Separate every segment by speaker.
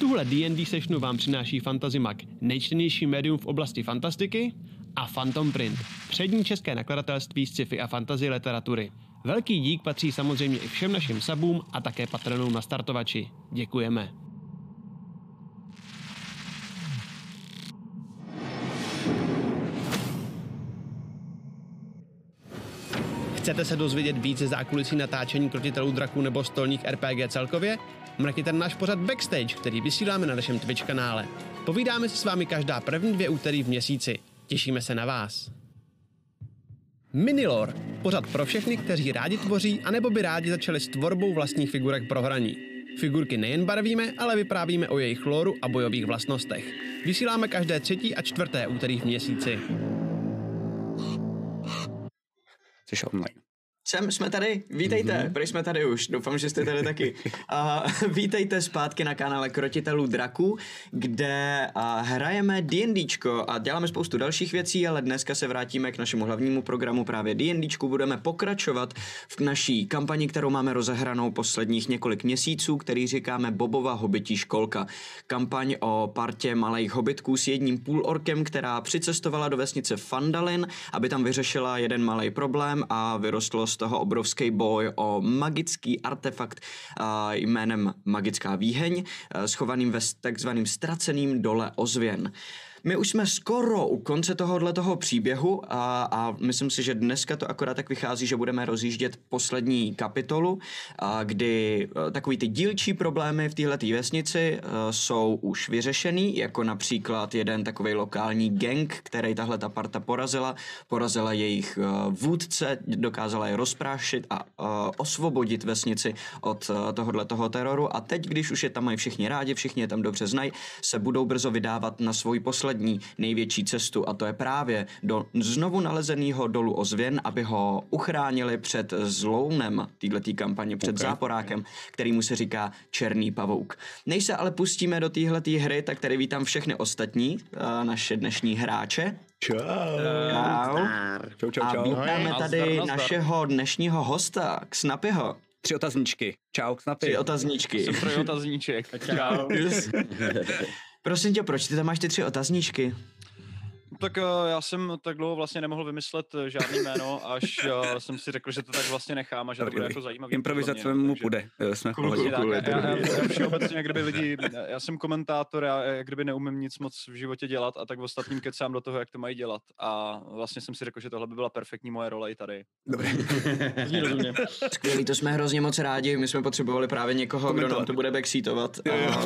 Speaker 1: Tuhle D&D sessionu vám přináší Fantazimak, nejčtenější médium v oblasti fantastiky, a Phantom Print, přední české nakladatelství sci-fi a fantasy literatury. Velký dík patří samozřejmě i všem našim sabům a také patronům na startovači. Děkujeme. Chcete se dozvědět více zákulisí natáčení krotitelů draků nebo stolních RPG celkově? Mrkněte na náš pořad Backstage, který vysíláme na našem Twitch kanále. Povídáme si s vámi každá první dvě úterý v měsíci. Těšíme se na vás. Minilor. Pořad pro všechny, kteří rádi tvoří, anebo by rádi začali s tvorbou vlastních figurek pro hraní. Figurky nejen barvíme, ale vyprávíme o jejich lóru a bojových vlastnostech. Vysíláme každé třetí a čtvrté úterý v měsíci.
Speaker 2: Jsi online.
Speaker 3: Jsem, jsme tady, vítejte, mm-hmm. prý jsme tady už, doufám, že jste tady taky. Uh, vítejte zpátky na kanále Krotitelů draků, kde uh, hrajeme D&Dčko a děláme spoustu dalších věcí, ale dneska se vrátíme k našemu hlavnímu programu právě D&Dčku. Budeme pokračovat v naší kampani, kterou máme rozehranou posledních několik měsíců, který říkáme Bobova hobití školka. Kampaň o partě malých hobitků s jedním půlorkem, která přicestovala do vesnice Fandalin, aby tam vyřešila jeden malý problém a vyrostlo z toho obrovský boj o magický artefakt jménem Magická výheň, schovaným ve takzvaným ztraceným dole ozvěn. My už jsme skoro u konce tohohle toho příběhu a, a myslím si, že dneska to akorát tak vychází, že budeme rozjíždět poslední kapitolu, a, kdy a, takový ty dílčí problémy v téhle vesnici a, jsou už vyřešený, jako například jeden takový lokální gang, který tahle ta parta porazila, porazila jejich a, vůdce, dokázala je rozprášit a, a osvobodit vesnici od tohohle toho teroru. A teď, když už je tam mají všichni rádi, všichni je tam dobře znají, se budou brzo vydávat na svůj poslední poslední největší cestu a to je právě do znovu nalezeného dolu ozvěn, aby ho uchránili před zlounem této kampaně, před okay. záporákem, který mu se říká Černý pavouk. Než se ale pustíme do téhleté hry, tak tady vítám všechny ostatní, uh, naše dnešní hráče.
Speaker 2: Čau.
Speaker 3: Čau.
Speaker 2: Čau, čau,
Speaker 3: A
Speaker 2: čau.
Speaker 3: vítáme tady
Speaker 4: nazdar.
Speaker 3: našeho dnešního hosta, Snapyho.
Speaker 2: Tři otazníčky. Čau, snapy.
Speaker 3: Tři otazníčky.
Speaker 4: Jsem pro otazníček. Čau.
Speaker 3: Prosím tě, proč ty tam máš ty tři otazníčky?
Speaker 4: Tak eh, já jsem tak dlouho vlastně nemohl vymyslet eh, žádný jméno, až eh, jsem si řekl, že to tak vlastně nechám a že to bude jako zajímavý.
Speaker 2: Improvizace mu
Speaker 4: takže-
Speaker 2: půjde. Jsme v
Speaker 3: Cool,
Speaker 2: pohodě.
Speaker 3: cool.
Speaker 4: Já, já, já všeobecně, jak kdyby lidi, já jsem komentátor, já jak kdyby neumím nic moc v životě dělat a tak v ostatním kecám do toho, jak to mají dělat. A vlastně jsem si řekl, že tohle by byla perfektní moje role i tady.
Speaker 2: Dobrý.
Speaker 3: Skvělý, to jsme hrozně moc rádi. My jsme potřebovali právě někoho, kdo nám to bude backseatovat.
Speaker 2: Jo, jo,
Speaker 3: A-.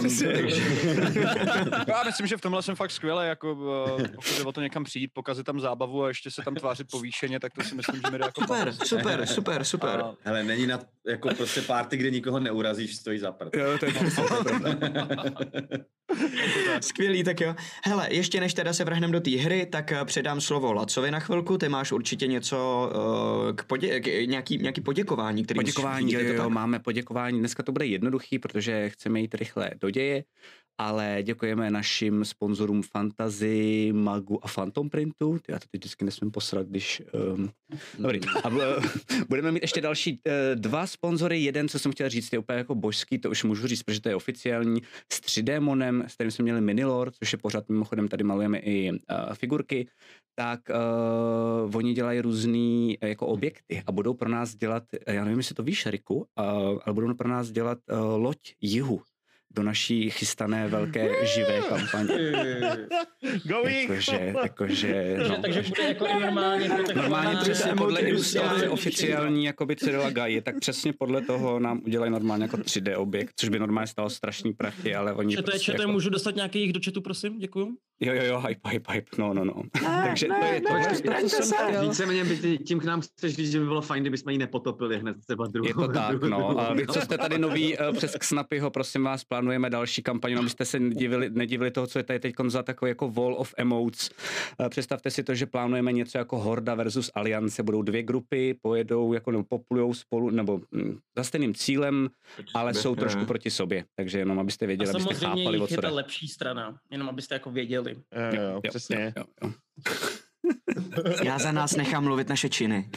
Speaker 4: Já myslím, že v tomhle jsem fakt skvěle, jako pokud to někam přijít, pokazit tam zábavu a ještě se tam tvářit povýšeně, tak to si myslím, že mi jde jako
Speaker 3: Super,
Speaker 4: papas.
Speaker 3: super, super, super.
Speaker 4: A
Speaker 5: Hele, není na jako prostě party, kde nikoho neurazíš, stojí za prd.
Speaker 2: Jo, to je.
Speaker 3: Skvělý, tak jo. Hele, ještě než teda se vrhneme do té hry, tak eh, předám slovo Lacovi na chvilku. Ty máš určitě něco uh, k, podě- k nějaký, nějaký poděkování, který
Speaker 2: Poděkování,
Speaker 3: musíš
Speaker 2: jo, jo, máme poděkování. Dneska to bude jednoduchý, protože chceme jít rychle do děje, ale děkujeme našim sponzorům Fantasy, Magu a Phantom Printu. Já to teď vždycky nesmím posrat, když... Um... Dobrý. A bu- budeme mít ještě další uh, dva sponzory. Jeden, co jsem chtěl říct, je úplně jako božský, to už můžu říct, protože to je oficiální, s 3D s kterým jsme měli Minilor, což je pořád mimochodem tady malujeme i uh, figurky, tak uh, oni dělají různý uh, jako objekty a budou pro nás dělat, eh, já nevím, jestli to víš, Riku, uh, ale budou pro nás dělat uh, loď jihu do naší chystané velké živé kampaně. Jakože, jakože, no.
Speaker 6: Takže bude jako i normálně
Speaker 2: Normálně přesně podle ilustrace oficiální jakoby Cyrila Gaji, tak přesně podle toho nám udělají normálně jako 3D objekt, což by normálně stalo strašný prachy, ale oni
Speaker 6: Čete,
Speaker 2: prostě
Speaker 6: čete,
Speaker 2: jako...
Speaker 6: můžu dostat nějaký jich do chatu, prosím? Děkuju.
Speaker 2: Jo, jo, jo, hype, hype, hype, no, no, no. Takže to je to, co jsem chtěl.
Speaker 5: Víceméně by ty, tím k nám chceš říct, že by bylo fajn, kdybychom ji nepotopili hned třeba druhou.
Speaker 2: Je to tak, no. A vy, co jste tady noví eh, přes Snapyho, prosím vás, plánujeme další kampaň, no, abyste se nedivili, nedivili toho, co je tady teď za takový jako wall of emotes. Eh, Představte si to, že plánujeme něco jako Horda versus Aliance, budou dvě grupy, pojedou, jako nebo populujou spolu, nebo hm, za stejným cílem, ale jsou trošku
Speaker 3: Jo.
Speaker 2: proti sobě. Takže jenom abyste
Speaker 6: A
Speaker 2: věděli, abyste
Speaker 6: samozřejmě
Speaker 2: chápali, o
Speaker 6: je
Speaker 2: co jde.
Speaker 6: ta lepší strana, jenom abyste jako věděli.
Speaker 4: Jo, jo, přesně.
Speaker 2: Jo, jo.
Speaker 3: Já za nás nechám mluvit naše činy.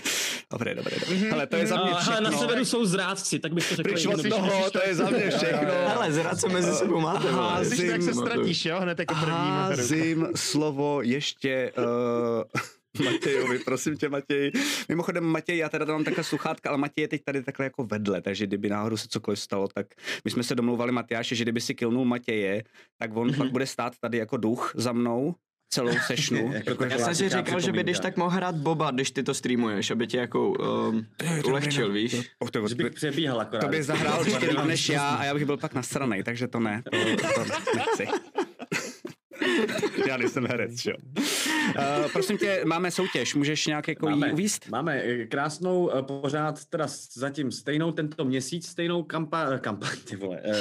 Speaker 2: Dobré, dobré, dobré. Ale to je za mě
Speaker 6: Ale
Speaker 2: všechno.
Speaker 6: na severu jsou zrádci, tak bych to řekl.
Speaker 2: Pryč od toho, to je za mě všechno.
Speaker 3: Hele, zrad se mezi sebou máte.
Speaker 2: Házím-
Speaker 7: Když tak se ztratíš, jo? Hned jako první.
Speaker 2: Házím slovo ještě uh, Matějovi, prosím tě Matěj. Mimochodem Matěj, já teda tam mám takhle sluchátka, ale Matěj je teď tady takhle jako vedle, takže kdyby náhodou se cokoliv stalo, tak my jsme se domlouvali Matyáše, že kdyby si kilnul Matěje, tak on pak bude stát tady jako duch za mnou celou sešnu.
Speaker 5: Jako
Speaker 3: Já jsem si říkal, že by když tak mohl hrát Boba, když ty to streamuješ, aby tě jako um, ulehčil, víš?
Speaker 2: Oh, to,
Speaker 5: Že bych přebíhal akorát.
Speaker 2: to by zahrál líp než já a já bych byl pak nasranej, takže to ne, to, to nechci. já nejsem herec, jo. Uh, prosím tě, máme soutěž, můžeš nějak jako jí uvíst?
Speaker 5: máme eh, krásnou, eh, pořád teda zatím stejnou tento měsíc, stejnou kampa, kampaň, ty vole, uh,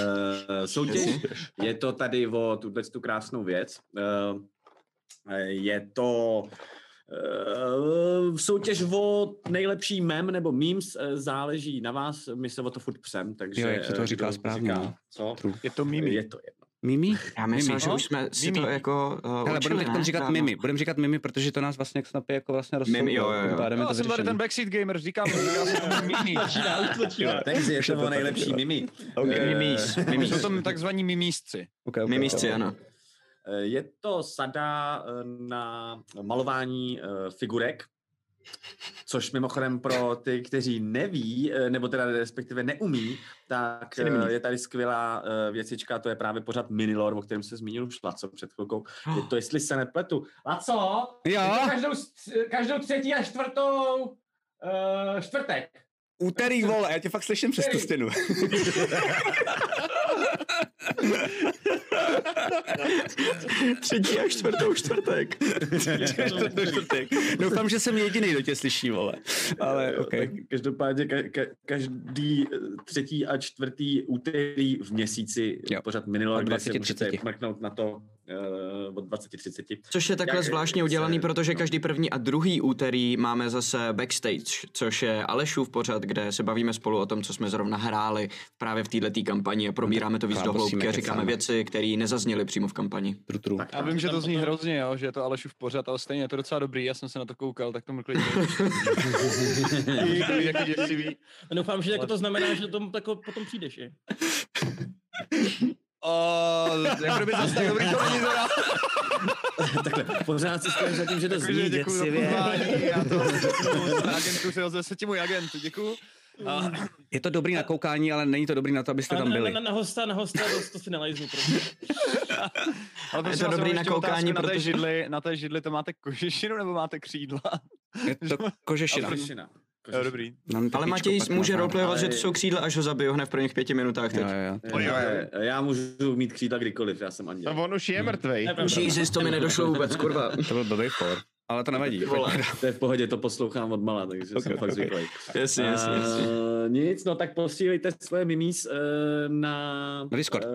Speaker 5: soutěž. Je to tady o tuhle tu krásnou věc. Uh, je to uh, soutěž o nejlepší mem nebo memes, eh, záleží na vás, my se o to furt přem, takže...
Speaker 2: Jo, jak se to
Speaker 5: eh,
Speaker 2: říká správně, no.
Speaker 5: Co?
Speaker 7: Je to mimi.
Speaker 5: Je to jedno.
Speaker 2: Mimi?
Speaker 3: Já myslím,
Speaker 2: Mimi.
Speaker 3: že už jsme si to
Speaker 7: Mimi.
Speaker 3: jako uh,
Speaker 2: Hele, budeme teď říkat Mimi, budeme říkat Mimi, protože to nás vlastně jak snapy jako vlastně rozsoudilo.
Speaker 3: Mimi, jo, jo, jo.
Speaker 2: Pádem to
Speaker 4: jsem tady ten backseat gamer, říkám, říká se to mimi.
Speaker 5: Takže je to nejlepší mimi.
Speaker 3: Mimís,
Speaker 4: Jsou to takzvaní mimísci.
Speaker 3: Mimísci, ano.
Speaker 5: Eh, Je to sada eh, na malování eh, figurek, což mimochodem pro ty, kteří neví, nebo teda respektive neumí, tak je tady skvělá věcička, to je právě pořád Minilor, o kterém se zmínil už Laco před chvilkou. Je to, jestli se nepletu. Laco,
Speaker 2: Jo,
Speaker 5: každou, každou třetí a čtvrtou uh, čtvrtek.
Speaker 2: úterý, vole, já tě fakt slyším přes tu stěnu.
Speaker 3: Třetí a čtvrtou čtvrtek.
Speaker 2: Doufám, že jsem jediný, kdo tě slyší, vole. Ale,
Speaker 5: Jo,
Speaker 2: OK.
Speaker 5: tak Každopádně ka- ka- každý třetí a čtvrtý úterý v měsíci
Speaker 2: Jo.
Speaker 5: pořád minulý,
Speaker 2: Od
Speaker 5: kde
Speaker 2: 20,
Speaker 5: můžete
Speaker 2: 30.
Speaker 5: mrknout na to od 20.30.
Speaker 3: Což je takhle
Speaker 5: Jak-
Speaker 3: zvláštně
Speaker 5: se-
Speaker 3: udělaný, protože
Speaker 5: no.
Speaker 3: každý první a druhý úterý máme zase backstage, což je Alešův pořad, kde se bavíme spolu o tom, co jsme zrovna hráli právě v této kampani a probíráme to víc do hloubky a říkáme
Speaker 2: kecáme.
Speaker 3: věci, které nezazněli přímo v kampani.
Speaker 2: Tru, tru.
Speaker 5: Tak,
Speaker 4: Já vím, že to zní hrozně, jo, že je to Alešův pořad, ale stejně je to docela dobrý, já jsem se na to koukal, tak to mi klidně.
Speaker 6: Doufám, že jako to znamená, že to jako potom přijdeš, je?
Speaker 4: O, jako kdyby zase tak dobrý to není teda.
Speaker 5: Takhle, pořád si stojím za tím, že to zní
Speaker 4: Takže děkuji za
Speaker 5: děsivě.
Speaker 4: pozvání, já to řeknu na agentuře, ozve se ti můj agent, děkuji. A,
Speaker 2: Je to dobrý na koukání, ale není to dobrý na to, abyste tam
Speaker 6: na,
Speaker 2: byli.
Speaker 6: na, na, hosta, na hosta, to, to si nelajznu, prostě.
Speaker 4: ale
Speaker 3: je to dobrý na koukání,
Speaker 4: otázku, na té,
Speaker 3: protože-
Speaker 4: židli, na té židli to máte kožešinu nebo máte křídla?
Speaker 2: Je to kožešina.
Speaker 5: Kožešina.
Speaker 4: Jo, dobrý.
Speaker 2: Mám
Speaker 3: Ale
Speaker 2: teplíčko,
Speaker 3: Matěj může roleplayovat, že to
Speaker 5: Ale-
Speaker 3: jsou křídla, až ho zabiju hned v prvních pěti minutách teď.
Speaker 2: Jo, jo, jo.
Speaker 5: Já, já můžu mít křídla kdykoliv, já jsem anděl.
Speaker 7: No on už je mrtvej.
Speaker 3: Jesus, to mi nedošlo vůbec, kurva.
Speaker 2: To byl blbý for. Ale to nevadí.
Speaker 3: Vole.
Speaker 5: To je v pohodě, to poslouchám od mala, takže
Speaker 2: Ok,
Speaker 5: jsem fakt zvyklý.
Speaker 3: Jasně, jasně, jasně.
Speaker 5: Uh, nic, no tak posílejte svoje mimis uh, na,
Speaker 2: Na Discord.
Speaker 5: Uh,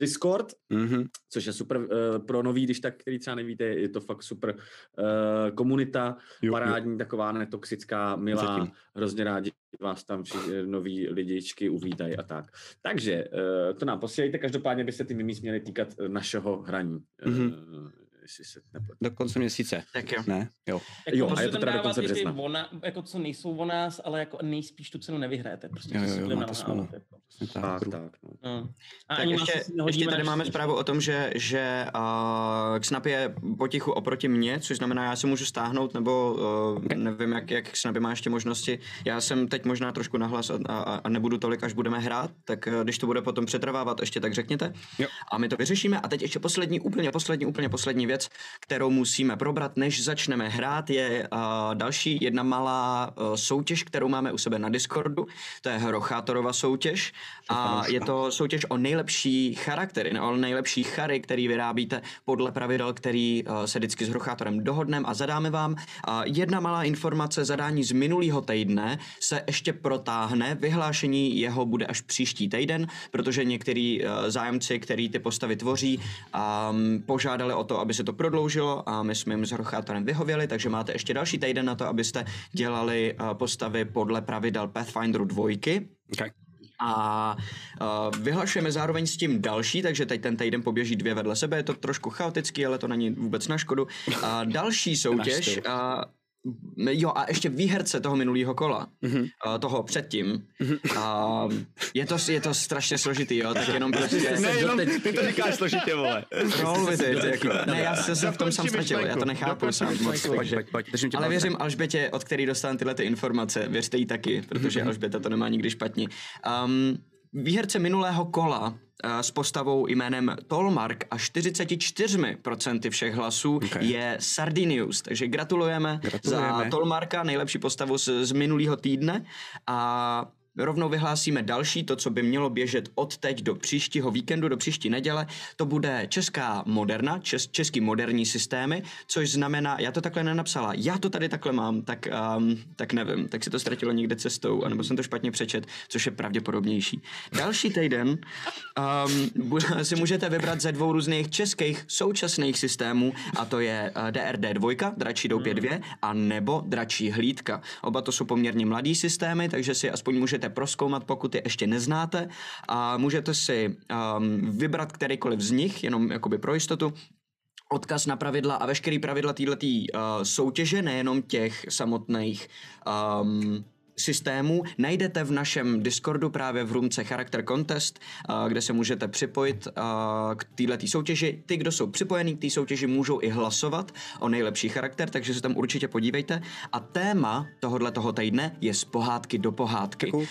Speaker 5: Discord,
Speaker 2: Mhm.
Speaker 5: což je super uh, pro nový, když tak, který třeba nevíte, je to fakt super uh, komunita,
Speaker 2: Jo,
Speaker 5: parádní, taková netoxická, milá,
Speaker 2: Zatím.
Speaker 5: hrozně rádi vás tam všichni noví lidičky uvítají a tak. Takže uh, to nám posílejte, každopádně by se ty mimis měly týkat eh, našeho hraní.
Speaker 2: Mhm.
Speaker 5: Uh, jestli se nepletu.
Speaker 2: Do konce měsíce.
Speaker 3: Tak jo.
Speaker 2: Ne? Jo.
Speaker 6: Jako
Speaker 5: Jo, a
Speaker 6: prostě
Speaker 5: je to
Speaker 6: tam
Speaker 5: teda do konce
Speaker 6: věci
Speaker 5: března.
Speaker 6: Ona, jako co nejsou o nás, ale jako nejspíš tu cenu nevyhrajete. Prostě
Speaker 2: Jo, jo,
Speaker 6: si
Speaker 2: jo, máte smůlu.
Speaker 6: jako.
Speaker 2: Přesně tak.
Speaker 5: Tak, tak. No.
Speaker 6: No. A
Speaker 3: Tak
Speaker 6: ani
Speaker 3: ještě,
Speaker 6: nehodíme
Speaker 3: ještě tady máme zprávu o tom, že, že uh, Snap je potichu oproti mně, což znamená, já se můžu stáhnout, nebo uh, nevím, jak, jak Snapy má ještě možnosti. Já jsem teď možná trošku nahlas a, a, a nebudu tolik, až budeme hrát, tak uh, když to bude potom přetrvávat, ještě tak řekněte.
Speaker 2: Jo.
Speaker 3: A my to vyřešíme. A teď ještě poslední, úplně poslední, úplně poslední věc, kterou musíme probrat, než začneme hrát, je uh, další jedna malá uh, soutěž, kterou máme u sebe na Discordu. To je Hrochátorova soutěž. A je to soutěž o nejlepší charaktery, o nejlepší chary, který vyrábíte podle pravidel, který uh, se vždycky s Hrochátorem dohodneme a zadáme vám. Uh, jedna malá informace, zadání z minulého týdne se ještě protáhne, vyhlášení jeho bude až příští týden, protože některý uh, zájemci, který ty postavy tvoří, um, požádali o to, aby se to prodloužilo a my jsme jim s Hrochátorem vyhověli, takže máte ještě další týden na to, abyste dělali uh, postavy podle pravidel Pathfinderu 2.
Speaker 2: Okay.
Speaker 3: A uh, vyhlašujeme zároveň s tím další, takže teď ten týden poběží dvě vedle sebe, je to trošku chaotický, ale to není vůbec na škodu. A další soutěž,
Speaker 8: styl.
Speaker 3: Jo, a ještě výherce toho minulého kola, mm-hmm. uh, toho předtím. Mm-hmm. Uh, je, to, je to strašně složitý, jo, tak jenom prostě...
Speaker 8: Ne, jenom ty to říkáš složitě, vole.
Speaker 3: Roll with it, jako, ne, já jsem se v tom sám ztratil, já to nechápu sám moc, Ale věřím Alžbětě, od který dostanu tyhle ty informace, věřte jí taky, protože Alžběta to nemá nikdy špatně. Um, výherce minulého kola s postavou jménem Tolmark a 44% všech hlasů
Speaker 8: Okay.
Speaker 3: je Sardinius, takže gratulujeme,
Speaker 8: Gratulujeme.
Speaker 3: za Tolmarka, nejlepší postavu z, z minulého týdne a rovnou vyhlásíme další, to, co by mělo běžet od teď do příštího víkendu, do příští neděle, to bude česká moderna, čes, český moderní systémy, což znamená, já to takhle nenapsala, já to tady takhle mám, tak, um, tak nevím, tak si to ztratilo někde cestou, anebo jsem to špatně přečet, což je pravděpodobnější. Další týden um, si můžete vybrat ze dvou různých českých současných systémů, a to je uh, DRD 2, Dračí doupě 2, a nebo Dračí hlídka. Oba to jsou poměrně mladý systémy, takže si aspoň můžete proskoumat, pokud je ještě neznáte. A můžete si um, vybrat kterýkoliv z nich, jenom jakoby pro jistotu. Odkaz na pravidla a veškerý pravidla této uh, soutěže, nejenom těch samotných um, systémů, najdete v našem Discordu právě v růmce Character Contest, uh, kde se můžete připojit uh, k této soutěži. Ty, kdo jsou připojení k té soutěži, můžou i hlasovat o nejlepší charakter, takže se tam určitě podívejte. A téma tohohle toho týdne je z pohádky do pohádky.
Speaker 8: Cool.
Speaker 3: Uh,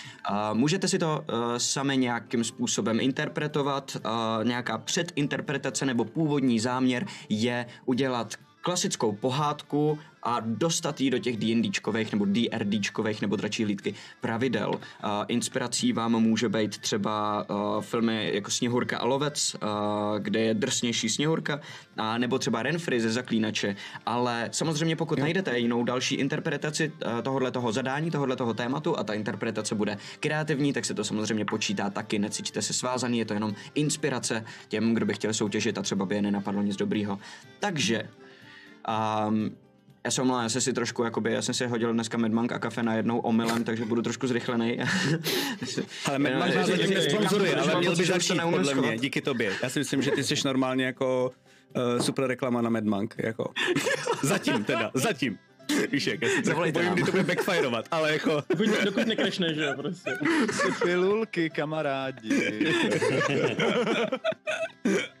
Speaker 3: můžete si to sami nějakým způsobem interpretovat. Nějaká předinterpretace nebo původní záměr je udělat klasickou pohádku a dostat ji do těch D&Dčkových nebo DRDčkových nebo dračí hlídky pravidel. Uh, inspirací vám může být třeba uh, filmy jako Sněhurka a lovec, uh, kde je drsnější Sněhurka, a nebo třeba Renfry ze Zaklínače. Ale samozřejmě pokud najdete jinou další interpretaci uh, tohohle toho zadání, tohohle toho tématu a ta interpretace bude kreativní, tak se to samozřejmě počítá taky, necítíte se svázaný, je to jenom inspirace těm, kdo by chtěl soutěžit a třeba by je nenapadlo nic dobrýho. Takže Um, já se omlouvám, já jsem si trošku, jakoby, já jsem si hodil dneska Medmank a kafe najednou omylem, takže budu trošku zrychlený.
Speaker 8: Ale Mad Max nás zatím nesponzoruje, ale měl by začít podle mě, díky tobě. Já si myslím, že ty jsi normálně jako uh, super reklama na Mad Monk, jako. Zatím teda, zatím. Víš jak, já se
Speaker 3: Zavolejte
Speaker 8: bojím, kdy to bude backfireovat, ale jako...
Speaker 6: Dokud, dokud nekrešne, že jo, prostě.
Speaker 4: Pilulky, kamarádi.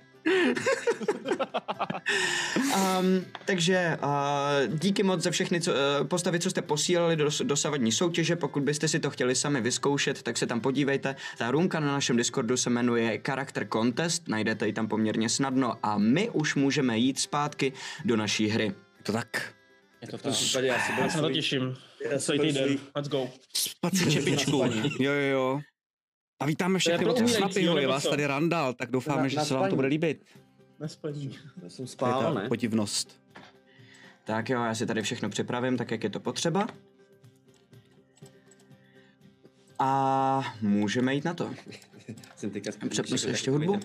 Speaker 3: Um, takže uh, díky moc za všechny co, uh, postavy, co jste posílali do dosavadní soutěže. Pokud byste si to chtěli sami vyzkoušet, tak se tam podívejte. Ta roomka na našem Discordu se jmenuje Character Contest, najdete ji tam poměrně snadno a my už můžeme jít zpátky do naší hry.
Speaker 8: To tak.
Speaker 6: Je to
Speaker 5: V tom
Speaker 6: tak.
Speaker 5: případě já
Speaker 6: se na to těším. Týden. Let's go.
Speaker 8: Spaci čepičku. Jo, jo, jo. A vítáme všechny od Snapyho, je vás tady Randall, tak doufáme,
Speaker 5: Na-
Speaker 8: že
Speaker 5: na
Speaker 8: se vám to bude líbit.
Speaker 6: Nespaní.
Speaker 5: Já jsem spál, ne?
Speaker 8: podivnost.
Speaker 3: Tak jo, já si tady všechno připravím, tak jak je to potřeba. A můžeme jít na to.
Speaker 5: Jsem teďka spíš
Speaker 3: Přepnu si ještě hudbu.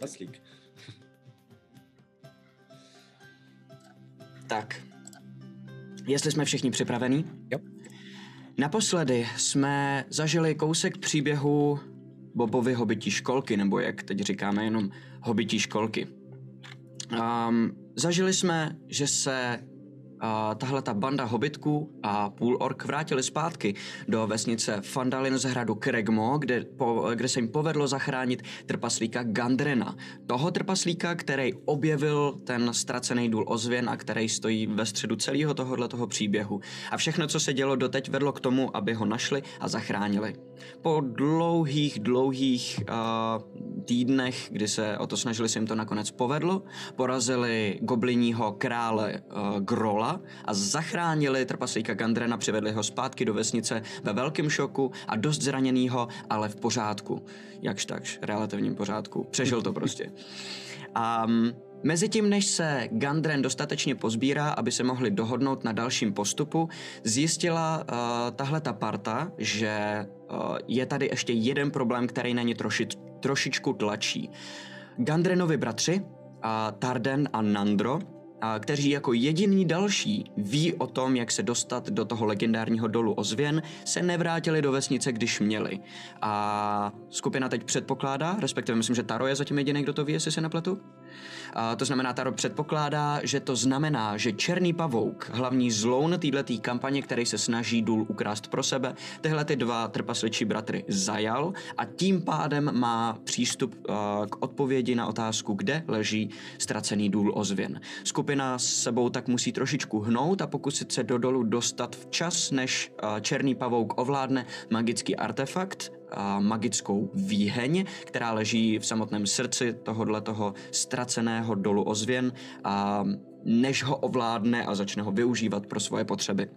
Speaker 3: Tak. Jestli jsme všichni připravení?
Speaker 8: Jo.
Speaker 3: Naposledy jsme zažili kousek příběhu Bobovy hobití školky, nebo jak teď říkáme, jenom hobití školky. Um, zažili jsme, že se uh, tahle ta banda hobitků a půl ork vrátili zpátky do vesnice Fandalin z hradu Kregmo, kde, po, kde se jim povedlo zachránit trpaslíka Gandrena. Toho trpaslíka, který objevil ten ztracený důl ozvěn a který stojí ve středu celého tohohle toho příběhu. A všechno, co se dělo doteď, vedlo k tomu, aby ho našli a zachránili. Po dlouhých, dlouhých uh, týdnech, kdy se o to snažili, se jim to nakonec povedlo, porazili gobliního krále uh, Grola a zachránili trpaslíka Gandrena, přivedli ho zpátky do vesnice ve velkém šoku a dost zraněnýho, ale v pořádku. Jakž takž, relativním pořádku. Přežil to prostě. Um, mezi tím, než se Gandren dostatečně pozbírá, aby se mohli dohodnout na dalším postupu, zjistila uh, tahle ta parta, že uh, je tady ještě jeden problém, který na ně troši, trošičku tlačí. Gandrenovi bratři, uh, Tarden a Nandro, kteří jako jediný další ví o tom, jak se dostat do toho legendárního dolu ozvěn, se nevrátili do vesnice, když měli. A skupina teď předpokládá, respektive myslím, že Taro je zatím jediný, kdo to ví, jestli se nepletu. A to znamená, Taro předpokládá, že to znamená, že Černý pavouk, hlavní zloun této kampaně, který se snaží důl ukrást pro sebe, tyhle ty dva trpasličí bratry zajal a tím pádem má přístup uh, k odpovědi na otázku, kde leží ztracený důl ozvěn. Skupina s sebou tak musí trošičku hnout a pokusit se do dolu dostat včas, než uh, Černý pavouk ovládne magický artefakt, magickou výheň, která leží v samotném srdci tohohle toho ztraceného dolu ozvěn a než ho ovládne a začne ho využívat pro svoje potřeby.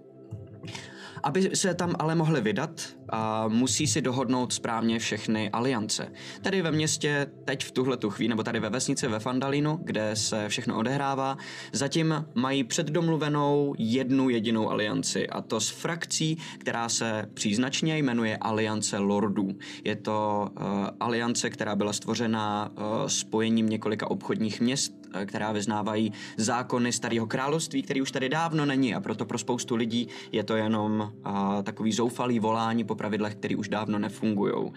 Speaker 3: Aby se tam ale mohli vydat, a musí si dohodnout správně všechny aliance. Tady ve městě, teď v tuhle tu chvíli, nebo tady ve vesnici ve Fandalinu, kde se všechno odehrává, zatím mají předdomluvenou jednu jedinou alianci, a to s frakcí, která se příznačně jmenuje Aliance Lordů. Je to uh, aliance, která byla stvořena uh, spojením několika obchodních měst, která vyznávají zákony Starého království, který už tady dávno není a proto pro spoustu lidí je to jenom uh, takový zoufalý volání po pravidlech, které už dávno nefungují.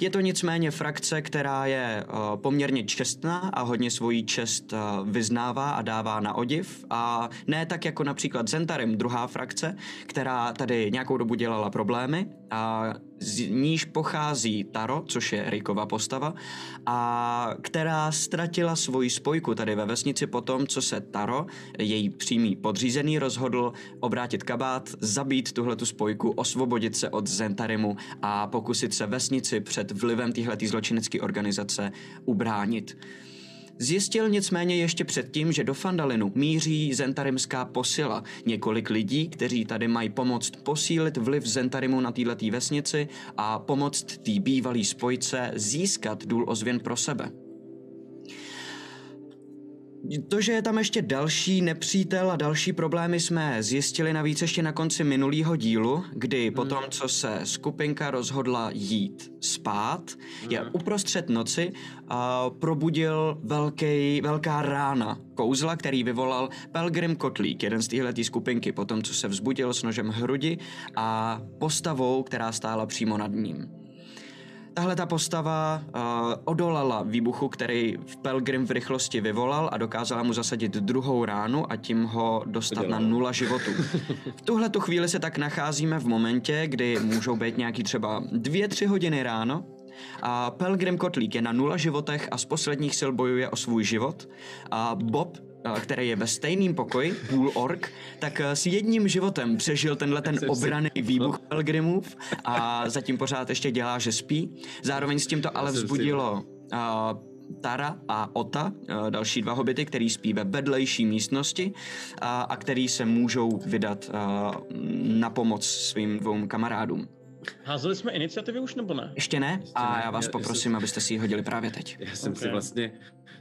Speaker 3: Je to nicméně frakce, která je uh, poměrně čestná a hodně svoji čest uh, vyznává a dává na odiv a ne tak jako například Zentarim, druhá frakce, která tady nějakou dobu dělala problémy a z níž pochází Taro, což je Rikova postava, a která ztratila svoji spojku tady ve vesnici po tom, co se Taro, její přímý podřízený, rozhodl obrátit kabát, zabít tuhletu spojku, osvobodit se od Zentarimu a pokusit se vesnici před vlivem téhletý zločinecké organizace ubránit. Zjistil nicméně ještě předtím, že do Fandalinu míří zentarimská posila. Několik lidí, kteří tady mají pomoct posílit vliv Zentarimu na této vesnici a pomoct té bývalý spojce získat důl ozvěn pro sebe. To, že je tam ještě další nepřítel a další problémy jsme zjistili navíc ještě na konci minulého dílu, kdy hmm. potom, co se skupinka rozhodla jít spát, hmm. je uprostřed noci a probudil velký, velká rána kouzla, který vyvolal Pelgrim Kotlík, jeden z téhletý skupinky, potom, co se vzbudil s nožem hrudi a postavou, která stála přímo nad ním. Tahle ta postava uh, odolala výbuchu, který v Pelgrim v rychlosti vyvolal a dokázala mu zasadit druhou ránu a tím ho dostat na nula životů. V tuhle tu chvíli se tak nacházíme v momentě, kdy můžou být nějaký třeba dvě, tři hodiny ráno a Pelgrim Kotlík je na nula životech a z posledních sil bojuje o svůj život. A Bob který je ve stejném pokoji, půl ork, tak s jedním životem přežil tenhle ten obraný výbuch Pelgrimův a zatím pořád ještě dělá, že spí. Zároveň s tím to ale vzbudilo uh, Tara a Ota, uh, další dva hobity, který spí ve vedlejší místnosti a, a který se můžou vydat uh, na pomoc svým dvou kamarádům.
Speaker 6: Házeli jsme iniciativy už nebo ne?
Speaker 3: Ještě ne a já vás poprosím, abyste si ji hodili právě teď.
Speaker 5: Já jsem si vlastně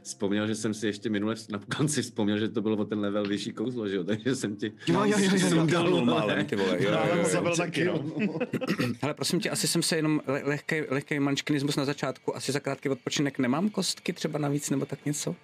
Speaker 5: vzpomněl, že jsem si ještě minule na konci vzpomněl, že to bylo o ten level vyšší kouzlo, že jo, takže jsem ti
Speaker 3: Jo, jo, jo, jo, jo.
Speaker 8: Dal málem, ty vole, jo, jo,
Speaker 7: ale
Speaker 8: jo,
Speaker 7: to
Speaker 8: jo.
Speaker 7: byl taky, no.
Speaker 8: Hele, prosím tě, asi jsem se jenom le- lehký, lehký mančkinismus na začátku, asi za krátký odpočinek nemám kostky třeba navíc nebo tak něco?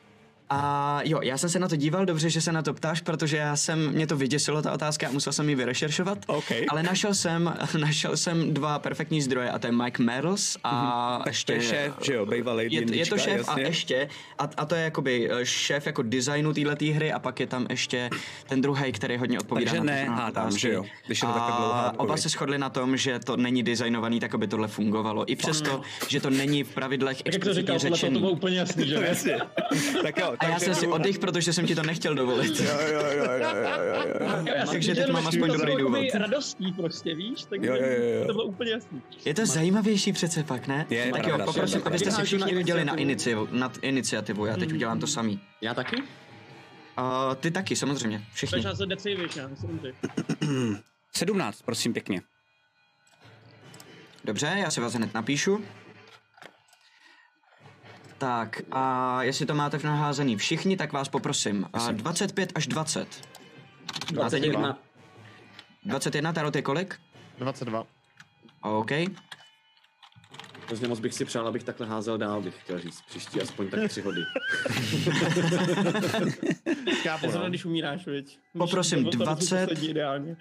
Speaker 3: A jo, já jsem se na to díval, dobře, že se na to ptáš, protože já jsem, mě to vyděsilo ta otázka a musel jsem ji vyrešeršovat.
Speaker 8: OK.
Speaker 3: Ale našel jsem, našel jsem dva perfektní zdroje a to je Mike Merles a
Speaker 8: Tak
Speaker 3: ještě...
Speaker 8: to je šéf, že jo, bývalý
Speaker 3: je, je to šéf
Speaker 8: jasně.
Speaker 3: a ještě, a, a to je jakoby eh, šéf jako designu této hry a pak je tam ještě ten druhý, který hodně odpovídá
Speaker 8: Takže
Speaker 3: na
Speaker 8: ne, hádám,
Speaker 3: otázky.
Speaker 8: že jo, když je to takhle dlouhá
Speaker 3: A
Speaker 8: odpověď.
Speaker 3: oba se shodli na tom, že to není designovaný tak, aby tohle fungovalo. I přesto, že to není v pravidlech
Speaker 6: Tak jak to říkal, toho to
Speaker 3: řečený.
Speaker 6: bylo úplně jasný, že?
Speaker 8: Jasně. tak jo,
Speaker 3: A já
Speaker 8: takže
Speaker 3: jsem si oddych, protože jsem ti to nechtěl dovolit.
Speaker 8: Jo, jo, jo, jo, jo, jo,
Speaker 6: já jsem
Speaker 3: Takže teď mám
Speaker 6: že
Speaker 3: aspoň
Speaker 6: to
Speaker 3: dobrý důvod.
Speaker 6: radostí prostě, víš? Takže
Speaker 8: Jo, jo, jo,
Speaker 6: to bylo úplně jasný.
Speaker 3: Je to zajímavější přece pak, ne?
Speaker 8: Je,
Speaker 3: tak jo, poprosím, abyste si všichni
Speaker 5: Na
Speaker 3: hodili na
Speaker 5: iniciativu.
Speaker 3: nad iniciativu, já teď udělám to samý.
Speaker 5: Já taky?
Speaker 3: Uh, ty taky, samozřejmě, všichni.
Speaker 6: Budeš házet decy, víš, já myslím ty.
Speaker 8: 17, prosím pěkně.
Speaker 3: Dobře, já si vás hned napíšu. Tak, a jestli to máte v naházený všichni, tak vás poprosím. Uh, 25 až 20. Máte někdo?
Speaker 5: 21.
Speaker 3: 21, Tarot je kolik?
Speaker 7: 22.
Speaker 3: OK.
Speaker 5: Hrozně moc bych si přál, abych takhle házel dál, bych chtěl říct. Příští aspoň tak tři hody.
Speaker 6: Zrovna,
Speaker 7: no.
Speaker 6: když umíráš, viď?
Speaker 3: Poprosím,
Speaker 6: Když- to- to- to
Speaker 3: 20.
Speaker 6: poslední Ideálně.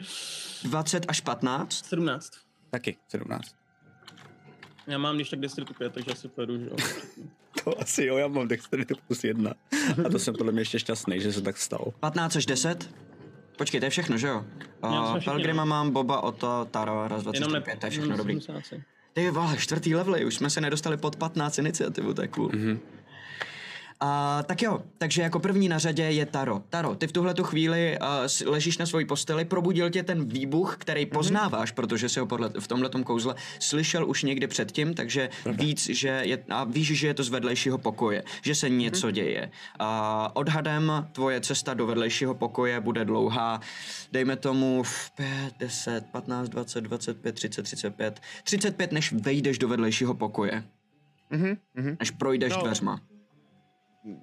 Speaker 3: 20 až 15.
Speaker 6: 17.
Speaker 8: Taky 17.
Speaker 6: Já mám když tak dexteritu 5, takže asi pojedu, že jo.
Speaker 8: To asi jo, já mám dexteritu plus jedna. A to jsem podle mě ještě šťastný, že se tak stalo.
Speaker 3: 15 až 10. Počkej, to je všechno, že jo? Uh, Pelgrima mám, Boba, Oto, Taro, raz, dva, tři,
Speaker 6: Jenom
Speaker 3: čtyři,
Speaker 6: ne,
Speaker 3: pět, to je všechno dobrý.
Speaker 6: 70.
Speaker 3: Ty vole, čtvrtý level, už jsme se nedostali pod 15 iniciativu, to je cool. Mm-hmm. A, tak jo, takže jako první na řadě je Taro. Taro, ty v tuhle tu chvíli uh, ležíš na svojí posteli, probudil tě ten výbuch, který poznáváš, protože si ho podle, v tomhle kouzle slyšel už někdy předtím, takže víc, že je, a víš, že je to z vedlejšího pokoje, že se něco děje. A odhadem tvoje cesta do vedlejšího pokoje bude dlouhá, dejme tomu v 5, 10, 15, 20, 25, 30, 35, 35, než vejdeš do vedlejšího pokoje,
Speaker 7: Mhm, mhm.
Speaker 3: než projdeš
Speaker 7: No.
Speaker 3: dveřma.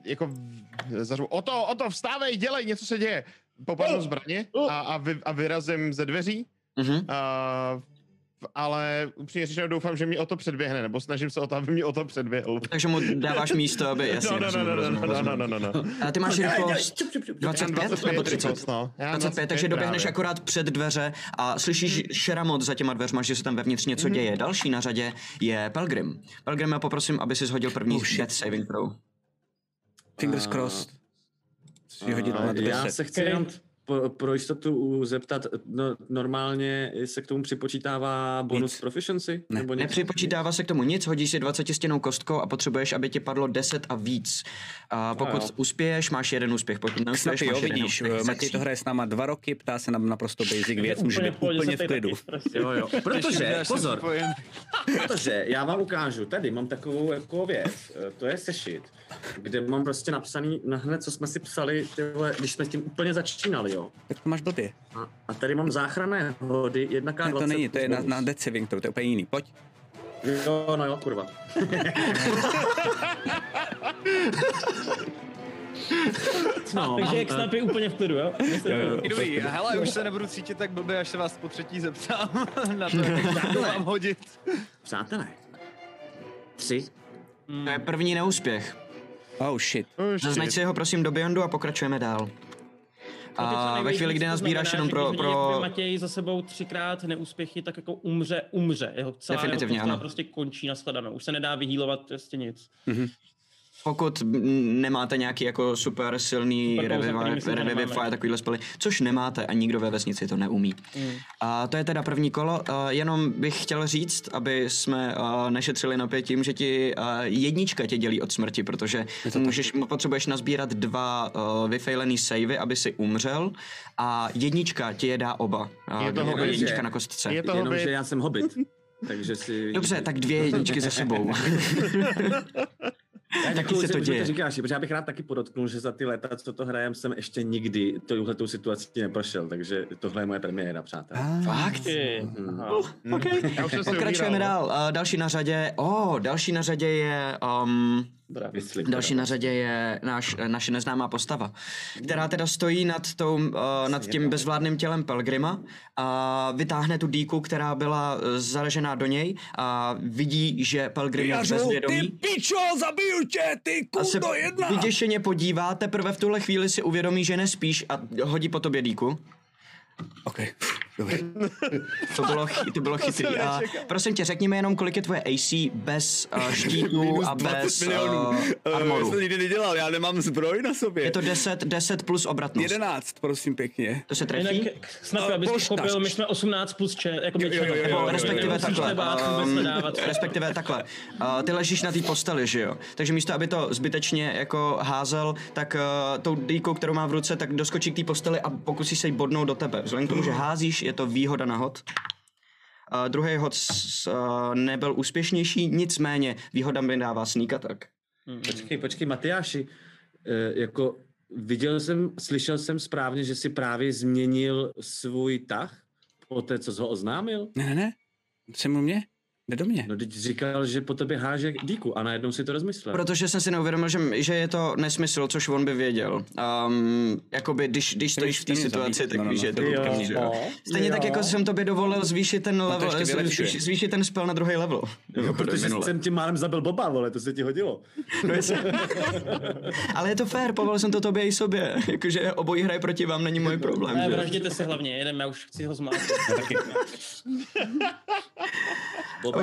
Speaker 7: Jako zařvu, o to, o to, vstávej, dělej, něco se děje. Popadnu zbraně a, a, vy, a vyrazím ze dveří,
Speaker 3: Mhm.
Speaker 7: a, ale upřímně řečeno doufám, že mě o to předběhne, nebo snažím se o to, aby mě o to předběhl.
Speaker 3: Takže mu dáváš místo, aby jasně.
Speaker 7: No, no, no,
Speaker 3: rozumím,
Speaker 7: no, no, no,
Speaker 3: rozumím.
Speaker 7: no, no, no.
Speaker 3: A ty máš rychlost 25 nebo 30?
Speaker 7: rychlost, no. Já mám
Speaker 3: 25, takže doběhneš
Speaker 7: právě.
Speaker 3: akorát před dveře a slyšíš šeramot za těma dveřma, že se tam vevnitř něco
Speaker 7: Mhm.
Speaker 3: děje. Další na řadě je Pelgrim. Pelgrim, já poprosím, aby si shodil první
Speaker 8: Oh, shit.
Speaker 3: death saving throw.
Speaker 8: Fingers crossed. Si hodit
Speaker 5: A
Speaker 8: na
Speaker 5: já
Speaker 8: 10.
Speaker 5: se chci jenom pro, pro jistotu zeptat, no, normálně se k tomu připočítává bonus
Speaker 8: Víc.
Speaker 5: proficiency?
Speaker 8: Ne.
Speaker 5: Nebo něco?
Speaker 3: Nepřipočítává se k tomu nic, hodíš si 20 stěnou kostkou a potřebuješ, aby ti padlo 10 a víc. A pokud
Speaker 5: jo.
Speaker 3: uspěješ, máš jeden úspěch, pokud neuspěješ,
Speaker 8: Snapy,
Speaker 3: máš
Speaker 8: jo,
Speaker 3: jeden
Speaker 8: vidíš,
Speaker 3: úspěch.
Speaker 8: eh, Matěj to hraje s náma dva roky, ptá se na naprosto basic věc, může být
Speaker 6: v pohodě,
Speaker 8: úplně
Speaker 6: jsem
Speaker 8: v klidu.
Speaker 6: taky, prostě.
Speaker 5: Jo, jo. Protože, pozor, protože já vám ukážu, tady mám takovou jako věc, eh, to je sešit, kde mám prostě napsaný na hned, co jsme si psali, tyhle, když jsme s tím úplně začínali, jo.
Speaker 8: Tak to máš blbě.
Speaker 5: A, a tady mám záchranné hody, 1K20.
Speaker 8: Ne, to není, to je na, na death saving to je úplně jiný. Pojď.
Speaker 5: Jo, no jo, kurva. no,
Speaker 6: Takže jak snap je úplně v klidu, jo?
Speaker 4: Dobrý, hele, už se nebudu cítit tak blbě, až se vás po třetí zeptám na to, jak to mám hodit.
Speaker 5: Přátelé, tři,
Speaker 3: To je první neúspěch.
Speaker 8: Oh shit.
Speaker 7: Oh, shit.
Speaker 3: Zaznač si ho prosím do Beyondu a pokračujeme dál. A ve chvíli, kdy nazbíráš jenom pro... pro...
Speaker 6: Matěj za sebou třikrát neúspěchy, tak jako umře, umře. Jeho celá
Speaker 3: Definitivně,
Speaker 6: jeho prostě končí na shledanou. Už se nedá vyhýlovat prostě nic.
Speaker 3: Pokud nemáte nějaký jako super silný Revivify,
Speaker 6: že
Speaker 3: a takovýhle spely, což nemáte a nikdo ve vesnici to neumí.
Speaker 6: Mm.
Speaker 3: A to je teda první kolo. A jenom bych chtěl říct, aby jsme nešetřili napětím, že ti jednička tě dělí od smrti, protože můžeš, potřebuješ nazbírat dva vyfejlený savey, aby si umřel a jednička ti je dá oba. A,
Speaker 7: Je to
Speaker 3: jako
Speaker 7: hobit.
Speaker 3: jednička na kostce.
Speaker 7: Je to
Speaker 5: jenomže
Speaker 7: hobit.
Speaker 5: já jsem hobit. Takže si...
Speaker 3: Dobře, tak dvě jedničky za sebou.
Speaker 5: Já
Speaker 3: taky se to děje.
Speaker 5: to říkáš, protože já bych rád taky podotknul, že za ty léta, co to hrajem, jsem ještě nikdy touhletou situací neprošel, takže tohle je moje premiéra, přátelé.
Speaker 3: Fakt?
Speaker 6: Ty.
Speaker 5: Mm.
Speaker 7: Si
Speaker 3: Pokračujeme
Speaker 7: no.
Speaker 3: dál. A další na řadě, oh, další na řadě je, um.
Speaker 5: Myslím,
Speaker 3: další na řadě je náš, naše neznámá postava, která teda stojí nad, tou, uh, nad tím bezvládným tělem Pelgrima a vytáhne tu dýku, která byla uh, zaražená do něj a vidí, že Pelgrim je v bezvědomí.
Speaker 8: pičo, zabiju tě, ty
Speaker 3: A se
Speaker 8: kundo jedna.
Speaker 3: vyděšeně podívá, teprve v tuhle chvíli si uvědomí, že nespíš a hodí po tobě dýku.
Speaker 8: OK, dobrý.
Speaker 3: To bylo, chy, to bylo chytrý. A prosím tě, řekni mi jenom, kolik je tvoje AC bez uh, štítů a bez uh, armoru.
Speaker 8: nikdy nedělal, já nemám zbroj na sobě.
Speaker 3: Je to 10, 10 plus obratnost.
Speaker 8: 11, prosím pěkně.
Speaker 3: To se trefí?
Speaker 6: Jinak, snap,
Speaker 8: A
Speaker 6: abys pochopil, my jsme 18 plus če, jako
Speaker 8: jo, jo, jo, jo,
Speaker 3: Nebo
Speaker 8: jo,
Speaker 3: respektive
Speaker 6: Nemusíš
Speaker 3: takhle. Um, respektive takhle. Uh, ty ležíš na té posteli, že jo? Takže místo, aby to zbytečně jako házel, tak uh, tou dýkou, kterou má v ruce, tak doskočí k té posteli a pokusí se jí bodnout do tebe. Vzhledem k tomu, že házíš, je to výhoda na hod. Uh, druhý hod s, uh, nebyl úspěšnější, nicméně výhoda mi dává sneak attack.
Speaker 5: Počkej, počkej, Matyáši, e, jako viděl jsem, slyšel jsem správně, že si právě změnil svůj tah po té, co jsi ho oznámil?
Speaker 8: Ne, ne, ne. Jsem u mě? Jde do mě.
Speaker 5: No teď říkal, že po tobě háže díku a najednou si to rozmyslel.
Speaker 3: Protože jsem si neuvědomil, že, že je to nesmysl, což on by věděl. Um, jakoby, když, když stojíš v té situaci, tak
Speaker 8: No, no,
Speaker 3: víš,
Speaker 8: no,
Speaker 3: že je to že jo. Stejně tak, jako jsem tobě dovolil zvýšit ten level, zvýšit, zvýšit ten spell na druhý level.
Speaker 5: No, protože
Speaker 3: minule.
Speaker 5: jsem tím málem zabil Boba, vole, to se ti hodilo.
Speaker 3: No, jasně. Ale je to fér, povolil jsem to tobě i sobě. Jakože obojí hraje proti vám, není můj problém.
Speaker 6: Ne,
Speaker 3: že jo?
Speaker 6: vražděte se hlavně, jeden, já už chci ho zmát.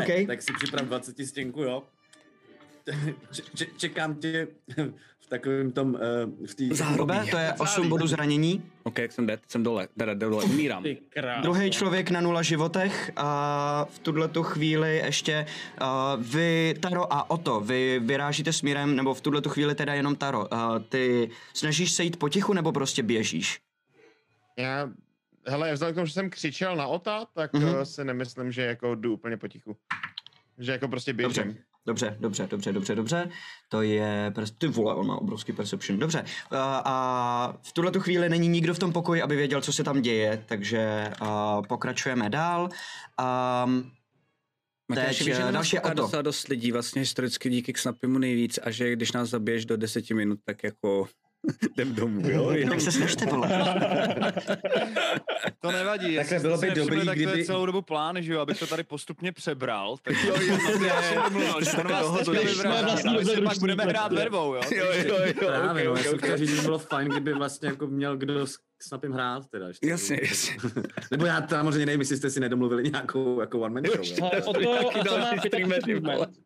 Speaker 5: Bobe,
Speaker 3: OK.
Speaker 5: tak si připrav 20 stěnku, jo? Č- č- čekám tě v takovém tom, uh, v té...
Speaker 3: Bobe, to je 8 bodů zranění.
Speaker 8: OK, jak jsem dead, jsem dole, dole, dole, umírám.
Speaker 3: Druhý člověk na nula životech a v tuhle tu chvíli ještě uh, vy, Taro a Oto, vy vyrážíte směrem, nebo v tuhle tu chvíli teda jenom Taro. Uh, ty snažíš se jít potichu nebo prostě běžíš?
Speaker 7: Já, hele, vzhledem k tomu, že jsem křičel na Ota, tak
Speaker 3: Mhm.
Speaker 7: mm-hmm. si nemyslím, že jako jdu úplně potichu. Že jako prostě běžím.
Speaker 3: Dobře. Dobře, dobře, dobře, dobře, dobře. To je, pers- ty vole, on má obrovský perception. Dobře. Uh, a v tuhle tu chvíli není nikdo v tom pokoji, aby věděl, co se tam děje, takže uh, pokračujeme dál. Um,
Speaker 8: Matyáši,
Speaker 3: Teď,
Speaker 8: víš, že
Speaker 3: eh, další Oto.
Speaker 8: docela dost lidí, vlastně historicky díky k Snapimu nejvíc a že když nás zabiješ do deseti minut, tak jako jdem domů, jo? Jenom...
Speaker 3: tak se snažte, vole.
Speaker 4: To nevadí.
Speaker 5: Takhle bylo by dobrý,
Speaker 4: tak to
Speaker 5: kdyby-
Speaker 4: je celou dobu plán, že jo, abych to tady postupně přebral. Tak jo,
Speaker 8: jo,
Speaker 4: já jsem domluvil, že on vás teďka a my si pak budeme hrát verbou, jo.
Speaker 8: Jo, jo, jo,
Speaker 5: Právě, no, já jsem chtěl říct, že by bylo fajn, kdyby vlastně jako měl kdo s s Snapem hrát teda. ještě.
Speaker 8: Jasně, jasně.
Speaker 5: Nebo já samozřejmě nevím, jestli jste si nedomluvili nějakou jako one man show.
Speaker 6: o to, o to má
Speaker 8: další
Speaker 6: 35
Speaker 8: streamery,
Speaker 6: movement.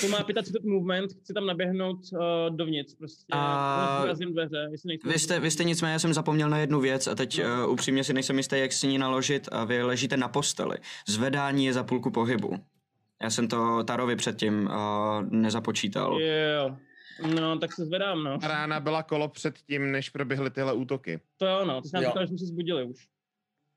Speaker 6: to má 35 movement, chci tam naběhnout uh, dovnitř, prostě.
Speaker 3: A-
Speaker 6: A... dveře, jestli.
Speaker 3: Vy jste, vy jste nicméně, já jsem zapomněl na jednu věc a teď uh, upřímně si nejsem jistý, jak si ní naložit a vy ležíte na posteli. Zvedání je za půlku pohybu. Já jsem to Tarovi předtím uh, nezapočítal.
Speaker 6: Jo. No, tak se zvedám, no.
Speaker 7: Rána byla kolo před tím, než proběhly tyhle útoky.
Speaker 6: To jo, no. Ty jsi nám říkal, že jsme se zbudili už.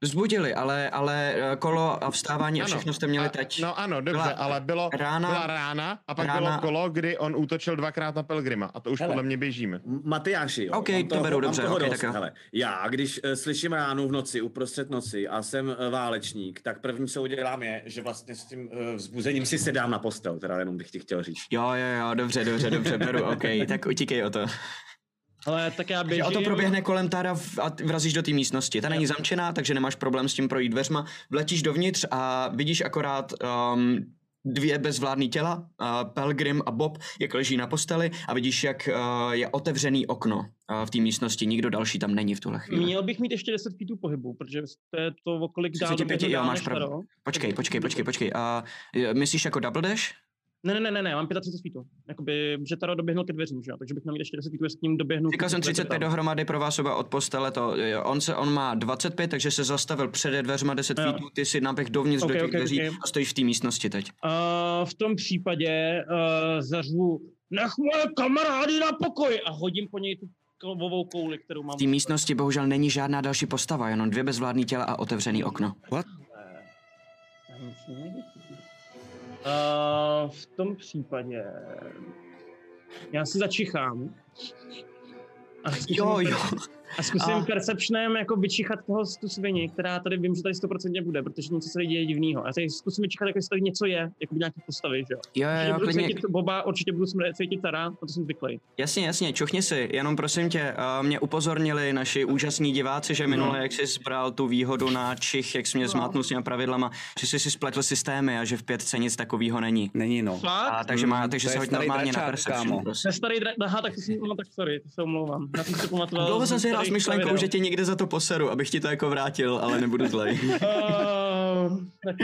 Speaker 3: Zbudili, ale, ale eh, kolo a vstávání a
Speaker 7: Ano.
Speaker 3: všechno jste měli
Speaker 7: A-
Speaker 3: teď.
Speaker 7: No ano, dobře,
Speaker 3: Byla
Speaker 7: ale bylo,
Speaker 3: rána-
Speaker 7: byla rána a pak
Speaker 3: rána-
Speaker 7: bylo kolo, kdy on útočil dvakrát na Pelgrima a to už
Speaker 5: Hele.
Speaker 7: podle mě běžíme.
Speaker 5: Matyáši, jo.
Speaker 3: OK,
Speaker 5: mám
Speaker 3: to beru, dobře,
Speaker 5: toho
Speaker 3: OK,
Speaker 5: dost.
Speaker 3: tak jo.
Speaker 5: Hele, já, když uh, slyším ránu v noci, uprostřed noci a jsem uh, válečník, tak první, co udělám je, že vlastně s tím uh, vzbuzením si sedám na postel, teda jenom bych ti chtěl říct.
Speaker 3: Jo, jo, jo, dobře, dobře, dobře, beru, OK, tak utíkej o to.
Speaker 6: Ale tak já běžím.
Speaker 3: o to proběhne kolem Tara v- a vrazíš do té místnosti. Ta není zamčená, takže nemáš problém s tím projít dveřma. Vletíš dovnitř a vidíš akorát um, dvě bezvládní těla, uh, Pelgrim a Bob, jak leží na posteli a vidíš, jak uh, je otevřený okno uh, v té místnosti. Nikdo další tam není v tuhle chvíli.
Speaker 6: Měl bych mít ještě 10 feetů pohybu, protože to je to, o kolik dál
Speaker 3: 35,
Speaker 6: doběhnu
Speaker 3: jo, máš pravdu. Počkej, počkej, počkej, počkej. Uh, myslíš jako double dash?
Speaker 6: Ne, ne, ne, ne, ne, mám 35 feetů. Jakoby, že Taro doběhnul ke dveřím, že jo? Takže bych měl mít ještě 10 feetů, s ním doběhnu.
Speaker 3: Říkal jsem 35
Speaker 6: dál.
Speaker 3: dohromady pro vás oba od postele, to, jo, on, se, on má 25, takže se zastavil před dveřma 10
Speaker 6: Jo.
Speaker 3: feetů, ty si naběh dovnitř
Speaker 6: Ok,
Speaker 3: do těch
Speaker 6: ok,
Speaker 3: dveří
Speaker 6: ok.
Speaker 3: a stojíš v té místnosti teď.
Speaker 6: Uh, v tom případě uh, zařvu nech moje kamarády na pokoj a hodím po něj tu kovovou kouli, kterou mám.
Speaker 3: V té místnosti bohužel není žádná další postava, jenom dvě bezvládní těla a otevřený okno.
Speaker 6: Uh, v tom případě já si začichám. A
Speaker 3: Jo, jo.
Speaker 6: A zkusím
Speaker 3: A-
Speaker 6: a... perceptionem jako vyčichat toho tu svini, která tady vím, že tady 100% bude, protože něco se tady děje divného. Já tady zkusím vyčichat, jako jestli tady něco je, jako nějaký postavy, že jo.
Speaker 3: Jo, jo, jo,
Speaker 6: budu
Speaker 3: klidně,
Speaker 6: cítit Boba, určitě budu smr- cítit Tara, na to jsem zvyklý.
Speaker 3: jasně, jasně, čuchni si, jenom prosím tě, uh, mě upozornili naši úžasní diváci, že minule, jak jsi zbral tu výhodu na Čich, jak jsi mě zmátnul s těma pravidlama, že jsi si spletl systémy a že v pětce nic takového není.
Speaker 8: Není no.
Speaker 3: A, takže, má,
Speaker 8: Mm,
Speaker 3: takže se
Speaker 8: je
Speaker 3: hoď normálně na perception.
Speaker 6: starý dra- Aha, tak jsem, no tak sorry, to se omlouvám. Já jsem si to pamatoval.
Speaker 3: Dlouho jsem si hrál s myšlenkou, že tě někde za to poseru, abych ti to jako vrátil, ale nebudu zlej.
Speaker 6: Uh, tak,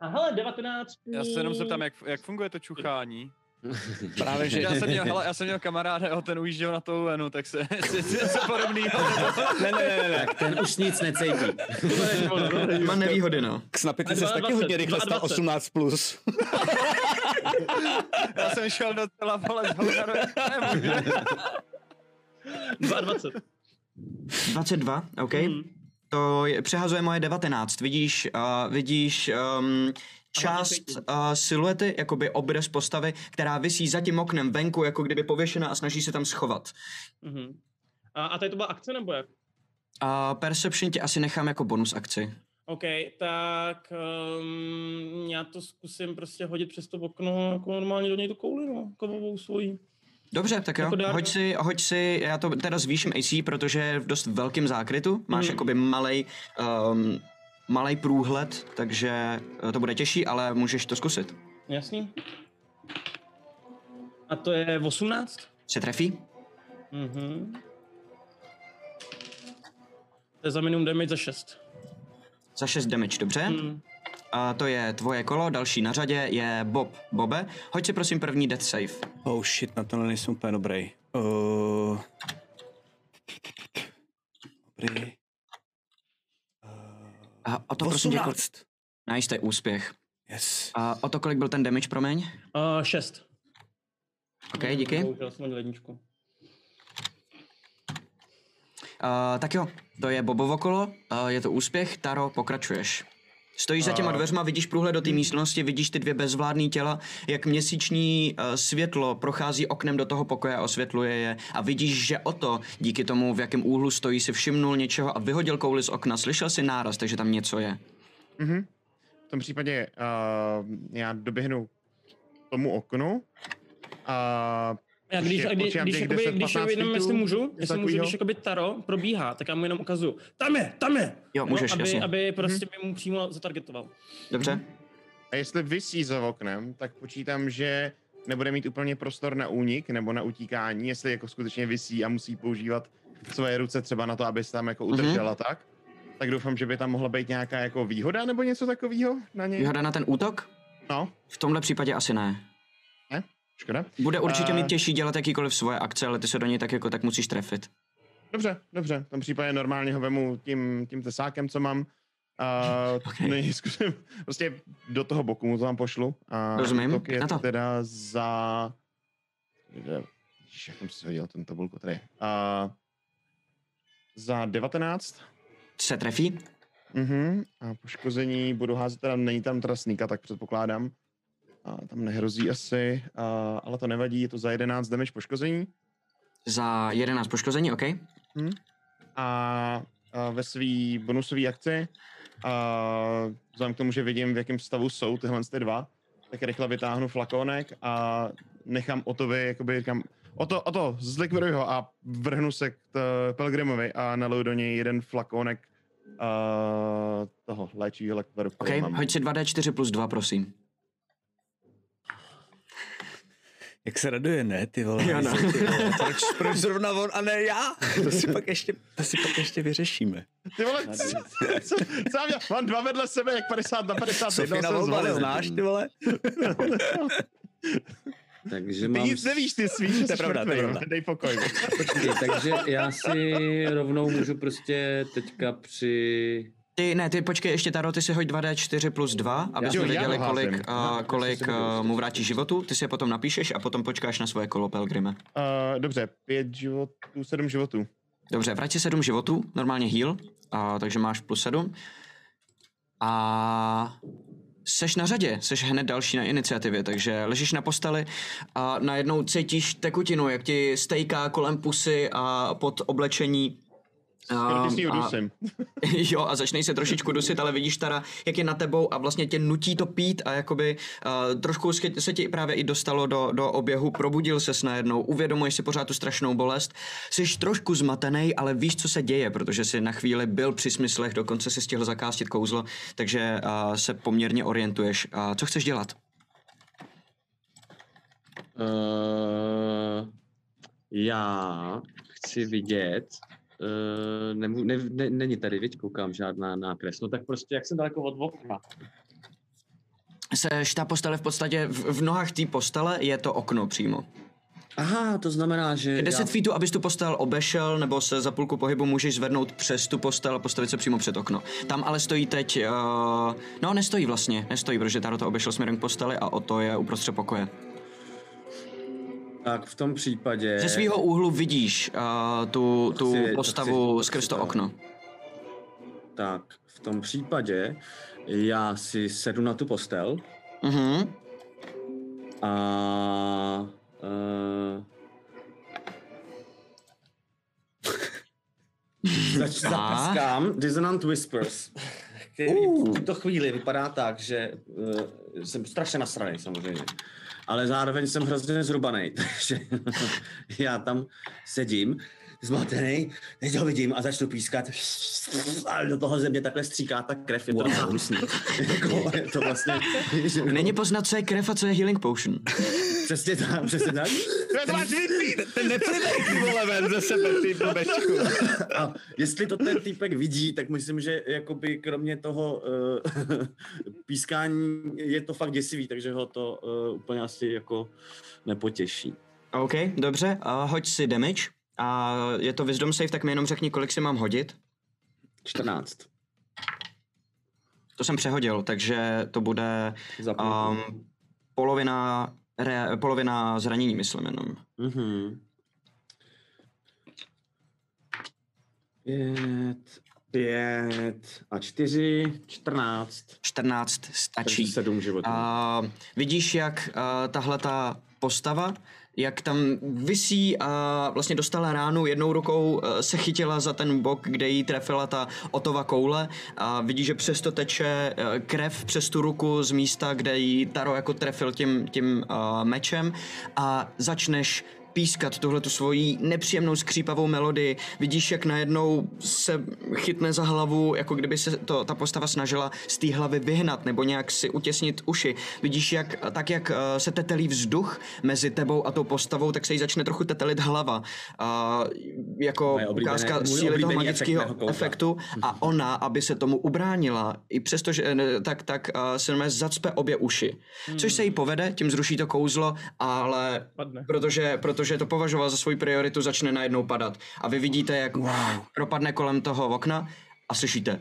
Speaker 6: a hele, 19
Speaker 4: Já se jenom zeptám, jak, jak funguje to čuchání.
Speaker 8: Právě, že...
Speaker 4: Já jsem měl, hele, já jsem měl kamaráda, jo, ten ujížděl na tou venu, tak se, se, se něco podobného.
Speaker 8: ne, ne, ne, ne.
Speaker 5: Tak ten už nic necítí.
Speaker 3: Má nevýhody, no.
Speaker 8: K Snapici
Speaker 6: A
Speaker 8: se taky
Speaker 6: 22,
Speaker 8: hodně rychle stal
Speaker 6: 22.
Speaker 8: 18+. Plus.
Speaker 4: Já jsem šel do tela, vole, z.
Speaker 6: 22.
Speaker 3: 22, OK.
Speaker 6: Hmm.
Speaker 3: To je, přehazuje moje 19. Vidíš, uh, vidíš um, část uh, siluety, jakoby obraz postavy, která visí za tím oknem venku, jako kdyby pověšená a snaží se tam schovat.
Speaker 6: Mhm. A, a tady to byla akce nebo jak?
Speaker 3: A Perception ti asi nechám jako bonus akci.
Speaker 6: OK, tak um, já to zkusím prostě hodit přes to okno jako normálně do něj tu kouli, no, kovovou svojí.
Speaker 3: Dobře, tak jo,
Speaker 6: Jako
Speaker 3: hoď si, hoď si, já to teda zvýším AC, protože je v dost velkým zákrytu, máš
Speaker 6: Hmm.
Speaker 3: jakoby malej, um, malej průhled, takže eh, to bude těžší, ale můžeš to zkusit.
Speaker 6: Jasný? A to je 18?
Speaker 3: Se trefí?
Speaker 6: Mhm. To je za minimum damage za 6.
Speaker 3: Za 6 damage, dobře?
Speaker 6: Hmm.
Speaker 3: A to je tvoje kolo, další na řadě je Bob. Bobe, hoď si prosím první death save.
Speaker 8: Oh shit, na tohle nejsem úplně dobrý. Uh... Dobrý. Uh...
Speaker 3: A o to prosím tě,
Speaker 8: 18.
Speaker 3: nice, to je úspěch.
Speaker 8: Yes.
Speaker 3: A o to, kolik byl ten damage, promiň?
Speaker 6: Uh, 6.
Speaker 3: OK, díky.
Speaker 6: Bohužel jsem.
Speaker 3: Uh, tak jo, to je Bobovo kolo, uh, je to úspěch, Taro, pokračuješ. Stojíš za těma dveřma, vidíš průhled do té místnosti, vidíš ty dvě bezvládné těla, jak měsíční uh, světlo prochází oknem do toho pokoje a osvětluje je a vidíš, že o to, díky tomu, v jakém úhlu stojí, si všimnul něčeho a vyhodil kouli z okna, slyšel si náraz, takže tam něco je.
Speaker 7: Mhm. V tom případě uh, já doběhnu k tomu oknu a
Speaker 6: Já když,
Speaker 7: Počkej,
Speaker 6: když, když, jakoby,
Speaker 7: 10,
Speaker 6: když
Speaker 7: 15
Speaker 6: jenom, jestli můžu, jestli můžu, když jakoby Taro probíhá, tak já mu jenom ukazuju, tam je, tam je!
Speaker 3: Jo, můžeš,
Speaker 6: no, aby,
Speaker 3: jasně.
Speaker 6: aby prostě by mu přímo zatargetoval.
Speaker 3: Dobře?
Speaker 7: A jestli vysí za oknem, tak počítám, že nebude mít úplně prostor na únik nebo na utíkání, jestli jako skutečně vysí a musí používat svoje ruce třeba na to, aby se tam jako
Speaker 3: Mhm.
Speaker 7: udržela tak. Tak doufám, že by tam mohla být nějaká jako výhoda nebo něco takového na něj.
Speaker 3: Výhoda na ten útok?
Speaker 7: No,
Speaker 3: V tomhle případě asi ne.
Speaker 7: Škoda.
Speaker 3: Bude určitě mít těžší dělat jakýkoliv svoje akce, ale ty se do něj tak jako tak musíš trefit.
Speaker 7: Dobře, dobře. V tom případě normálně ho vemu tím, tím tesákem, co mám. A
Speaker 3: Okay.
Speaker 7: okay. zkusím, prostě do toho boku mu to tam pošlu. A
Speaker 3: Rozumím.
Speaker 7: je
Speaker 3: Na to.
Speaker 7: teda za... Ježiš, jak jsem si hodil ten tabulku tady. A za 19.
Speaker 3: Se trefí?
Speaker 7: Mhm. A poškození budu házet teda, není tam teda sníka, tak předpokládám. A tam nehrozí asi, a, ale to nevadí, je to za 11 damage poškození.
Speaker 3: Za 11 poškození, OK?
Speaker 7: a, a ve své bonusové akci, a vzhledem k tomu, že vidím, v jakém stavu jsou tyhle ty dva, tak rychle vytáhnu flakonek a nechám Otovi, jakoby říkám, Oto, Oto, zlikviduj ho a vrhnu se k t- Pelgrimovi a naliju do něj jeden flakonek a, toho léčivého lekvaru,
Speaker 3: OK,
Speaker 7: mám.
Speaker 3: hoď si 2D4 plus 2, prosím.
Speaker 8: Jak se raduje, ne, ty vole.
Speaker 3: Jo, no.
Speaker 8: Ty vole, proč, proč zrovna on a ne já? To si pak ještě, to si pak ještě vyřešíme.
Speaker 7: Ty vole, co, co, co mám, dělat? mám dva vedle sebe, jak 50 na 50.
Speaker 8: Sofina
Speaker 7: jednoho jsem
Speaker 8: volba
Speaker 7: zvolil.
Speaker 8: neznáš, ty vole?
Speaker 5: Takže
Speaker 7: Ty
Speaker 5: mám...
Speaker 7: nic nevíš, ty svíš, že
Speaker 8: To je
Speaker 7: jsi
Speaker 8: pravda, to je pravda.
Speaker 7: dej pokoj.
Speaker 5: Počkej, takže já si rovnou můžu prostě teďka při...
Speaker 3: Ty, ne, ty počkej, ještě Taro, ty si hoď 2D4 plus 2, aby jsme věděli, kolik, uh, kolik uh, mu vrátí životu. Ty si je potom napíšeš a potom počkáš na svoje kolo, Pelgrime.
Speaker 7: Uh, dobře, pět životů, sedm životů.
Speaker 3: Dobře, vrať si 7 životů, normálně heal, uh, takže máš plus 7. A seš na řadě, seš hned další na iniciativě, takže ležíš na posteli a najednou cítíš tekutinu, jak ti stejká kolem pusy a pod oblečení. A-
Speaker 7: udusím.
Speaker 3: Jo, a začneš se trošičku dusit, ale vidíš teda, jak je na tebou a vlastně tě nutí to pít a jakoby uh, trošku se, ti právě i dostalo do, do oběhu, probudil ses najednou, uvědomuješ si pořád tu strašnou bolest, jsi trošku zmatený, ale víš, co se děje, protože jsi na chvíli byl při smyslech, dokonce si stihl zakástit kouzlo, takže uh, se poměrně orientuješ. Uh, co chceš dělat?
Speaker 5: Uh, já chci vidět, nemů, ne, ne, není tady, viď, koukám, žádná nákres. No tak prostě, jak jsem daleko od okna.
Speaker 3: Seš ta postele v podstatě, v, v nohách té postele je to okno přímo.
Speaker 5: Aha, to znamená, že
Speaker 3: 10
Speaker 5: já,
Speaker 3: feetů, abys tu postel obešel, nebo se za půlku pohybu můžeš zvednout přes tu postel a postavit se přímo před okno. Tam ale stojí teď, uh, no nestojí vlastně, nestojí, protože Taro to obešel směrem k posteli a o to je uprostřed pokoje.
Speaker 5: Tak v tom případě...
Speaker 3: Ze svého úhlu vidíš uh, tu, tu
Speaker 5: Chci-
Speaker 3: postavu
Speaker 5: chci-
Speaker 3: skrz to okno.
Speaker 5: Tak, v tom případě já si sedu na tu postel
Speaker 3: Mhm.
Speaker 5: a... Uh, Zač- zapiskám Dissonant Whispers, který v tuto chvíli vypadá tak, že uh, jsem strašně nasraný samozřejmě. Ale zároveň jsem hrozně zrubaný, takže já tam sedím, zmatený, teď ho vidím a začnu pískat a do toho ze mě takhle stříká ta krev, je to wow. hnusný. jako, je to vlastně...
Speaker 3: Není poznat, co je krev a co je healing potion.
Speaker 5: Přesně tak, přesně tak.
Speaker 1: To máš vypít, ten neplivej ty vole ven ze sebe, ty blbečku.
Speaker 5: A jestli to ten týpek vidí, tak myslím, že jakoby kromě toho uh, pískání je to fakt děsivý, takže ho to uh, úplně asi jako nepotěší.
Speaker 3: OK, dobře, uh, hoď si damage. A je to wisdom save, tak mi jenom řekni, kolik si mám hodit.
Speaker 5: 14.
Speaker 3: To jsem přehodil, takže to bude um, polovina, re, polovina zranění, myslím jenom.
Speaker 5: Mhm. Pět, pět a čtyři, čtrnáct.
Speaker 3: 14
Speaker 5: Takže
Speaker 3: stačí.
Speaker 5: sedm životů.
Speaker 3: A vidíš, jak uh, tahle ta postava, jak tam visí a vlastně dostala ránu, jednou rukou uh, se chytila za ten bok, kde jí trefila ta otova koule a vidíš, že přesto teče uh, krev přes tu ruku z místa, kde jí Taro jako trefil tím, tím uh, mečem. A začneš pískat tuhle tu svoji nepříjemnou skřípavou melodii. Vidíš, jak najednou se chytne za hlavu, jako kdyby se to, ta postava snažila z té hlavy vyhnat nebo nějak si utěsnit uši. Vidíš, jak tak, jak uh, se tetelí vzduch mezi tebou a tou postavou, tak se jí začne trochu tetelit hlava. Uh, jako
Speaker 5: oblíbené-
Speaker 3: ukázka síly toho magického efektu a ona, aby se tomu ubránila, i přesto, že eh, tak, tak uh, se normálně zacpe obě uši. Což se jí povede, tím zruší to kouzlo, ale
Speaker 6: Padne.
Speaker 3: protože, protože to považoval za svoji prioritu, začne najednou padat. A vy vidíte, jak wow. propadne kolem toho okna a slyšíte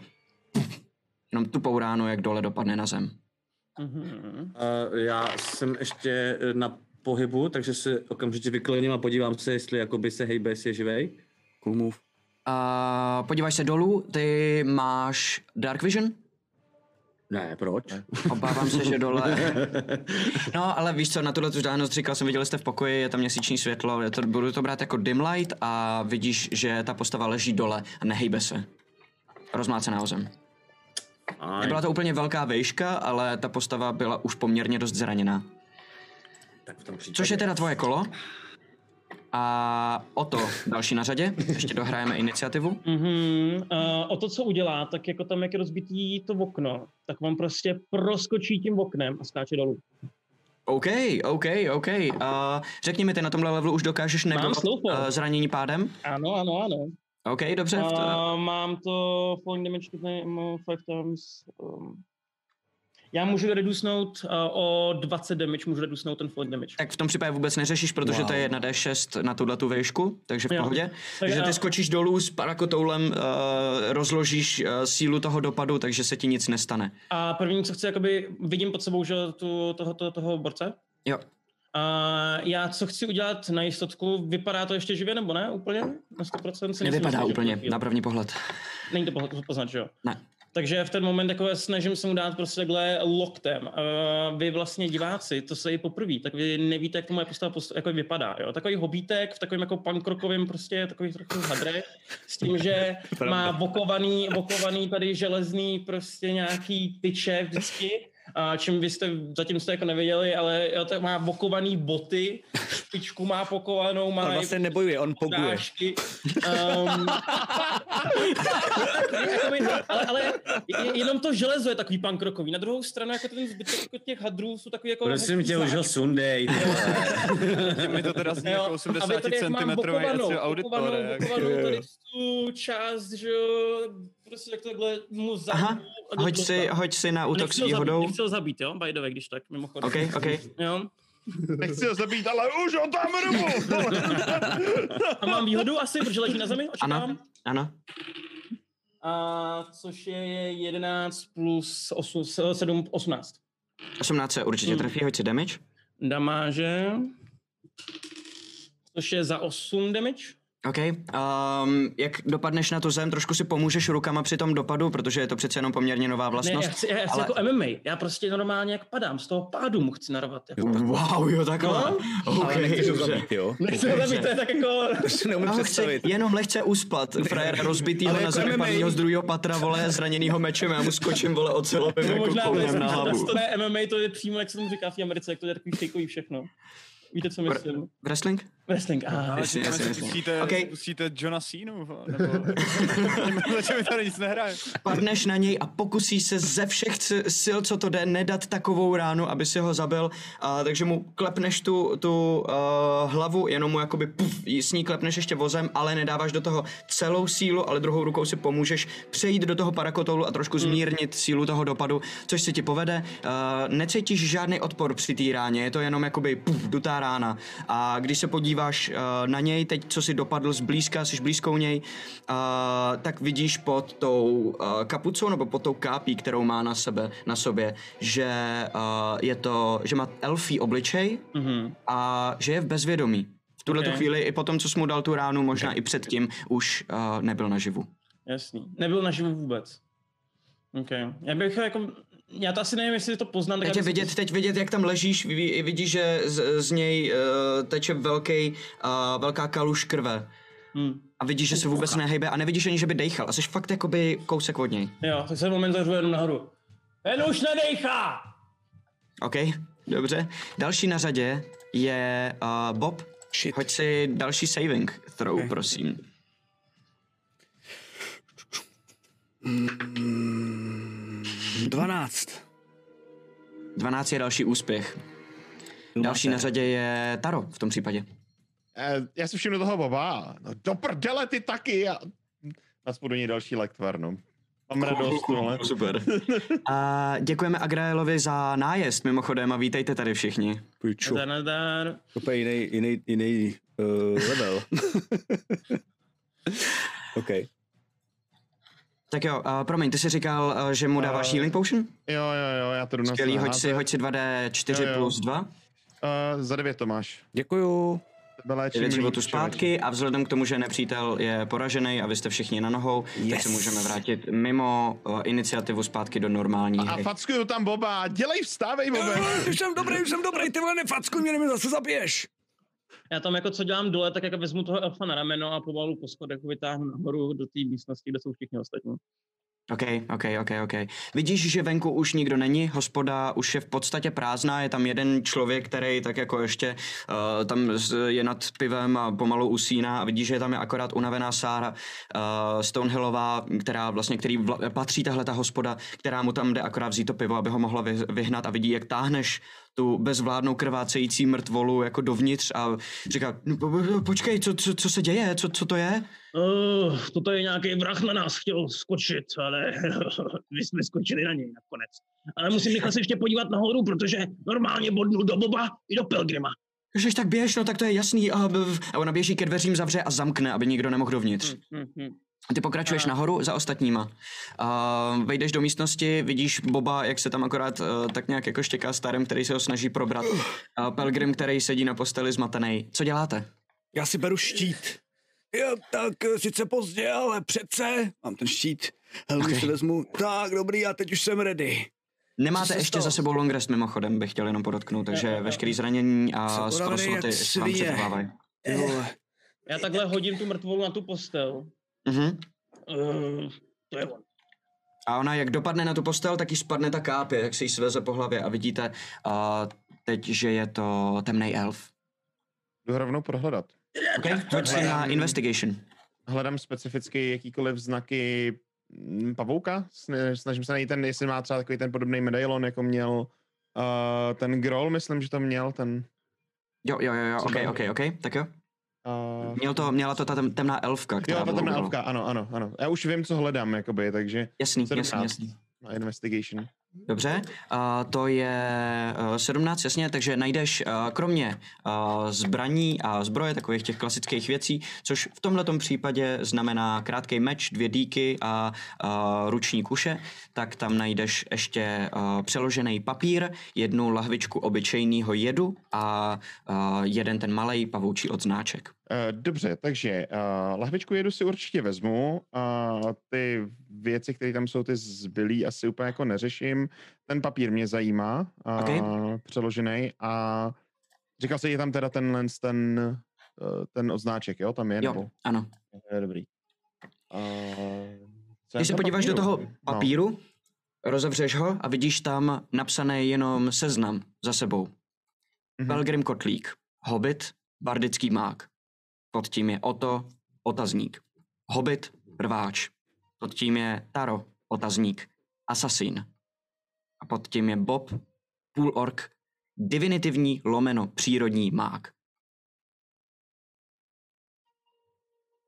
Speaker 3: jenom tupou ránu, jak dole dopadne na zem.
Speaker 6: Mhm.
Speaker 5: Uh, já jsem ještě na pohybu, takže se okamžitě vykloním a podívám se, jestli jakoby se hejbe, jestli je živej.
Speaker 8: Cool move.
Speaker 3: A podíváš se dolů, ty máš Dark Vision?
Speaker 5: Ne, proč?
Speaker 3: Obávám se, že dole. No, ale víš co, na tuhle tu vzdálenost říkal jsem, viděli jste v pokoji, je tam měsíční světlo, je to, budu to brát jako dim light a vidíš, že ta postava leží dole a nehejbe se. Rozmlácená o zem.
Speaker 5: Aj,
Speaker 3: Nebyla to úplně velká výška, ale ta postava byla už poměrně dost zraněná.
Speaker 5: tak v tom případě.
Speaker 3: Což je teda tvoje kolo. A o to další na řadě. Ještě dohrajeme iniciativu.
Speaker 6: Mhm. Uh, o to, co udělá, tak jako tam, jak je rozbitý to okno, tak vám prostě proskočí tím oknem a skáče dolů.
Speaker 3: OK, OK, OK. Uh, řekni mi, ty na tomhle levelu už dokážeš
Speaker 6: slowfall.
Speaker 3: uh, zranění pádem?
Speaker 6: Ano, ano, ano.
Speaker 3: OK, dobře.
Speaker 6: Uh, mám to falling damage to the- um, five times. Um, já můžu redusnout uh, o 20 damage, můžu redusnout ten falling damage.
Speaker 3: Tak v tom případě vůbec neřešíš, protože
Speaker 8: Wow.
Speaker 3: to je 1d6 na tuhle tu výšku, takže v
Speaker 6: Jo.
Speaker 3: pohodě.
Speaker 6: Tak
Speaker 3: Takže ty skočíš dolů s parakotoulem, uh, rozložíš uh, sílu toho dopadu, takže se ti nic nestane.
Speaker 6: A první, co chci, jakoby, vidím pod sebou, že tu, toho, toho, toho borce.
Speaker 3: Jo.
Speaker 6: A já co chci udělat na jistotku, vypadá to ještě živě nebo ne úplně? Na 100% si myslím,
Speaker 3: Nevypadá
Speaker 6: v
Speaker 3: úplně na první pohled.
Speaker 6: Není to pohled- poznat, že jo?
Speaker 3: Ne.
Speaker 6: Takže v ten moment jako snažím se mu dát prostě takhle loktem. Uh, vy vlastně diváci, to se i poprvé, tak vy nevíte, jak to moje postava post- jako vypadá. Jo? Takový hobítek v takovém jako pankrokovém prostě takový trochu hadre, s tím, že má vokovaný, vokovaný tady železný prostě nějaký tyče vždycky, a čím vy jste, zatím jste jako nevěděli, ale jo, tak má vokovaný boty, špičku má pokovanou, má
Speaker 8: On vlastně nebojuje, on poguje.
Speaker 6: Dášky. Um, jakoby, ale, ale je- jenom to železo je takový pankrokový. Na druhou stranu, jako ten zbytek jako těch hadrů jsou takový jako...
Speaker 5: Prosím tě, už ho sundej.
Speaker 4: Mi to teda zní jako
Speaker 6: a
Speaker 4: 80
Speaker 6: vy tady jak mám
Speaker 4: cm
Speaker 6: bokovanou,
Speaker 4: auditor.
Speaker 6: bokovanou,
Speaker 4: jak-
Speaker 6: bokovanou tady tu část, že jo, prostě tak takhle mu za...
Speaker 3: Aha, Hoď si, hoď si na útok s
Speaker 6: zabít,
Speaker 3: výhodou.
Speaker 6: nechci ho zabít, jo, by the way, když tak, mimochodem.
Speaker 3: OK, OK.
Speaker 6: Jo.
Speaker 7: Nechci ho zabít, ale už ho tam rubu!
Speaker 6: A mám výhodu asi, protože leží na zemi, očekávám.
Speaker 3: Ano, ano.
Speaker 6: A což je 11 plus 8, 7, 18.
Speaker 3: 18 se určitě
Speaker 6: Hmm.
Speaker 3: trefí, hoď si damage.
Speaker 6: Damáže. Což je za 8 damage.
Speaker 3: OK. Um, jak dopadneš na tu zem, trošku si pomůžeš rukama při tom dopadu, protože je to přece jenom poměrně nová
Speaker 6: Ne,
Speaker 3: vlastnost.
Speaker 6: já chci, já chci
Speaker 3: ale-
Speaker 6: jako MMA. Já prostě normálně jak padám, z toho pádu mu chci narvat. Jako.
Speaker 3: Wow, jo, takhle.
Speaker 6: No,
Speaker 3: OK,
Speaker 8: Ale nechceš ho
Speaker 3: dobře.
Speaker 8: zabít, jo?
Speaker 6: Nechci ho zabít, to je tak jako...
Speaker 8: To si neumím
Speaker 3: chci
Speaker 8: představit.
Speaker 3: jenom lehce uspat. Frajer rozbitýho na
Speaker 8: jako
Speaker 3: zemi
Speaker 8: MMA.
Speaker 3: padnýho z druhého patra, vole, zraněnýho mečem, já mu skočím, vole, ocelovým
Speaker 6: No,
Speaker 3: jako
Speaker 6: možná
Speaker 3: kounem na hlavu.
Speaker 6: to ne MMA, to je přímo, jak se tomu říká v Americe, jak to je takový všechno. Víte, co myslím?
Speaker 3: Wrestling?
Speaker 6: Wrestling, aha.
Speaker 3: Jasně, jasně,
Speaker 4: Ale
Speaker 3: jasně.
Speaker 4: pustíte,
Speaker 3: Okay.
Speaker 4: pustíte Johna Cenu, nebo... Mi tady nic nehraje.
Speaker 3: Padneš na něj a pokusíš se ze všech sil, co to jde, nedat takovou ránu, aby si ho zabil, a, takže mu klepneš tu, tu uh, hlavu, jenom mu jakoby puf, s ní klepneš ještě vozem, ale nedáváš do toho celou sílu, ale druhou rukou si pomůžeš přejít do toho parakotoulu a trošku zmírnit sílu toho dopadu, což se ti povede. Uh, necítíš žádný odpor při té ráně, je to jenom jakoby puf, dutá rána. A když se podíváš uh, na něj, teď co si dopadl zblízka, jsi blízkou něj, uh, tak vidíš pod tou uh, kapucou nebo pod tou kápí, kterou má na sebe, na sobě, že uh, je to, že má elfí obličej
Speaker 6: Mhm.
Speaker 3: a že je v bezvědomí. V tuhle
Speaker 6: Ok.
Speaker 3: chvíli i potom, co jsi mu dal tu ránu, možná i předtím, už uh, nebyl naživu.
Speaker 6: Jasný. Nebyl naživu vůbec. OK. Já bych jako... Já to asi nevím, jestli to poznám. tak
Speaker 3: Teď vidět, teď vidět, jak tam ležíš, vidíš, že z, z něj uh, teče velký, uh, velká kaluž krve.
Speaker 6: Hm.
Speaker 3: A vidíš, že se vůbec nehejbe a nevidíš ani, že by dejchal. A jsi fakt jakoby kousek od něj.
Speaker 6: Jo, tak se moment zařvu jenom nahoru. Ten už nedejchá!
Speaker 3: OK, dobře. Další na řadě je uh, Bob.
Speaker 8: Shit.
Speaker 3: Hoď si další saving throw, okay. prosím.
Speaker 8: Mm, 12.
Speaker 3: 12 je další úspěch. Další na řadě je Taro v tom případě.
Speaker 7: Eh, já si všimnu toho Boba. No do prdele ty taky. A... Naspu do něj další lektvar, no. Mám radost, tohle.
Speaker 3: Super. A děkujeme Agraelovi za nájezd mimochodem a vítejte tady všichni.
Speaker 8: Půjču.
Speaker 6: Nadar, nadar.
Speaker 8: Úplně jiný, jiný, jiný uh, level. OK.
Speaker 3: Tak jo, uh, promiň, ty jsi říkal, uh, že mu dáváš
Speaker 7: Eh,
Speaker 3: healing potion?
Speaker 7: Jo, jo, jo, já to jdu na
Speaker 3: Skvělý, hoď si, hoď si 2D4
Speaker 7: Jo, jo.
Speaker 3: plus 2.
Speaker 7: Uh, za devět to máš.
Speaker 8: Děkuju.
Speaker 3: 9 životů
Speaker 7: líp,
Speaker 3: zpátky a vzhledem k tomu, že nepřítel je poražený a vy jste všichni na nohou, yes. tak se můžeme vrátit mimo uh, iniciativu zpátky do normální
Speaker 7: A
Speaker 3: hry.
Speaker 7: fackuju tam Boba, dělej, vstávej, Bobe.
Speaker 8: Už jsem dobrý, už jsem dobrý, ty vole, nefackuj mě, mě zase zabiješ.
Speaker 6: Já tam jako co dělám dole, tak jako vezmu toho elfa na rameno a pomalu po schodech ho vytáhnu nahoru do té místnosti, kde jsou všichni ostatní.
Speaker 3: OK, OK, OK, OK. Vidíš, že venku už nikdo není, hospoda už je v podstatě prázdná, je tam jeden člověk, který tak jako ještě uh, tam je nad pivem a pomalu usíná a vidíš, že tam je akorát unavená Sára uh, Stonehillová, která vlastně, který vla, patří tahle ta hospoda, která mu tam jde akorát vzít to pivo, aby ho mohla vy, vyhnat a vidí, jak táhneš tu bezvládnou krvácející mrtvolu jako dovnitř a říká, no, po- po- počkej, co, co, co se děje, co, co to je?
Speaker 6: Uh, toto je nějaký vrah na nás chtěl skočit, ale vy jsme skočili na něj nakonec. Ale musím rychle se ještě podívat nahoru, protože normálně bodnu do Boba i do Pelgrima.
Speaker 3: Ježiš, tak běž, no tak to je jasný. A, a ona běží ke dveřím, zavře a zamkne, aby nikdo nemohl dovnitř.
Speaker 6: Hm, hm, hm.
Speaker 3: A ty pokračuješ nahoru za ostatníma. A vejdeš do místnosti, vidíš Boba, jak se tam akorát uh, tak nějak jako štěká starým, který se ho snaží probrat. A Pelgrim, který sedí na posteli zmatený. Co děláte?
Speaker 8: Já si beru štít. Jo, tak eh, sice pozdě, ale přece. Mám ten štít. Helmu
Speaker 3: Ok.
Speaker 8: okay. si vezmu. Tak, dobrý, já teď už jsem ready.
Speaker 3: Nemáte
Speaker 8: se
Speaker 3: ještě
Speaker 8: stalo?
Speaker 3: za sebou long rest mimochodem, bych chtěl jenom podotknout, takže
Speaker 6: Jo, jo,
Speaker 3: veškerý zranění a
Speaker 8: Jsem
Speaker 3: skoro
Speaker 8: unavený jak
Speaker 3: sloty vám přetrvávají.
Speaker 6: Já takhle hodím tu mrtvolu na tu postel.
Speaker 3: Mhm.
Speaker 6: Uh, to je on.
Speaker 3: A ona, jak dopadne na tu postel, tak jí spadne ta kápě, jak se jí sveze po hlavě a vidíte uh, teď, že je to temný elf.
Speaker 7: Jdu rovnou prohledat.
Speaker 3: Okay? Hoď si na investigation.
Speaker 7: Hledám specificky jakýkoliv znaky mm, pavouka. Sn- Snažím se najít ten, jestli má třeba takový ten podobný medailon, jako měl uh, ten Groll, myslím, že to měl, ten...
Speaker 3: Jo, jo, jo, jo, ok, ok, ok, tak jo.
Speaker 7: Uh,
Speaker 3: Měl to, měla to ta tem- temná elfka, která
Speaker 7: jo, ta temná elfka, ano, ano, ano. Já už vím, co hledám, jakoby, takže
Speaker 3: Jasný, jasný,
Speaker 7: 17
Speaker 3: jasný.
Speaker 7: na investigation.
Speaker 3: Dobře, a to je uh, 17, jasně, takže najdeš uh, kromě uh, zbraní a zbroje, takových těch klasických věcí, což v tomhle případě znamená krátký meč, dvě díky a uh, ruční kuše, tak tam najdeš ještě uh, přeložený papír, jednu lahvičku obyčejného jedu a uh, jeden ten malý pavoučí odznáček.
Speaker 7: Uh, dobře, takže uh, lahvičku jedu si určitě vezmu a uh, ty věci, které tam jsou ty zbylý, asi úplně jako neřeším. Ten papír mě zajímá, uh,
Speaker 3: Okay.
Speaker 7: přeložený a říkal jsi, je tam teda tenhle ten, uh, ten odznáček, jo, tam je,
Speaker 3: Jo,
Speaker 7: nebo?
Speaker 3: ano.
Speaker 7: Je dobrý. Uh,
Speaker 3: Když se podíváš do
Speaker 7: papíru?
Speaker 3: toho papíru, rozevřeš ho a vidíš tam napsaný jenom seznam za sebou.
Speaker 7: Mhm.
Speaker 3: Pelgrim Kotlík, Hobbit, Bardický mák. Pod tím je Oto, otazník. Hobbit, rváč. Pod tím je Taro, otazník. Assassin. A pod tím je Bob, půlork, divinitivní lomeno přírodní mák.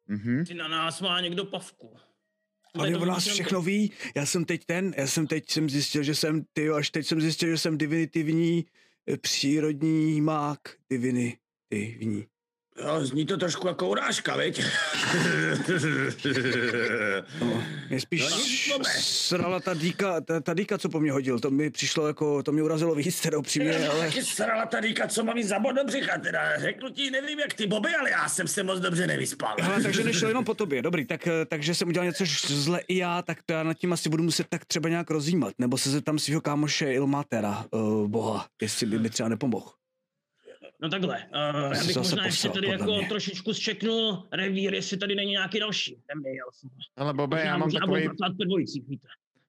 Speaker 7: Mhm.
Speaker 6: Ty na nás má někdo pavku.
Speaker 2: Ale o nás všechno ví. Já jsem teď ten, já jsem teď jsem zjistil, že jsem, ty až teď jsem zjistil, že jsem divinitivní eh, přírodní mák. Divinitivní.
Speaker 5: Jo, zní to trošku jako urážka, viď?
Speaker 2: No, mě spíš
Speaker 5: No
Speaker 2: srala ta dýka, ta, ta dýka, co po mně hodil. To mi přišlo jako, to mě urazilo víc, teda upřímně, ale...
Speaker 5: Taky srala ta dýka, co mám jí zabod do břicha, teda řeknu ti, nevím jak ty Boby, ale já jsem se moc dobře nevyspal.
Speaker 2: Hele, takže nešlo jenom po tobě, dobrý, tak, eh, takže jsem udělal něco zle i já, tak to já nad tím asi budu muset tak třeba nějak rozjímat, nebo se zeptám svého kámoše Ilmatera, uh, boha, jestli by mi třeba nepomohl.
Speaker 6: No takhle, uh, já bych možná ještě tady jako
Speaker 2: mě.
Speaker 6: trošičku zčeknul revír, jestli tady není nějaký další. Ten by jel.
Speaker 7: Ale Bobe,
Speaker 6: Možná,
Speaker 7: já mám takový,
Speaker 6: víte.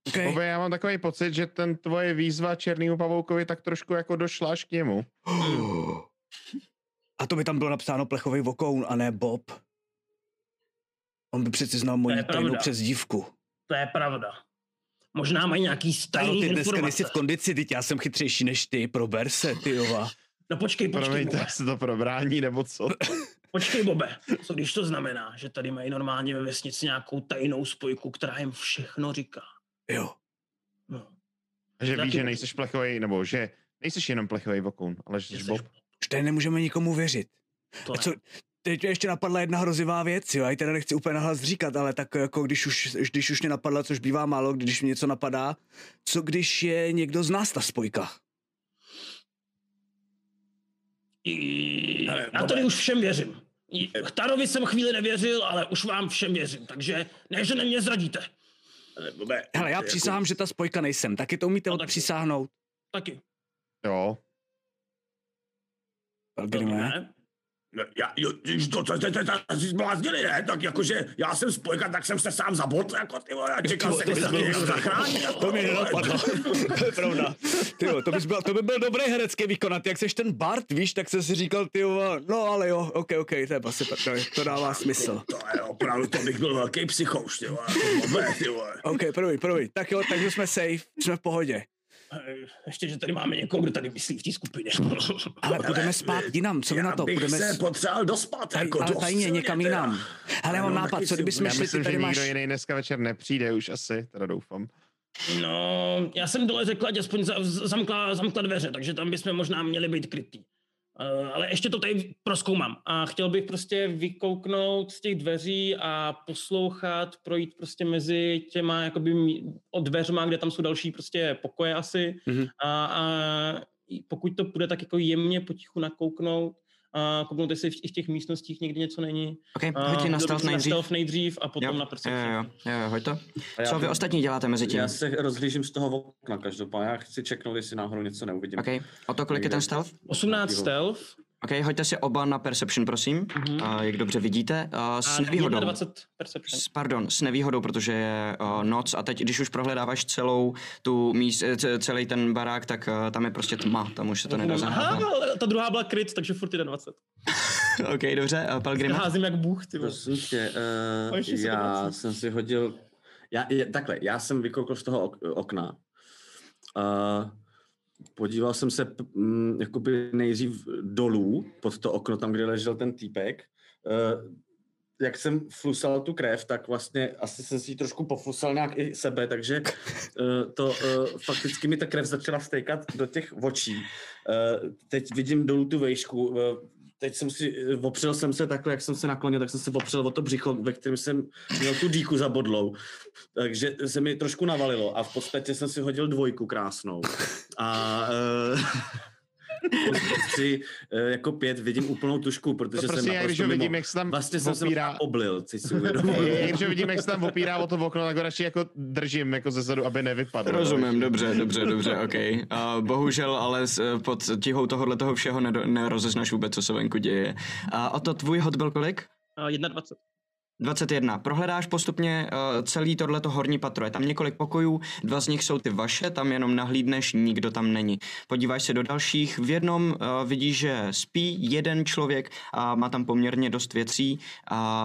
Speaker 2: Okay.
Speaker 7: Bobe, já mám takový pocit, že ten tvoje výzva Černýmu pavoukovi tak trošku jako došla až k němu.
Speaker 2: A to by tam bylo napsáno plechový vokoun a ne Bob. On by přeci znal moji tajnou
Speaker 6: pravda.
Speaker 2: přezdívku.
Speaker 6: To je pravda. Možná mají nějaký
Speaker 2: Ano,
Speaker 6: tajný
Speaker 2: ty dneska
Speaker 6: informace.
Speaker 2: nejsi v kondici, teď já jsem chytřejší než ty, prober se, ty jova.
Speaker 6: No počkej, počkej,
Speaker 7: Promiňte,
Speaker 6: Bobe.
Speaker 7: se to probrání, nebo co?
Speaker 6: Počkej, Bobe. Co když to znamená, že tady mají normálně ve vesnici nějakou tajnou spojku, která jim všechno říká?
Speaker 2: Jo.
Speaker 6: No.
Speaker 7: že víš, že nejseš plechový, nebo že nejseš jenom plechový vokoun, ale že jsi
Speaker 6: Že
Speaker 7: Bob.
Speaker 2: Už tady nemůžeme nikomu věřit.
Speaker 6: To
Speaker 2: A co, teď mě ještě napadla jedna hrozivá věc, jo, já ji teda nechci úplně nahlas říkat, ale tak jako když už, když už mě napadla, což bývá málo, když mě něco napadá, co když je někdo z nás ta spojka?
Speaker 6: I...
Speaker 5: Ale,
Speaker 6: Já
Speaker 5: Bobe.
Speaker 6: tady už všem věřím. I- Tarovi jsem chvíli nevěřil, ale už vám všem věřím, takže ne, že na mě zradíte.
Speaker 5: Bobe,
Speaker 2: Hele, já
Speaker 5: jako-
Speaker 2: přísahám, že ta spojka nejsem, taky to umíte
Speaker 6: No, taky.
Speaker 2: odpřísáhnout.
Speaker 6: Taky.
Speaker 7: Jo.
Speaker 2: Pelgrime.
Speaker 5: Já, jo, to, to, to, to, to, jsi zbláznili, ne? Tak jakože já jsem spojka, tak jsem se sám zabot, jako ty vole, a čekal jsem, že se mě někdo zachrání. jako,
Speaker 2: To mě
Speaker 5: vole.
Speaker 2: nenapadlo. to je pravda. Tyjo, to, bys byl, to by byl dobrý herecký výkon. A ty, jak seš ten Bart, víš, tak jsem si říkal, ty no ale jo, ok, ok, to je asi to, to dává smysl.
Speaker 5: To je opravdu, to bych byl velký psychouš, ty vole, jako ty vole.
Speaker 2: Ok, prvý, prvý. Tak jo, takže jsme safe, jsme v pohodě.
Speaker 6: Eh, Ještě, že tady máme někoho, kdo tady myslí v té skupině.
Speaker 2: Ale budeme spát jinam, co vy na to?
Speaker 5: bych
Speaker 2: Budeme
Speaker 5: se potřeboval dospat,
Speaker 2: taj,
Speaker 5: jako
Speaker 2: ale tajně někam
Speaker 5: teda.
Speaker 2: jinam. Hele, já mám nápad, co kdybychom šli,
Speaker 7: myslím,
Speaker 2: ty
Speaker 7: že
Speaker 2: tady
Speaker 7: nikdo
Speaker 2: máš...
Speaker 7: jiný dneska večer nepřijde už asi, teda doufám.
Speaker 6: No, já jsem dole řekl, ať aspoň zamkla, zamkla dveře, takže tam bychom možná měli být krytý. Uh, ale ještě to tady proskoumám a chtěl bych prostě vykouknout z těch dveří a poslouchat, projít prostě mezi těma jakoby od dveřma, kde tam jsou další prostě pokoje asi
Speaker 2: Mhm.
Speaker 6: a, a pokud to bude tak jako jemně potichu nakouknout a kouknout, jestli v, i v těch místnostích někdy něco není.
Speaker 3: OK, hoď na stealth
Speaker 6: si na
Speaker 3: nejdřív.
Speaker 6: nejdřív a potom
Speaker 3: Jo,
Speaker 6: na
Speaker 3: jo,
Speaker 6: perception.
Speaker 3: jo, jo, jo, hoď to.
Speaker 9: A
Speaker 3: Co vy
Speaker 9: to-
Speaker 3: ostatní děláte mezi tím?
Speaker 9: Já se rozhlížím z toho okna každopádně. Já chci čeknout, jestli náhodou něco neuvidím.
Speaker 3: OK, o to kolik je ten stealth?
Speaker 6: 18 stealth
Speaker 3: OK, hoďte si oba na perception, prosím,
Speaker 6: Mhm.
Speaker 3: uh, jak dobře vidíte. Uh, s
Speaker 6: a
Speaker 3: nevýhodou.
Speaker 6: 21 perception.
Speaker 3: S, pardon, s nevýhodou, protože je uh, noc a teď, když už prohledáváš celou tu míst, eh, ce- celý ten barák, tak uh, tam je prostě tma, tam už se to nedá
Speaker 6: Aha,
Speaker 3: zahrát.
Speaker 6: ale ta druhá byla kryt, takže furt jde 20.
Speaker 3: OK, dobře, uh, Pelgrim.
Speaker 6: Házím jak bůh, ty vole.
Speaker 9: Prosím tě, uh, já jsem si hodil... Já, je, takhle, já jsem vykoukl z toho ok, okna. Uh, podíval jsem se mm, jakoby nejdřív dolů pod to okno, tam, kde ležel ten týpek. Uh,
Speaker 5: jak jsem flusal tu krev, tak vlastně asi jsem si ji trošku poflusal nějak i sebe, takže uh, to uh, fakticky mi ta krev začala vtékat do těch očí. Uh, teď vidím dolů tu vejšku, teď jsem si, uh, opřel jsem se takhle, jak jsem se naklonil, tak jsem se opřel o to břicho, ve kterém jsem měl tu díku zabodlou. Takže se mi trošku navalilo a v podstatě jsem si hodil dvojku krásnou. A uh, tři, eh, jako pět vidím úplnou tušku, protože
Speaker 7: To
Speaker 5: jsem
Speaker 7: prostě když
Speaker 5: naprosto mimo.
Speaker 7: vidím, jak se tam
Speaker 5: Vlastně jsem se
Speaker 7: opírá-
Speaker 5: možná oblil, si si uvědomil.
Speaker 7: Když vidím, jak se tam opírá o to okno, tak ho radši jako držím jako ze zadu, aby nevypadl.
Speaker 3: Rozumím, dobře, dobře, dobře, OK. Uh, bohužel, ale s, pod tíhou tohohle toho všeho nedo, nerozeznaš vůbec, co se venku děje. A o to tvůj hod byl kolik?
Speaker 6: Uh, 21.
Speaker 3: 21. Prohledáš postupně uh, celý tohleto horní patro. Je tam několik pokojů, dva z nich jsou ty vaše, tam jenom nahlídneš, nikdo tam není. Podíváš se do dalších, v jednom uh, vidíš, že spí jeden člověk a má tam poměrně dost věcí,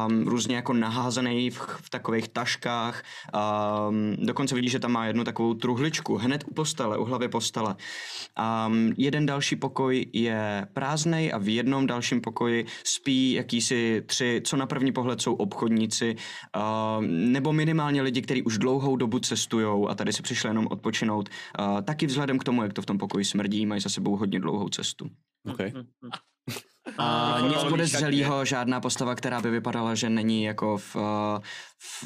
Speaker 3: um, různě jako naházený v, v takových taškách. Um, dokonce vidíš, že tam má jednu takovou truhličku hned u postele, u hlavy postele. Um, jeden další pokoj je prázdnej a v jednom dalším pokoji spí jakýsi tři, co na první pohled jsou obchodníci, uh, nebo minimálně lidi, kteří už dlouhou dobu cestujou a tady si přišli jenom odpočinout. Uh, taky vzhledem k tomu, jak to v tom pokoji smrdí, mají za sebou hodně dlouhou cestu.
Speaker 2: Okay.
Speaker 3: A nic
Speaker 6: ale
Speaker 3: podezřelého, žádná postava, která by vypadala, že není jako v,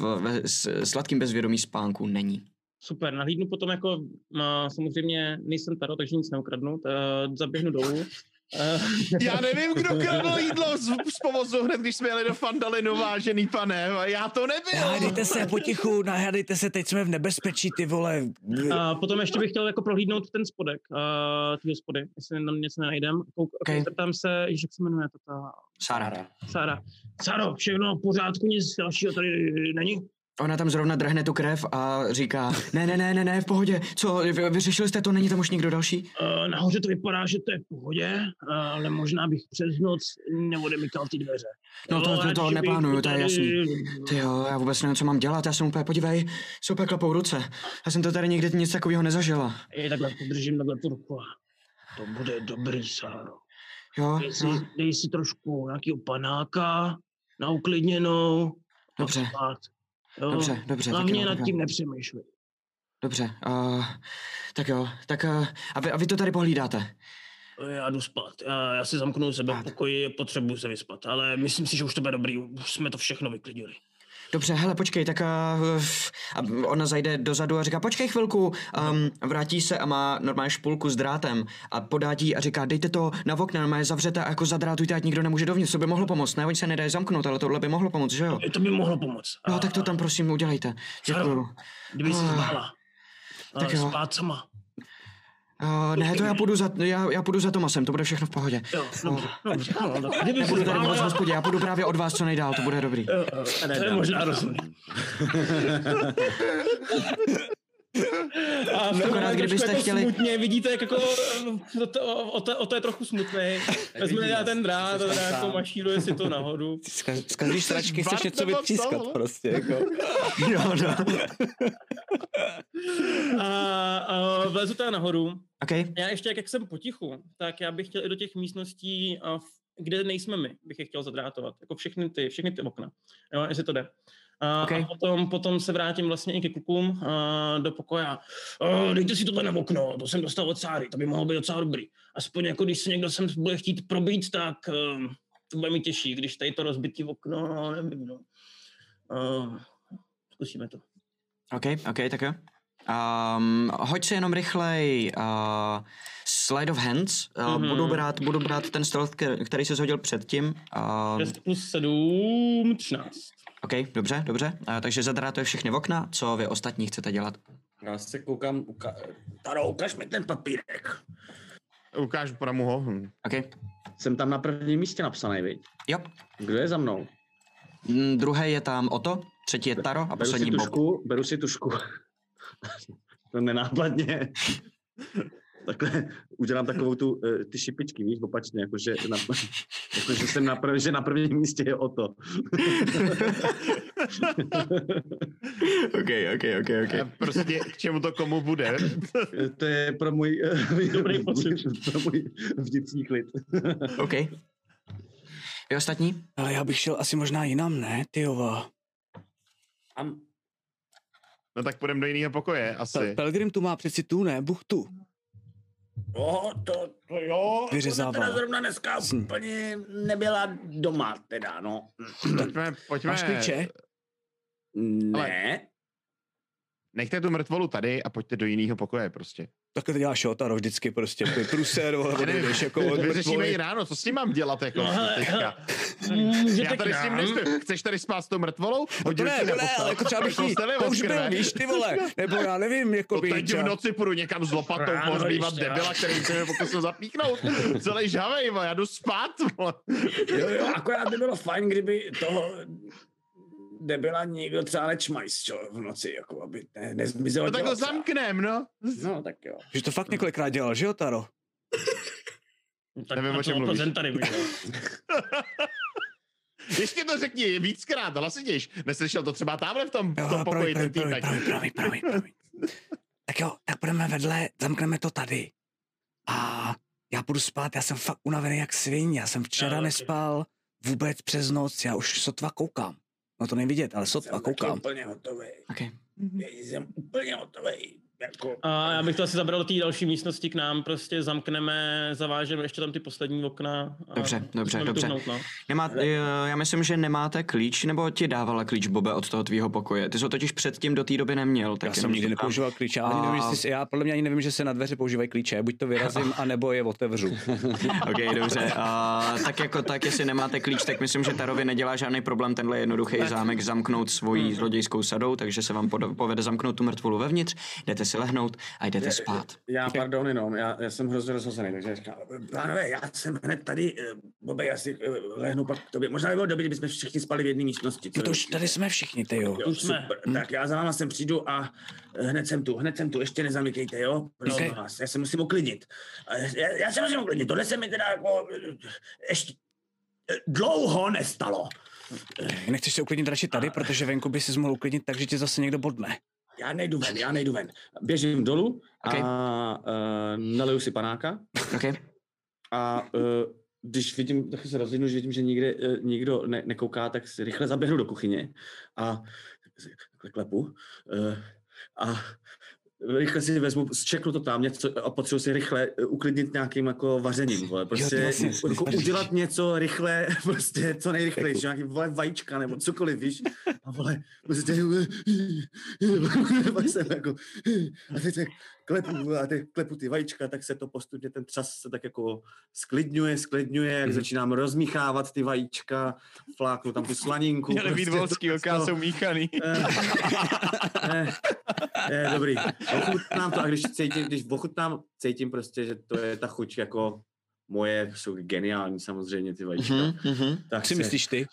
Speaker 3: v s, sladkým bezvědomí spánku, není.
Speaker 6: Super, nahlídnu potom jako, samozřejmě nejsem taro, takže nic neukradnu, zaběhnu dolů. Eh,
Speaker 7: Já nevím, kdo kradl jídlo z, z povozu hned, když jsme jeli do Fandalinu, vážený pane. Já to nebyl.
Speaker 2: Nahádejte se potichu, nahádejte se, teď jsme v nebezpečí, ty vole.
Speaker 6: A potom ještě bych chtěl jako prohlídnout ten spodek, uh, ty hospody, jestli tam něco nenajdem. Kouk,
Speaker 3: Okay.
Speaker 6: Zeptám se, jak se jmenuje to ta
Speaker 3: Sára.
Speaker 6: Sára. Sáro, všechno v pořádku, nic dalšího tady není?
Speaker 3: Ona tam zrovna drhne tu krev a říká, ne, ne, ne, ne, ne, v pohodě, co, vy, vyřešili jste to, není tam už nikdo další?
Speaker 6: Uh, nahoře to vypadá, že to je v pohodě, uh, ale možná bych přes noc neodemykal ty dveře.
Speaker 3: No to, to, to neplánuju, to je jasný. Ty jo, já vůbec nevím, co mám dělat, já jsem úplně, podívej, jsou úplně klapou ruce. Já jsem to tady nikdy nic takového nezažila.
Speaker 6: Je takhle, podržím takhle tu ruku. a To bude dobrý, Sáro.
Speaker 3: Jo,
Speaker 6: Dej si,
Speaker 3: no,
Speaker 6: dej si trošku nějakého panáka na uklidněnou. a
Speaker 3: Dobře.
Speaker 6: spát. Jo?
Speaker 3: dobře, dobře. tak
Speaker 6: Hlavně
Speaker 3: jo,
Speaker 6: nad tím nepřemýšlej.
Speaker 3: Dobře, uh, tak jo, tak uh, a, vy, a vy to tady pohlídáte?
Speaker 6: Já jdu spát. Já, já si zamknu sebe v pokoji, potřebuji se vyspat. Ale myslím si, že už to bude dobrý. Už jsme to všechno vyklidili.
Speaker 3: Dobře, hele, počkej, tak uh, a ona zajde dozadu a říká, počkej chvilku, um, vrátí se a má normálně špulku s drátem a podá ti a říká, dejte to na okna, normálně zavřete a jako zadrátujte, ať nikdo nemůže dovnitř, to by mohlo pomoct, ne, oni se nedají zamknout, ale tohle by mohlo pomoct, že jo?
Speaker 6: To by mohlo pomoct.
Speaker 3: No, tak to tam prosím udělejte. Děkuju.
Speaker 6: Kdyby si
Speaker 3: Ah.
Speaker 6: zbála.
Speaker 3: Tak
Speaker 6: Tak
Speaker 3: jo.
Speaker 6: spát sama.
Speaker 3: Uh, ne, to já půjdu za, já, já půjdu za Tomasem, to bude všechno v pohodě.
Speaker 6: Jo, dobře, dobře. No, kdyby si
Speaker 3: Nebudu tady moc hospodě, já půjdu právě od vás co nejdál, to bude dobrý.
Speaker 6: jo, jo, to je možná rozumný. A v
Speaker 3: Akorát, kdybyste
Speaker 6: jako
Speaker 3: chtěli-
Speaker 6: smutně, vidíte, jak jako o to, o, to, o to je trochu smutný. Vezme na ten drát a jako mašíruje si to nahoru.
Speaker 2: Z každý sračky chceš něco vytřískat prostě, jako.
Speaker 3: Jo, no.
Speaker 6: A, a vlezu teda nahoru.
Speaker 3: Okay.
Speaker 6: Já ještě, jak, jak jsem potichu, tak já bych chtěl i do těch místností, kde nejsme my, bych je chtěl zadrátovat. Jako všechny ty, všechny ty okna. Jo, jestli to jde. A,
Speaker 3: Okay.
Speaker 6: a potom, potom se vrátím vlastně i ke klukům a, do pokoje. a, "O, Dejte si tohle na okno, to jsem dostal od Sáry, to by mohlo být docela dobrý. Aspoň jako když se někdo sem bude chtít probít, tak um, to bude mi těžší, když tady to rozbitý okno, no, nevím, no. Uh, zkusíme to.
Speaker 3: OK, OK, tak jo. Um, hoď si jenom rychlej uh, slide of hands. Uh,
Speaker 6: Mhm.
Speaker 3: mm-hmm. budu, brát, budu brát ten stealth, který- jsi zhodil předtím. Uh,
Speaker 6: 6 plus 7, 13.
Speaker 3: OK, dobře, dobře. Uh, takže zadrátuje všechny okna. Co vy ostatní chcete dělat?
Speaker 5: Já se koukám, uka... Taro, ukaž mi ten papírek.
Speaker 7: Ukážu, podám mu ho. Hm.
Speaker 3: OK.
Speaker 5: Jsem tam na prvním místě napsaný, viď?
Speaker 3: Jo.
Speaker 5: Kdo je za mnou?
Speaker 3: Mm, druhé je tam Oto, třetí je Taro a
Speaker 5: Beru si
Speaker 3: poslední Bob.
Speaker 5: tušku, beru si tušku. To nenápadně. Takhle udělám takovou tu, eh, ty šipičky, víš, opačně, jakože na, jakože jsem na, prv, že na prvním místě je o to.
Speaker 3: OK, OK, OK,
Speaker 7: A Prostě k čemu to komu bude.
Speaker 5: to je pro můj, eh,
Speaker 6: Dobrý pocit.
Speaker 5: pro můj vnitřní klid.
Speaker 3: OK. Vy ostatní?
Speaker 2: Ale já bych šel asi možná jinam, ne, tyjova.
Speaker 5: Am,
Speaker 7: No tak půjdeme do jiného pokoje, asi.
Speaker 2: Pel- Pelgrim tu má přeci tu, ne, buchtu.
Speaker 5: jo, to, to jo.
Speaker 2: Vyřezává.
Speaker 5: To teda zrovna dneska
Speaker 2: Sní.
Speaker 5: úplně nebyla doma, teda, no.
Speaker 7: Pojďme, pojďme.
Speaker 2: Máš klíče?
Speaker 5: Ne.
Speaker 7: Nechte tu mrtvolu tady a pojďte do jiného pokoje prostě.
Speaker 2: Tak to dělá Šotaro vždycky prostě, ty pruser, vole, odejdeš jako od
Speaker 7: Vyřešíme ji ráno, co s tím mám dělat jako
Speaker 6: No,
Speaker 7: teďka?
Speaker 6: Můžete
Speaker 7: Já tady s tím
Speaker 6: nám.
Speaker 7: nespím. Chceš tady spát s tou mrtvolou?
Speaker 2: No to ne, to ne, ale jako třeba bych jí, to už byl, víš, ty vole, nebo já nevím, jako
Speaker 7: To
Speaker 2: by
Speaker 7: teď v noci půjdu někam s lopatou pohřbívat
Speaker 6: ještě,
Speaker 7: debila, který se mi pokusil zapíchnout. Celý žhavej, vole, já jdu spát, vole.
Speaker 5: Jo, jo, akorát by bylo fajn, kdyby toho nebyla někdo třeba nečmajs, čo, v noci, jako aby ne, nezmizel
Speaker 7: No tak ho zamknem, no.
Speaker 5: No, tak jo.
Speaker 2: Že to fakt několikrát dělal, že jo, Taro?
Speaker 6: Tak
Speaker 7: Nevím, o čem mluvíš.
Speaker 6: Plzeň tady.
Speaker 7: Ještě to řekni víckrát, hlasitějš. Neslyšel to třeba tamhle v tom, v tom
Speaker 2: Jo,
Speaker 7: pokoji,
Speaker 2: promiň,
Speaker 7: ten
Speaker 2: promiň, promiň, promiň, promiň, promiň. Tak jo, tak budeme vedle, zamkneme to tady. A já půjdu spát, já jsem fakt unavený jak sviň, já jsem včera
Speaker 6: Já
Speaker 2: nespal vůbec přes noc, já už sotva koukám. No to nevidět, ale sotva
Speaker 5: Jsem
Speaker 2: koukám.
Speaker 5: úplně hotový.
Speaker 3: Okay.
Speaker 5: Jsem úplně hotový. Jako,
Speaker 6: A já bych to asi zabral do té další místnosti k nám, prostě zamkneme, zavážeme ještě tam ty poslední okna. A
Speaker 3: Dobře, dobře, dobře.
Speaker 6: vytuhnout, no.
Speaker 3: Nemá, eh, já myslím, že nemáte klíč, nebo ti dávala klíč Bobe od toho tvýho pokoje? Ty jsi ho totiž předtím do té doby neměl. Tak
Speaker 2: Já jsem nikdy nepoužíval klíče, ale ani nevím,
Speaker 3: A-
Speaker 2: jestli, já podle mě ani nevím, že se na dveře používají klíče, buď to vyrazím, anebo je otevřu.
Speaker 3: Ok, dobře. A, tak jako tak, jestli nemáte klíč, tak myslím, že Tarovi nedělá žádný problém tenhle jednoduchý zámek zamknout svojí zlodějskou sadou, takže se vám povede zamknout tu mrtvolu vevnitř, jdete si lehnout a jdete spát.
Speaker 5: Já, pardon, jenom, já, já jsem hrozně rozhozený, takže říkám, pánové, já jsem hned tady, eh, Bobe, já si eh, lehnu pak k tobě. Možná by bylo dobré, kdybychom všichni spali v jedné místnosti.
Speaker 2: No to už tady jsme všichni, ty jo.
Speaker 5: Jo,
Speaker 6: už jsme.
Speaker 5: super. Tak já za váma sem přijdu a eh, hned jsem tu, hned jsem tu, ještě nezamykejte, jo? Prosím
Speaker 2: Ok.
Speaker 5: vás, já se musím uklidnit. Já, já se musím uklidnit, tohle se mi teda jako ještě dlouho nestalo.
Speaker 2: Nechceš se uklidnit radši tady, protože venku by si mohl uklidnit tak, že tě zase někdo bodne.
Speaker 5: Já nejdu ven, já nejdu ven. Běžím dolů
Speaker 3: Ok.
Speaker 5: a uh, naliju si panáka
Speaker 3: Ok?
Speaker 5: a uh, když vidím, tak se rozhodnu, že vidím, že nikde, uh, nikdo ne, nekouká, tak si rychle zaběhnu do kuchyně a takhle klepu uh, a rychle si vezmu, zčeknu to tam něco a potřebuji si rychle eh, uklidnit nějakým jako vařením, vole. Prostě
Speaker 2: vlastně,
Speaker 5: u- jako udělat něco rychle, prostě co nejrychlejší, nějaký vole vajíčka nebo cokoliv, víš. A vole, prostě pak jsem jako, a teď tak klepu, a teď klepu ty vajíčka, tak se to postupně, ten třas se tak jako sklidňuje, sklidňuje, jak začínám rozmíchávat ty vajíčka, fláknu tam tu slaninku.
Speaker 7: Měli být
Speaker 5: prostě
Speaker 7: volský,
Speaker 5: to-
Speaker 7: oká jsou míchaný.
Speaker 5: ne, ne, dobrý. Ochutnám to a když cítím, když ochutnám, cítím prostě, že to je ta chuť jako moje, jsou geniální samozřejmě ty vajíčka.
Speaker 3: Mhm, mhm.
Speaker 5: Tak
Speaker 2: si myslíš ty?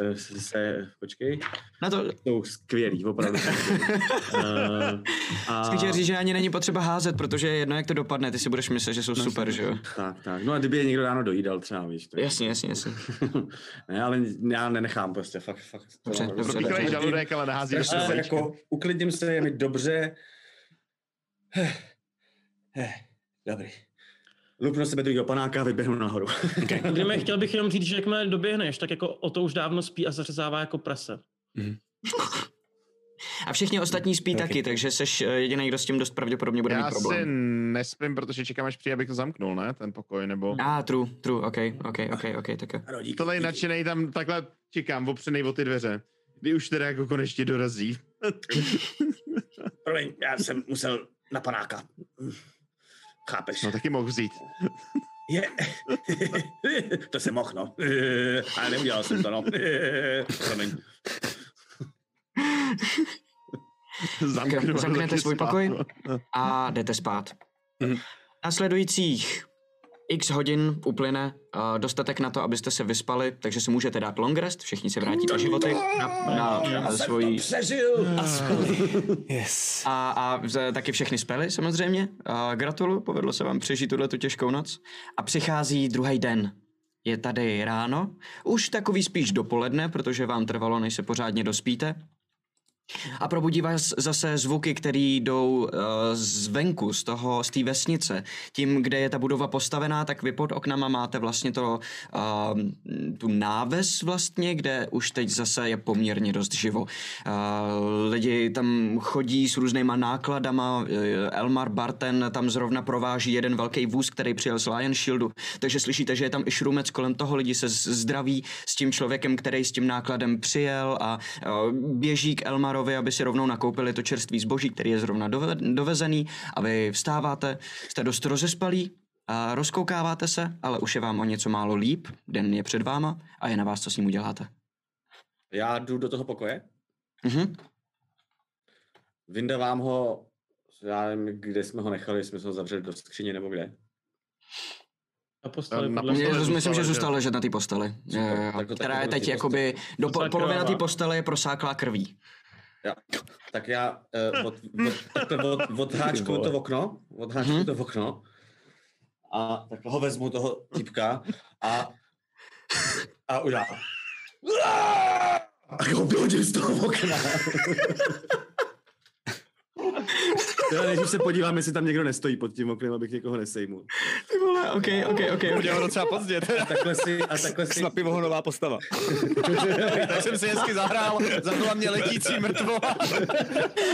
Speaker 5: eh, se, se, počkej,
Speaker 3: Na to,
Speaker 5: jsou skvělý, opravdu. uh, a,
Speaker 3: chci říct, že ani není potřeba házet, protože je jedno, jak to dopadne, ty si budeš myslet, že jsou super, že jo?
Speaker 5: tak, tak. No a kdyby je někdo ráno dojídal třeba, víš. Tak.
Speaker 3: Jasně, jasně, jasně.
Speaker 5: ne, ale já nenechám prostě, fakt, fakt. to
Speaker 3: Dobře, dobře,
Speaker 5: rozhodně.
Speaker 7: Píchlej žaludek, ale nehází do
Speaker 5: Strašně se
Speaker 7: vajíčka.
Speaker 5: jako, uklidním se, je mi dobře. Eh, eh, Dobrý. Lupnu sebe druhého panáka a vyběhnu nahoru.
Speaker 6: Grime, chtěl bych jenom říct, že jakmile doběhneš, tak jako o to už dávno spí a zařezává jako prase.
Speaker 3: A všichni ostatní spí taky, takže jsi jediný, kdo s tím dost pravděpodobně bude mít
Speaker 7: Já
Speaker 3: problém.
Speaker 7: si nespím, protože čekám, až přijde, abych to zamknul, ne? Ten pokoj, nebo...
Speaker 3: A, ah, true, true, ok, ok, ok, ok, tak jo.
Speaker 7: Tohle nadšenej tam takhle čekám, opřenej o ty dveře. Kdy už teda jako konečně dorazí.
Speaker 5: Promiň, já jsem musel na panáka. Chápeš?
Speaker 7: No taky mohl vzít.
Speaker 5: Je. to jsem mohl, no. Ale neudělal jsem to, no. Promiň.
Speaker 7: Zamknu,
Speaker 3: zamknete svůj
Speaker 7: spát,
Speaker 3: pokoj?
Speaker 7: no.
Speaker 3: a jdete spát.
Speaker 2: Mhm.
Speaker 3: Následujících x hodin uplyne uh, dostatek na to, abyste se vyspali, takže si můžete dát long rest, všichni se vrátí do životy na, na, na svoji...
Speaker 5: Přežil!
Speaker 2: Yes.
Speaker 3: A, a z- taky všechny spely samozřejmě. A gratuluju, povedlo se vám přežít tuhle tu těžkou noc. A přichází druhý den. Je tady ráno, už takový spíš dopoledne, protože vám trvalo, než se pořádně dospíte. A probudí vás zase zvuky, které jdou uh, zvenku, z toho, z té vesnice. Tím, kde je ta budova postavená, tak vy pod oknama máte vlastně to, uh, tu náves vlastně, kde už teď zase je poměrně dost živo. Uh, lidi tam chodí s různýma nákladama, Elmar Barten tam zrovna prováží jeden velký vůz, který přijel z Lion Shieldu, takže slyšíte, že je tam i šrumec kolem toho, lidi se zdraví s tím člověkem, který s tím nákladem přijel a uh, běží k Elmarovi, aby si rovnou nakoupili to čerstvý zboží, který je zrovna dove, dovezený a vy vstáváte, jste dost rozespalí a rozkoukáváte se, ale už je vám o něco málo líp, den je před váma a je na vás, co s ním uděláte.
Speaker 5: Já jdu do toho pokoje,
Speaker 3: Mhm.
Speaker 5: vyndavám ho, já nevím, kde jsme ho nechali, jestli jsme ho zavřeli do skříně nebo kde.
Speaker 6: Na posteli,
Speaker 7: Na posteli
Speaker 6: mě.
Speaker 3: Já myslím, že zůstal ležet na té posteli,
Speaker 5: Super,
Speaker 3: která
Speaker 5: taky
Speaker 3: je teď jakoby, do po, polovina té postele je prosáklá krví.
Speaker 5: Já, tak já uh, od, od, takhle od, odháčkuju to okno, odháčkuju
Speaker 3: Mhm.
Speaker 5: to okno a takhle ho vezmu toho typka a, a udělám. A ho vyhodím z toho okna. Já než se podívám, jestli tam někdo nestojí pod tím oknem, abych někoho nesejmul.
Speaker 3: Ty ok, ok, ok.
Speaker 4: Udělal docela pozdě, teda.
Speaker 5: A takhle si, a takhle si,
Speaker 2: Na pivo nová postava.
Speaker 4: tak jsem si hezky zahrál, zabila mě letící mrtvola,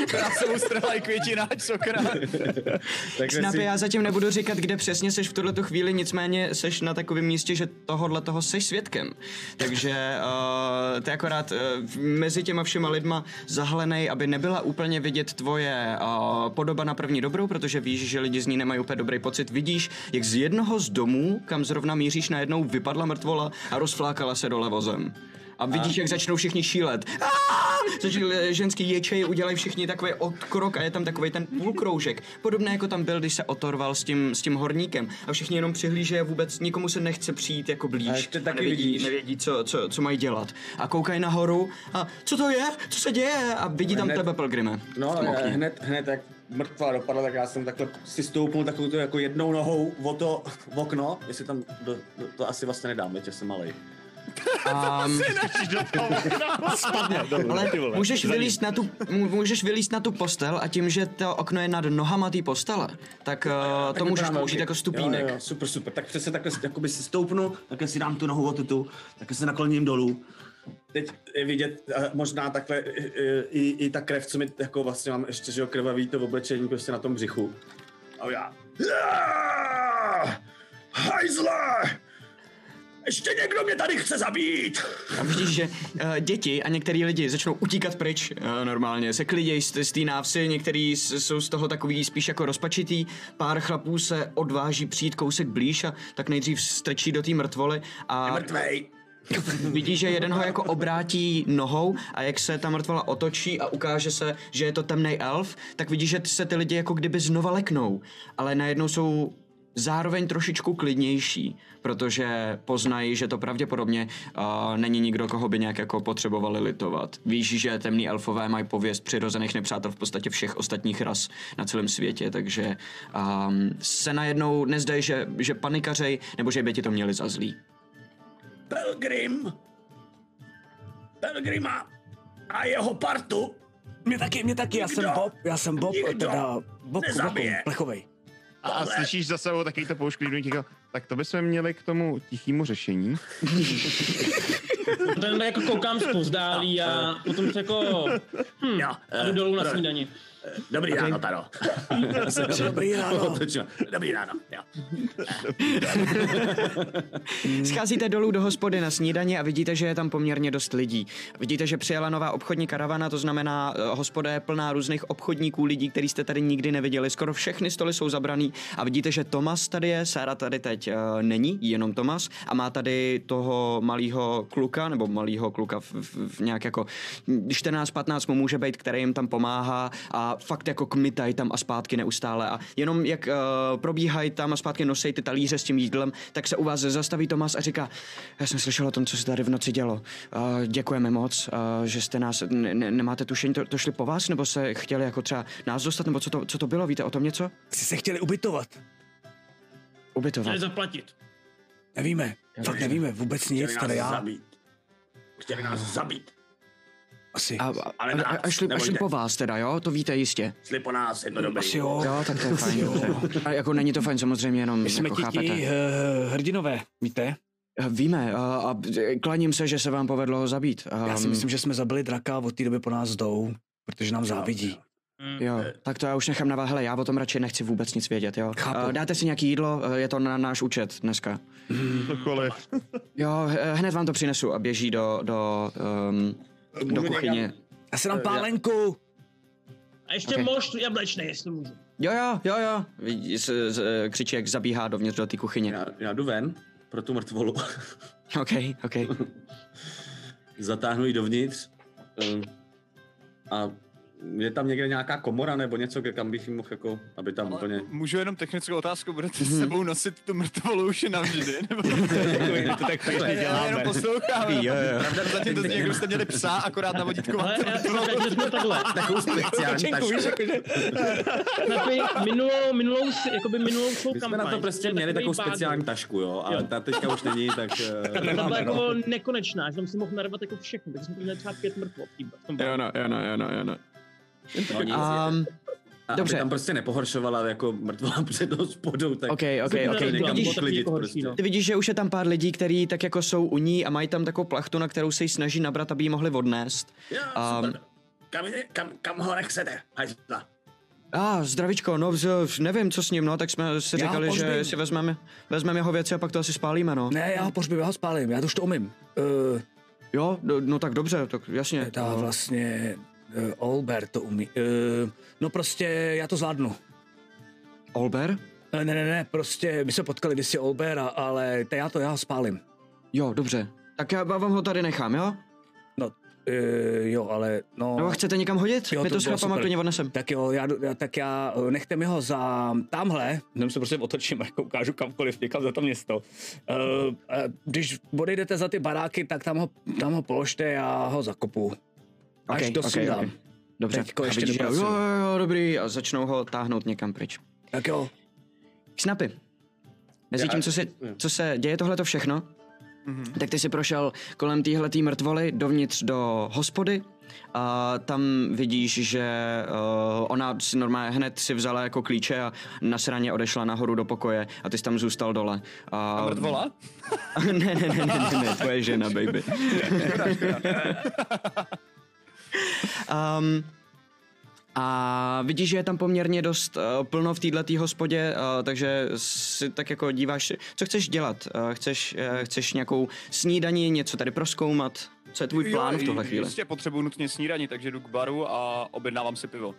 Speaker 4: která se ustrhla i květináč, sokra.
Speaker 3: Snapy,
Speaker 5: si,
Speaker 3: já zatím nebudu říkat, kde přesně seš v tuhle chvíli, nicméně seš na takovém místě, že tohohle toho seš svědkem. Takže uh, ty akorát uh, mezi těma všema lidma zahlenej, aby nebyla úplně vidět tvoje uh, podoba na první dobrou, protože víš, že lidi z ní nemají úplně dobrý pocit. Vidíš, jak z jednoho z domů, kam zrovna míříš, najednou vypadla mrtvola a rozflákala se dole vozem. A vidíš, jak začnou všichni šílet. Začnou eh, ženský ječej, udělají všichni takový odkrok a je tam takový ten půlkroužek. Podobné jako tam byl, když se otorval s tím, s tím horníkem. A všichni jenom přihlíže a vůbec nikomu se nechce přijít jako blíž.
Speaker 5: A ještě taky
Speaker 3: nevědí,
Speaker 5: vidíš.
Speaker 3: nevědí co, co, co mají dělat. A koukají nahoru a co to je? Co se děje? A vidí tam
Speaker 5: Hned-
Speaker 3: tebe, Pelgrime.
Speaker 5: No,
Speaker 3: okně.
Speaker 5: hned, hned jak mrtvá dopadla, tak já jsem takhle si stoupnul takovou to jako jednou nohou o to v okno, jestli tam, do, do, to asi vlastně nedám, že jsem malej.
Speaker 3: Um,
Speaker 2: Spadne
Speaker 3: ale můžeš vylíst, na tu, mů- můžeš vylíst na tu postel a tím, že to okno je nad nohama té postele, tak uh, to
Speaker 5: Tak
Speaker 3: můžeš použít
Speaker 5: velký.
Speaker 3: jako stupínek.
Speaker 5: Jo, jo, super, super. Tak přesně takhle si- jakoby si stoupnu, takhle si dám tu nohu o tutu, takhle se nakloním dolů. Teď je vidět možná takhle eh, eh, i, i ta krev, co mi jako vlastně mám ještě, že jo, krvavý to oblečení prostě na tom břichu. A já... "Ah, Hajzle! Ještě někdo mě tady chce zabít!
Speaker 3: A vidíš, že uh, děti a některý lidi začnou utíkat pryč uh, normálně, se klidějí z, z té návsi, některý s, jsou z toho takový spíš jako rozpačitý, pár chlapů se odváží přijít kousek blíž a tak nejdřív strčí do té mrtvoly a
Speaker 5: Mrtvej!
Speaker 3: Vidí, že jeden ho jako obrátí nohou a jak se ta mrtvola otočí a ukáže se, že je to temný elf, tak vidí, že se ty lidi jako kdyby znova leknou, ale najednou jsou zároveň trošičku klidnější, protože poznají, že to pravděpodobně uh, není nikdo, koho by nějak jako potřebovali litovat. Víš, že temní elfové mají pověst přirozených nepřátel v podstatě všech ostatních ras na celém světě, takže um, se najednou nezdají, že, že panikařej, nebo že by ti to měli za zlý.
Speaker 5: Pelgrim! Pelgrima a jeho partu
Speaker 2: Mě taky, mě taky, já jsem
Speaker 5: Nikdo-
Speaker 2: Bob, já jsem Bob, teda Bob, Bob,
Speaker 5: nezabije.
Speaker 2: plechovej.
Speaker 7: A, a slyšíš za sebou takový to poušklivnutí, jako, tak to bychom měli k tomu tichýmu řešení.
Speaker 6: Ten jako koukám zpozdálí a potom se jako... Hm,
Speaker 5: Jo,
Speaker 6: jdu dolů na
Speaker 5: eh,
Speaker 6: snídani.
Speaker 5: Dobrý ráno, Taro.
Speaker 2: Dobrý ráno.
Speaker 5: Dobrý ráno, jo.
Speaker 3: Scházíte dolů do hospody na snídani a vidíte, že je tam poměrně dost lidí. Vidíte, že přijela nová obchodní karavana, to znamená, eh, hospoda je plná různých obchodníků, lidí, který jste tady nikdy neviděli. Skoro všechny stoly jsou zabraný a vidíte, že Tomas tady je, Sára tady teď uh, není, jenom Tomas a má tady toho malého kluka, nebo malého kluka v, v, v nějak jako 14-15 mu může být, který jim tam pomáhá a fakt jako kmitají tam a zpátky neustále a jenom jak uh, probíhají tam a zpátky nosej ty talíře s tím jídlem, tak se u vás zastaví Tomas a říká, já jsem slyšel o tom, co se tady v noci dělo. Uh, děkujeme moc, uh, že jste nás, ne, ne, nemáte tušení, to, to šli po vás, nebo se chtěli jako třeba nás dostat, nebo co to, co to bylo, víte o tom něco?
Speaker 2: Jsi se chtěli ubytovat.
Speaker 3: Ubytovat.
Speaker 6: Chtěli zaplatit.
Speaker 2: Nevíme, fakt nevíme, vůbec nic,
Speaker 5: Chtěli
Speaker 2: tady
Speaker 5: nás
Speaker 2: já.
Speaker 5: zabít. Chtěli nás zabít.
Speaker 2: Asi.
Speaker 3: A, a,
Speaker 5: Ale
Speaker 3: a,
Speaker 5: nás,
Speaker 3: a, a, šli, a šli
Speaker 5: nebojte.
Speaker 3: po vás teda, jo? To víte jistě.
Speaker 5: Šli po nás, je to dobrý.
Speaker 2: Asi jo.
Speaker 3: Jo, tak to je fajn. A jako není to fajn samozřejmě, jenom
Speaker 2: My jsme
Speaker 3: jako
Speaker 2: ti
Speaker 3: chápete.
Speaker 2: ti uh, hrdinové, víte?
Speaker 3: Víme a, a klaním se, že se vám povedlo ho zabít.
Speaker 2: Já si
Speaker 3: Um,
Speaker 2: myslím, že jsme zabili draka a od té doby po nás jdou, protože nám závidí.
Speaker 6: Mm.
Speaker 3: Jo, tak to já už nechám na vás. Hele, já o tom radši nechci vůbec nic vědět, jo.
Speaker 2: Chápu.
Speaker 3: Uh, dáte si nějaký jídlo, uh, je to na náš účet dneska.
Speaker 7: Cokoliv.
Speaker 3: Jo, h- hned vám to přinesu a běží do, do, um, do kuchyně.
Speaker 2: Já se nám
Speaker 5: Eh,
Speaker 2: pálenku.
Speaker 6: A ještě
Speaker 3: Ok.
Speaker 6: okay. mošt jablečný, jestli můžu.
Speaker 3: Jo, jo, jo, jo. Vidí, z, z, křičí, jak zabíhá dovnitř do té kuchyně.
Speaker 5: Já, já jdu ven pro tu mrtvolu.
Speaker 3: OK, OK.
Speaker 5: Zatáhnu ji dovnitř. eh, A je tam někde nějaká komora nebo něco, kam bych mohl jako, aby tam úplně...
Speaker 4: Můžu jenom technickou otázku, budete
Speaker 3: Mhm.
Speaker 4: s sebou nosit tu mrtvolu už navždy? Nebo
Speaker 7: to tak takhle
Speaker 4: já jenom poslouchám.
Speaker 3: Jo, jo.
Speaker 4: Zatím to zní, jak kdybyste měli psa, akorát na vodítku
Speaker 6: Ale já
Speaker 4: mrtvolu.
Speaker 6: tak vezmu takhle.
Speaker 5: Takovou speciální tašku.
Speaker 6: Minulou, minulou, si- jakoby minulou svou
Speaker 5: My jsme
Speaker 6: kampaň.
Speaker 5: na to prostě měli takovou speciální tašku, jo, ale
Speaker 6: Jo.
Speaker 5: ta teďka už není, tak... eh,
Speaker 6: Ta byla jako nekonečná, že tam si mohl narvat jako všechno, takže jsme to měli třeba pět mrtvol v tom
Speaker 3: Jo, no, jo, no, jo, no, jo, no.
Speaker 5: No nic,
Speaker 3: Um,
Speaker 5: a
Speaker 3: dobře.
Speaker 5: aby tam prostě nepohoršovala jako mrtvola před hospodou, tak...
Speaker 3: OK, OK, OK.
Speaker 6: to
Speaker 5: někam
Speaker 6: vidíš, takový
Speaker 5: prostě.
Speaker 6: no.
Speaker 3: Ty vidíš, že už je tam pár lidí, kteří tak jako jsou u ní a mají tam takovou plachtu, na kterou se jí snaží nabrat, aby ji mohli odnést.
Speaker 5: Jo,
Speaker 3: Um.
Speaker 5: Kam, kam, kam ho nechcete? Hajzla.
Speaker 3: A, ah, zdravičko, no vz, nevím, co s ním, no, tak jsme si
Speaker 2: Já
Speaker 3: říkali, že si vezmeme, vezmeme jeho věci a pak to asi spálíme, no.
Speaker 2: Ne, já ho pohřbím, já ho spálím, já to už to umím. Uh,
Speaker 3: Jo, no, no tak dobře, tak jasně.
Speaker 2: ta vlastně uh, Olber to umí. Uh, no prostě já to zvládnu.
Speaker 3: Olber?
Speaker 2: Ne, ne, ne, ne, prostě my se potkali kdysi Olber, a- ale te, já to, já ho spálím.
Speaker 3: Jo, dobře. Tak já vám ho tady nechám, jo?
Speaker 2: No, uh, jo, ale no...
Speaker 3: Nebo chcete někam hodit?
Speaker 2: Jo,
Speaker 3: My
Speaker 2: to
Speaker 3: to s chlapama klidně odnesem.
Speaker 2: Tak jo, já, já, tak já eh, nechte mi ho za tamhle, jenom se prostě otočím a jako ukážu kamkoliv, někam za to město. Uh, když odejdete za ty baráky, tak tam ho, tam ho položte, já ho zakopu. Až
Speaker 3: Ok,
Speaker 2: to
Speaker 3: ok,
Speaker 2: sundám.
Speaker 3: ok. Dobře,
Speaker 2: Teďko
Speaker 3: a
Speaker 2: ještě
Speaker 3: vidíš, jo, jo, jo, dobrý, a začnou ho táhnout někam pryč.
Speaker 2: Tak jo,
Speaker 3: Snapy. Mezi tím, co se, co se děje tohleto všechno, tak ty si prošel kolem téhletý mrtvoly dovnitř do hospody a tam vidíš, že uh, ona si normálně hned si vzala jako klíče a na sraně odešla nahoru do pokoje a ty jsi tam zůstal dole. A,
Speaker 4: A mrtvola?
Speaker 3: ne, ne, ne, ne, ne, ne, tvoje žena, baby. um, a vidíš, že je tam poměrně dost uh, plno v této hospodě, uh, takže si tak jako díváš, co chceš dělat? Uh, chceš, uh, chceš nějakou snídaní, něco tady proskoumat? Co je tvůj plán v tuhle chvíli?
Speaker 4: Jistě potřebuji nutně snídaní, takže jdu k baru a objednávám si pivo.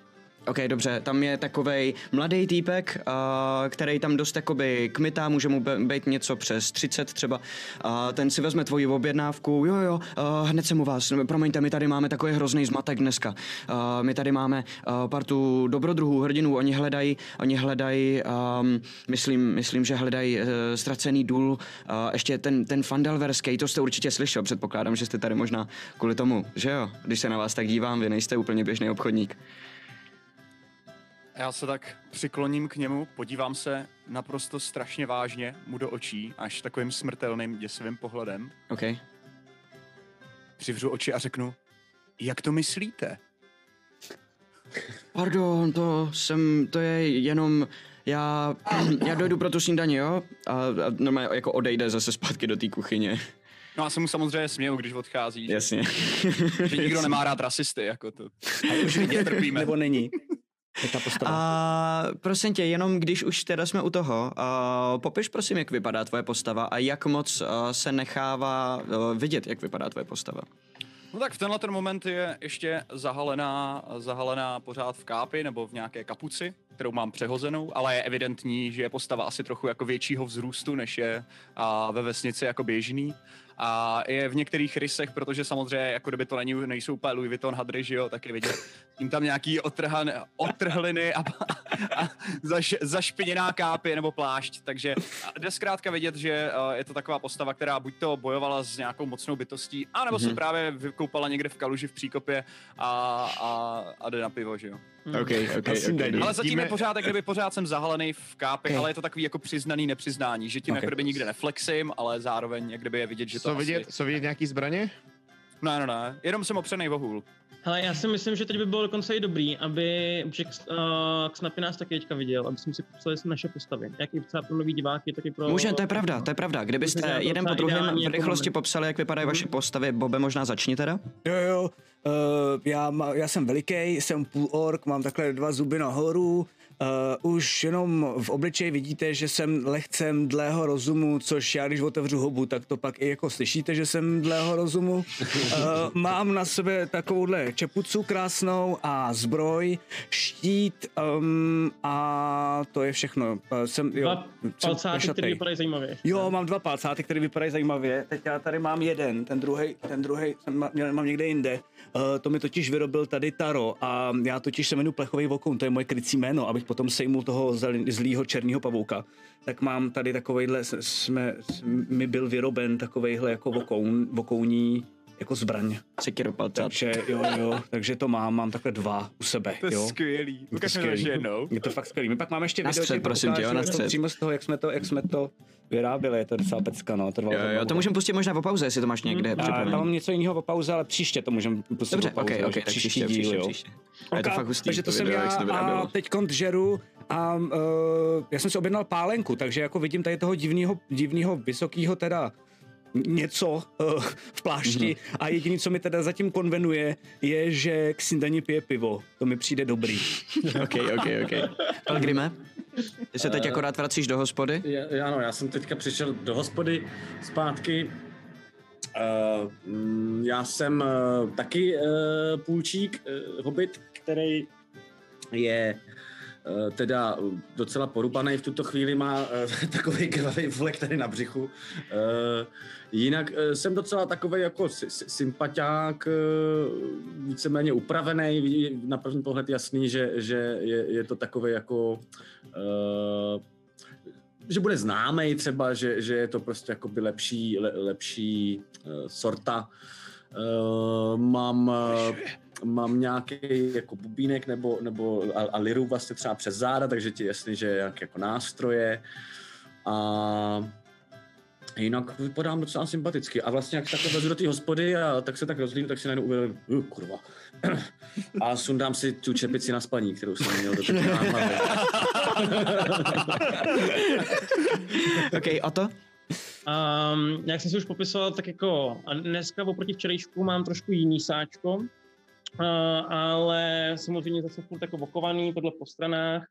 Speaker 3: OK, dobře, tam je takovej mladý týpek, uh, který tam dost jakoby kmitá, může mu být něco přes 30 třeba. Uh, ten si vezme tvoji objednávku, jo jo, uh, hned jsem u vás, promiňte, my tady máme takový hrozný zmatek dneska. Uh, my tady máme uh, partu dobrodruhů, hrdinů, oni hledají, oni hledají, um, myslím, myslím, že hledají uh, ztracený důl, uh, ještě ten, ten Fandelverský, to jste určitě slyšel, předpokládám, že jste tady možná kvůli tomu, že jo, když se na vás tak dívám, vy nejste úplně běžný obchodník.
Speaker 4: Já se tak přikloním k němu, podívám se naprosto strašně vážně mu do očí, až takovým smrtelným děsivým pohledem.
Speaker 3: OK.
Speaker 4: Přivřu oči a řeknu, jak to myslíte?
Speaker 3: Pardon, to jsem, to je jenom, já, já dojdu pro tu snídaní, jo? A, a normálně jako odejde zase zpátky do té kuchyně.
Speaker 4: No já se mu samozřejmě směju, když odchází, že,
Speaker 3: Jasně.
Speaker 4: že nikdo nemá rád rasisty, jako to. A už trpíme.
Speaker 2: nebo není. Je ta postava.
Speaker 3: A prosím tě, jenom když už teda jsme u toho, uh, popiš prosím, jak vypadá tvoje postava a jak moc uh, se nechává uh, vidět, jak vypadá tvoje postava.
Speaker 4: No tak v tenhle ten moment je ještě zahalená, zahalená pořád v kápi nebo v nějaké kapuci, kterou mám přehozenou, ale je evidentní, že je postava asi trochu jako většího vzrůstu, než je a ve vesnici jako běžný. A je v některých rysech, protože samozřejmě jako kdyby to není, nejsou úplně Louis Vuitton hadry, že jo, tak je vidět jim tam nějaký otrhan, otrhliny a, a zaš, zašpiněná kápy nebo plášť, takže jde zkrátka vidět, že eh, je to taková postava, která buď to bojovala s nějakou mocnou bytostí, anebo mm-hmm. se právě vykoupala někde v kaluži v příkopě a, a, a jde na pivo, že jo.
Speaker 3: OK, OK,
Speaker 7: A snídaní.
Speaker 3: OK.
Speaker 4: Ale zatím je pořád, jak kdyby pořád jsem zahalený v kápech,
Speaker 2: Ok.
Speaker 4: ale je to takový jako přiznaný nepřiznání, že tím
Speaker 2: Ok.
Speaker 4: jak kdyby nikde neflexím, ale zároveň jak kdyby je vidět, že to
Speaker 7: Co
Speaker 4: asi...
Speaker 7: vidět, co vidět nějaký zbraně?
Speaker 4: Ne, ne, ne, jenom jsem opřenej o hůl.
Speaker 6: Hele, já si myslím, že teď by bylo dokonce i dobrý, aby Jack uh, Snapy nás taky teďka viděl, aby jsme si popsali naše postavy. Jak i třeba pro nový diváky, tak i pro...
Speaker 3: Může, to je pravda, to je pravda. Kdybyste
Speaker 6: to
Speaker 3: jeden po druhém v
Speaker 6: jako
Speaker 3: rychlosti
Speaker 6: moment.
Speaker 3: popsali, jak vypadají vaše postavy, Bobe, možná začni teda?
Speaker 2: Jo, jo. Uh, já, má, já jsem veliký, jsem půl ork, mám takhle dva zuby nahoru. Uh, už jenom v obličeji vidíte, že jsem lehce mdlého rozumu, což já když otevřu hubu, tak to pak i jako slyšíte, že jsem mdlého rozumu. Uh, mám na sebe takovouhle čepucu krásnou a zbroj, štít um, a to je všechno. Uh, jsem, jo,
Speaker 6: Dva
Speaker 2: jsem
Speaker 6: palcáty, které vypadají zajímavě.
Speaker 2: Jo, mám dva palcáty, které vypadají zajímavě. Teď já tady mám jeden, ten druhý, ten druhý jsem měl, mám někde jinde. Uh, to mi totiž vyrobil tady Taro a já totiž se jmenuji Plechový vokoun, to je moje krycí jméno, abych potom sejmul toho zlýho černého pavouka. Tak mám tady takovejhle, jsme, mi byl vyroben takovejhle jako vokoun, vokouní jako zbraň.
Speaker 3: Sekiro palcát.
Speaker 2: Takže jo, jo, takže to mám, mám takhle dva u sebe.
Speaker 4: To je
Speaker 2: jo.
Speaker 4: skvělý.
Speaker 2: Je to
Speaker 4: Ukaž mi to ještě jednou.
Speaker 2: Je to fakt skvělý. My pak máme ještě
Speaker 3: Na
Speaker 2: video,
Speaker 3: střed, prosím tě, jo, na střed.
Speaker 2: Přímo z toho, jak jsme to, jak jsme to vyráběli, je to docela pecka, no. Trvalo
Speaker 3: Jo, jo, to můžeme pustit možná po pauze, jestli to máš někde
Speaker 2: a tam
Speaker 3: připravené.
Speaker 2: mám něco jiného po pauze, ale příště to můžeme pustit
Speaker 3: Dobře,
Speaker 2: po pauze.
Speaker 3: ok, ok,
Speaker 2: že
Speaker 3: tak příště,
Speaker 2: díl,
Speaker 3: příště,
Speaker 2: jo.
Speaker 3: příště. A je to fakt hustý,
Speaker 2: takže to,
Speaker 3: to
Speaker 2: jsem já
Speaker 3: to
Speaker 2: a teď kont žeru a uh, já jsem si objednal pálenku, takže jako vidím tady toho divného, divného vysokého teda něco uh, v plášti
Speaker 3: Mhm.
Speaker 2: a jediné, co mi teda zatím konvenuje, je, že k snídani pije pivo. To mi přijde dobrý.
Speaker 3: ok, ok, ok. Pelgrime, ty se teď akorát vracíš do hospody?
Speaker 5: Já, já, ano, já jsem teďka přišel do hospody zpátky. Uh, já jsem uh, taky uh, půlčík, uh, hobbit, který je uh, teda docela porubaný v tuto chvíli, má uh, takový krvavý vlek tady na břichu. Jinak jsem docela takový jako sy- sy- sympatiák, víceméně upravený, na první pohled jasný, že, že je, je to takový jako že bude známý třeba, že, že je to prostě jakoby lepší, le, lepší sorta. Mám, uh, mám nějaký jako bubínek nebo, nebo a, a liru vlastně třeba přes záda, takže ti je jasný, že jak jako nástroje. A jinak vypadám docela sympaticky. A vlastně jak takhle vezu do té hospody a tak se tak rozhlídnu, tak si najednou uvědomím, uh, kurva. A sundám si tu čepici na spaní, kterou jsem měl do na hlavě.
Speaker 3: ok, a to?
Speaker 6: Um, jak jsem si už popisoval, tak jako a dneska oproti včerejšku mám trošku jiný sáčko, uh, ale samozřejmě zase furt jako vokovaný, tohle po stranách,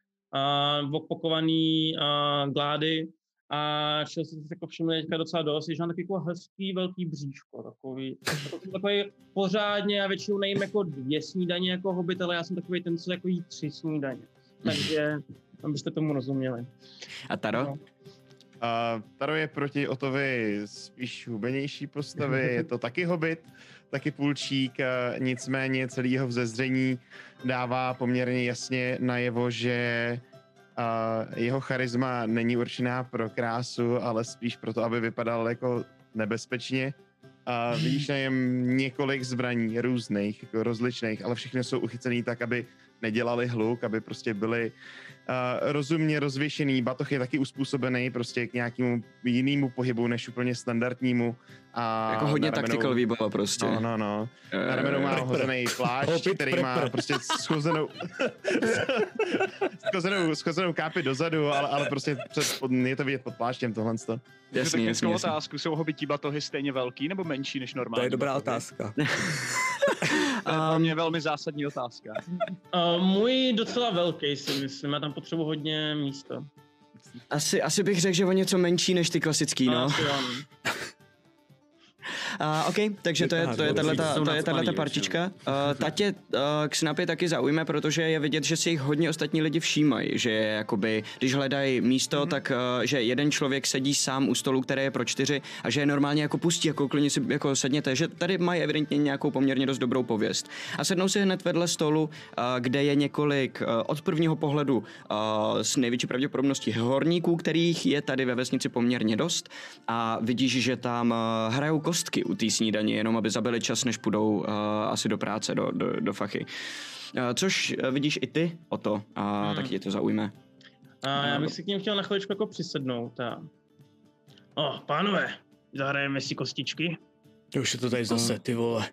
Speaker 6: uh, vokovaný uh, glády a šel jsem si jako všiml teďka docela dost, že mám takový jako hezký velký bříško, takový, takový, takový pořádně, já většinou nejím jako dvě snídaně jako hobit, ale já jsem takový ten, co jako jí tři snídaně. Takže abyste tomu rozuměli.
Speaker 3: A Taro?
Speaker 6: No.
Speaker 7: A Taro je proti Otovi spíš hubenější postavy, je to taky hobit, taky půlčík, a nicméně celý jeho vzezření dává poměrně jasně najevo, že a jeho charisma není určená pro krásu, ale spíš proto, aby vypadal jako nebezpečně. A vidíš na něm několik zbraní různých, jako rozličných, ale všechny jsou uchycený tak, aby nedělali hluk, aby prostě byli uh, rozumně rozvěšený. Batoh je taky uspůsobený prostě k nějakému jinému pohybu, než úplně standardnímu. A
Speaker 3: Jako hodně
Speaker 7: ramenou-
Speaker 3: tactical výbava prostě.
Speaker 7: No, no, no. Na ramenou má hozený plášť, který má prostě schozenou, schozenou, schozenou kápi dozadu, ale, ale prostě před, je to vidět pod pláštěm tohle.
Speaker 3: Jasný, jasný, jasný.
Speaker 4: otázku, jsou hobití batohy stejně velký nebo menší než normální
Speaker 2: To je dobrá
Speaker 4: batohy?
Speaker 2: otázka.
Speaker 4: To je pro mě velmi zásadní otázka.
Speaker 6: Uh, můj docela velký si myslím, já tam potřebuji hodně místa.
Speaker 3: Asi, asi bych řekl, že o něco menší než ty klasický, no.
Speaker 6: No.
Speaker 3: Uh, OK, takže to je, to je tato, to je tato partička. Uh, tatě uh, k snapy taky zaujme, protože je vidět, že si jich hodně ostatní lidi všímají, že jakoby, když hledají místo, mm-hmm. tak uh, že jeden člověk sedí sám u stolu, který je pro čtyři a že je normálně jako pustí, jako klidně si jako sedněte, že tady mají evidentně nějakou poměrně dost dobrou pověst. A sednou si hned vedle stolu, uh, kde je několik uh, od prvního pohledu uh, s největší pravděpodobností horníků, kterých je tady ve vesnici poměrně dost a vidíš, že tam uh, hrajou kostky u té snídaně, jenom aby zabili čas, než půjdou uh, asi do práce, do, do, do fachy. Uh, což uh, vidíš i ty o to a
Speaker 6: Hmm.
Speaker 3: taky tě to zaujme.
Speaker 6: A já bych si k ním chtěl na chviličku jako přisednout. A... O, pánové, zahrajeme si kostičky.
Speaker 2: Už je to tady zase, ty vole.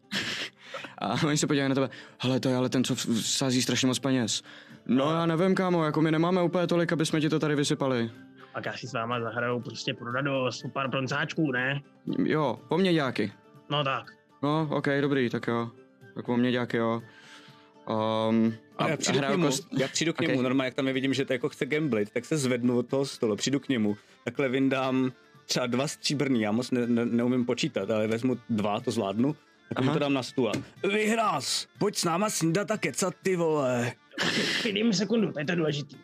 Speaker 3: A oni se podívají na tebe, hele, to je ale ten, co sází strašně moc peněz. No já nevím, kámo, jako my nemáme úplně tolik, aby jsme ti to tady vysypali.
Speaker 6: Tak já si s váma zahraju prostě pro radost, pár broncáčků, ne?
Speaker 3: Jo, po mně dějáky.
Speaker 6: No tak.
Speaker 3: No, ok, dobrý, tak jo. Tak po mně dějáky, jo. Um,
Speaker 2: A já přijdu k
Speaker 3: hraju
Speaker 2: němu,
Speaker 3: kost-
Speaker 2: já přijdu k
Speaker 3: Ok.
Speaker 2: němu, normálně, jak tam je vidím, že to jako chce gamblit, tak se zvednu od toho stolu, přijdu k němu, takhle vyndám třeba dva stříbrný, já moc ne, ne, neumím počítat, ale vezmu dva, to zvládnu, tak mu to dám na stůl. a, Vyhrás, pojď s náma snídat a kecat, ty vole.
Speaker 6: Dej mi sekundu, to je to důležitý.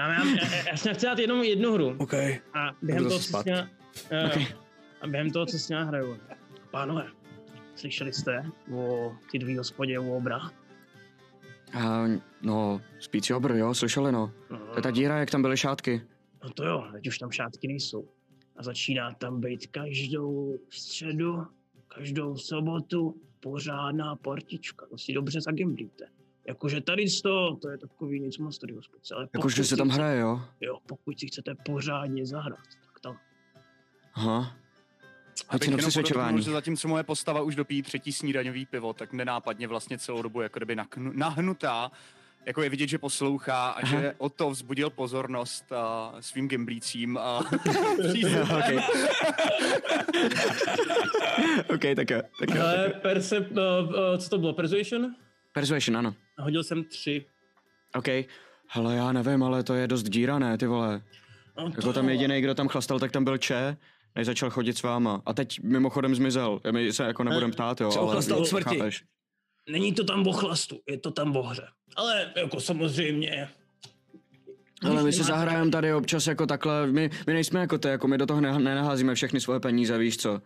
Speaker 6: Já, já, já, jsem chtěl dát jenom jednu hru.
Speaker 2: OK.
Speaker 6: A během toho, co s
Speaker 2: spát.
Speaker 6: ním, uh,
Speaker 3: Ok.
Speaker 6: a během toho, co s ním hraju. Pánové, slyšeli jste o ty dvý hospodě u obra?
Speaker 3: A, no, spící obr, jo, slyšeli, no.
Speaker 6: No,
Speaker 3: To je ta díra, jak tam byly šátky.
Speaker 6: no to jo, teď už tam šátky nejsou. A začíná tam být každou středu, každou sobotu pořádná partička. To si dobře zagemblíte. Jakože tady z toho, to je takový nic moc tady hospodce. Ale
Speaker 3: Jakože
Speaker 6: pokud
Speaker 3: se
Speaker 6: si
Speaker 3: tam hraje, jo.
Speaker 6: Jo, pokud si chcete pořádně zahrát, tak tam.
Speaker 3: Aha. Hoď
Speaker 4: Abych
Speaker 3: si na
Speaker 4: jenom
Speaker 3: přesvědčování.
Speaker 4: že zatímco moje postava už dopíjí třetí snídaňový pivo, tak nenápadně vlastně celou dobu jako kdyby nahnutá, jako je vidět, že poslouchá a
Speaker 3: Aha.
Speaker 4: že o to vzbudil pozornost a, svým gemblícím. A,
Speaker 3: Ok. ok, tak jo. Tak jo.
Speaker 6: Ale percep, no, uh, co to bylo, persuasion?
Speaker 3: Persuasion, ano.
Speaker 6: Hodil jsem tři.
Speaker 3: OK. Hele, já nevím, ale to je dost díra, ne, ty vole.
Speaker 6: No,
Speaker 3: Jako tam jediný, kdo tam chlastal, tak tam byl Če, než začal chodit s váma. A teď mimochodem zmizel. My se jako nebudem ptát, jo,
Speaker 2: Co
Speaker 3: ale...
Speaker 2: chlastal smrti?
Speaker 3: chápeš.
Speaker 6: Není to tam o chlastu, je to tam o hře. Ale jako samozřejmě.
Speaker 3: Ale my si zahrajeme tady občas jako takhle, my, my nejsme jako ty, jako my do toho ne- nenaházíme všechny svoje peníze, víš co.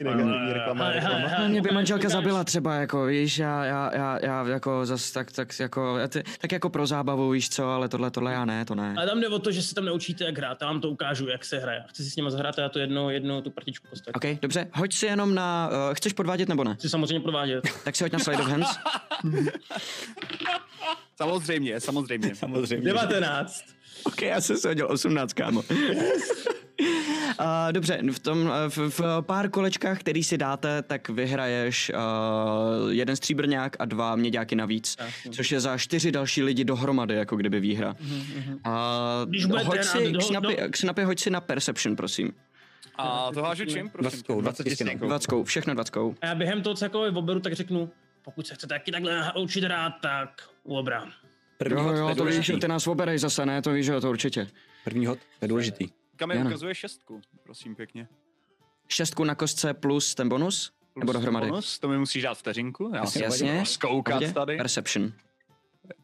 Speaker 7: Negativní reklama, reklama.
Speaker 3: No, mě by manželka zabila třeba, jako, víš, já, já, já, já jako zas tak, tak, jako, ty, tak jako pro zábavu, víš co, ale tohle, tohle já ne, to ne.
Speaker 6: Ale tam jde o to, že se tam naučíte, jak hrát. Já vám to ukážu, jak se hraje. Chci si s nimi zahrát, já to jedno, jedno tu partičku kostek.
Speaker 3: OK, dobře, hoď si jenom na, uh, chceš podvádět nebo ne?
Speaker 6: Chci samozřejmě provádět.
Speaker 3: Tak si hoď na Slide of Hands.
Speaker 4: samozřejmě, samozřejmě.
Speaker 2: Samozřejmě.
Speaker 6: 19.
Speaker 3: OK, já jsem si hodil 18, kámo. Uh, dobře, v tom v, v pár kolečkách, který si dáte, tak vyhraješ uh, jeden stříbrňák a dva měďáky navíc,
Speaker 6: Jasně.
Speaker 3: což je za čtyři další lidi dohromady, jako kdyby výhra. Uh,
Speaker 6: Když
Speaker 3: hoď si,
Speaker 6: do-
Speaker 3: Xnapi,
Speaker 6: do-
Speaker 3: Xnapi, hoď si na Perception, prosím.
Speaker 4: A to hážu čím, prosím?
Speaker 2: Dvackou, 20 stěnou.
Speaker 3: Dvackou, všechno dvackou.
Speaker 6: A já během toho, co jako oberu, tak řeknu, pokud se chcete taky takhle učit hrát, tak u obra.
Speaker 2: První
Speaker 3: Jo,
Speaker 2: hod, to
Speaker 3: jo,
Speaker 2: je
Speaker 3: to víš, ty nás oberej zase, ne, to víš, že jo, to určitě.
Speaker 2: První hod, to je důležitý.
Speaker 4: Kam mi
Speaker 3: Jana.
Speaker 4: ukazuje šestku, prosím pěkně.
Speaker 3: Šestku na kostce plus ten bonus? Nebo dohromady?
Speaker 4: Bonus, to mi musíš dát vteřinku. Já si
Speaker 3: Jasně.
Speaker 4: zkoukat tady.
Speaker 3: Perception.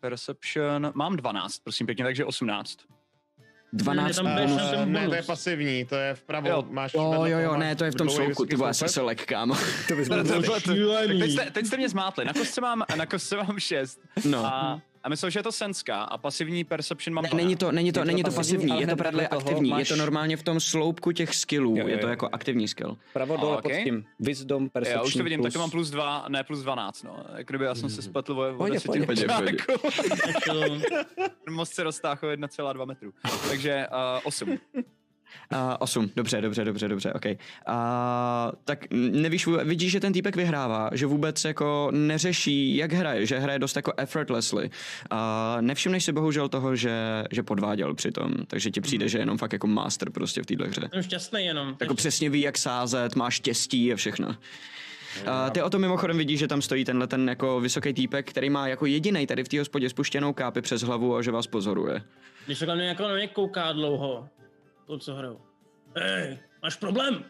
Speaker 4: Perception, mám 12, prosím pěkně, takže 18.
Speaker 3: 12
Speaker 6: tam
Speaker 7: Eh,
Speaker 6: budeš
Speaker 3: bonus.
Speaker 7: ne, to je
Speaker 6: bonus.
Speaker 7: pasivní, to je vpravo,
Speaker 4: Jo.
Speaker 7: máš...
Speaker 3: Jo, jo, jo, ne, to je v tom slouku, ty vole, se lek, kámo.
Speaker 2: To bys
Speaker 6: Šílený.
Speaker 4: teď, jste, teď jste mě zmátli, na kostce mám, na kostce mám 6.
Speaker 3: No.
Speaker 4: A, a myslel, že je to senská a pasivní perception mám
Speaker 3: Ne,
Speaker 4: 12.
Speaker 3: není to, není to,
Speaker 2: Je
Speaker 3: není to
Speaker 2: pasivní,
Speaker 3: pasivní, je to
Speaker 2: toho
Speaker 3: aktivní, je
Speaker 2: máš-
Speaker 3: to normálně v tom sloupku těch skillů,
Speaker 2: Jo, jo,
Speaker 3: je to
Speaker 2: jo.
Speaker 3: jako aktivní skill.
Speaker 2: Pravo dole
Speaker 4: Ok.
Speaker 2: pod tím. Wisdom, perception
Speaker 4: Já už to vidím,
Speaker 2: plus.
Speaker 4: tak to mám plus 2, ne plus 12, no. Jak kdyby já jsem se spletl o, o
Speaker 2: Pohodě,
Speaker 4: desetinu
Speaker 2: pohodě,
Speaker 3: pohodě,
Speaker 4: počátku. Most se roztáhl o 1,2 metru. Takže uh, 8.
Speaker 3: Uh, 8, dobře, dobře, dobře, dobře, ok. Uh, tak nevíš, vidíš, že ten týpek vyhrává, že vůbec jako neřeší, jak hraje, že hraje dost jako effortlessly. Uh, nevšimneš si bohužel toho, že, že podváděl přitom, takže ti přijde, že je jenom fakt jako master prostě v téhle hře.
Speaker 6: Jsem šťastný jenom.
Speaker 3: Jako přesně ví, jak sázet, má štěstí a všechno. Uh, ty o to mimochodem vidíš, že tam stojí tenhle ten jako vysoký týpek, který má jako jediný tady v té hospodě spuštěnou kápi přes hlavu a že vás pozoruje.
Speaker 6: Když takhle mě jako na mě kouká dlouho, to co hraju. Hej, máš problém?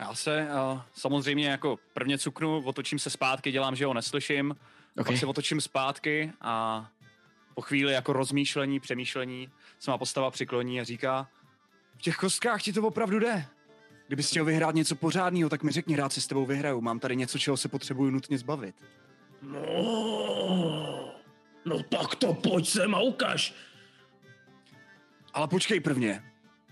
Speaker 4: Já se uh, samozřejmě jako prvně cuknu, otočím se zpátky, dělám, že ho neslyším, okay.
Speaker 3: Ok.
Speaker 4: pak se otočím zpátky a po chvíli jako rozmýšlení, přemýšlení se má postava přikloní a říká v těch kostkách ti to opravdu jde. Kdybys chtěl vyhrát něco pořádného, tak mi řekni, rád si s tebou vyhraju. Mám tady něco, čeho se potřebuju nutně zbavit.
Speaker 6: No, no tak to pojď sem a ukaž.
Speaker 4: Ale počkej prvně.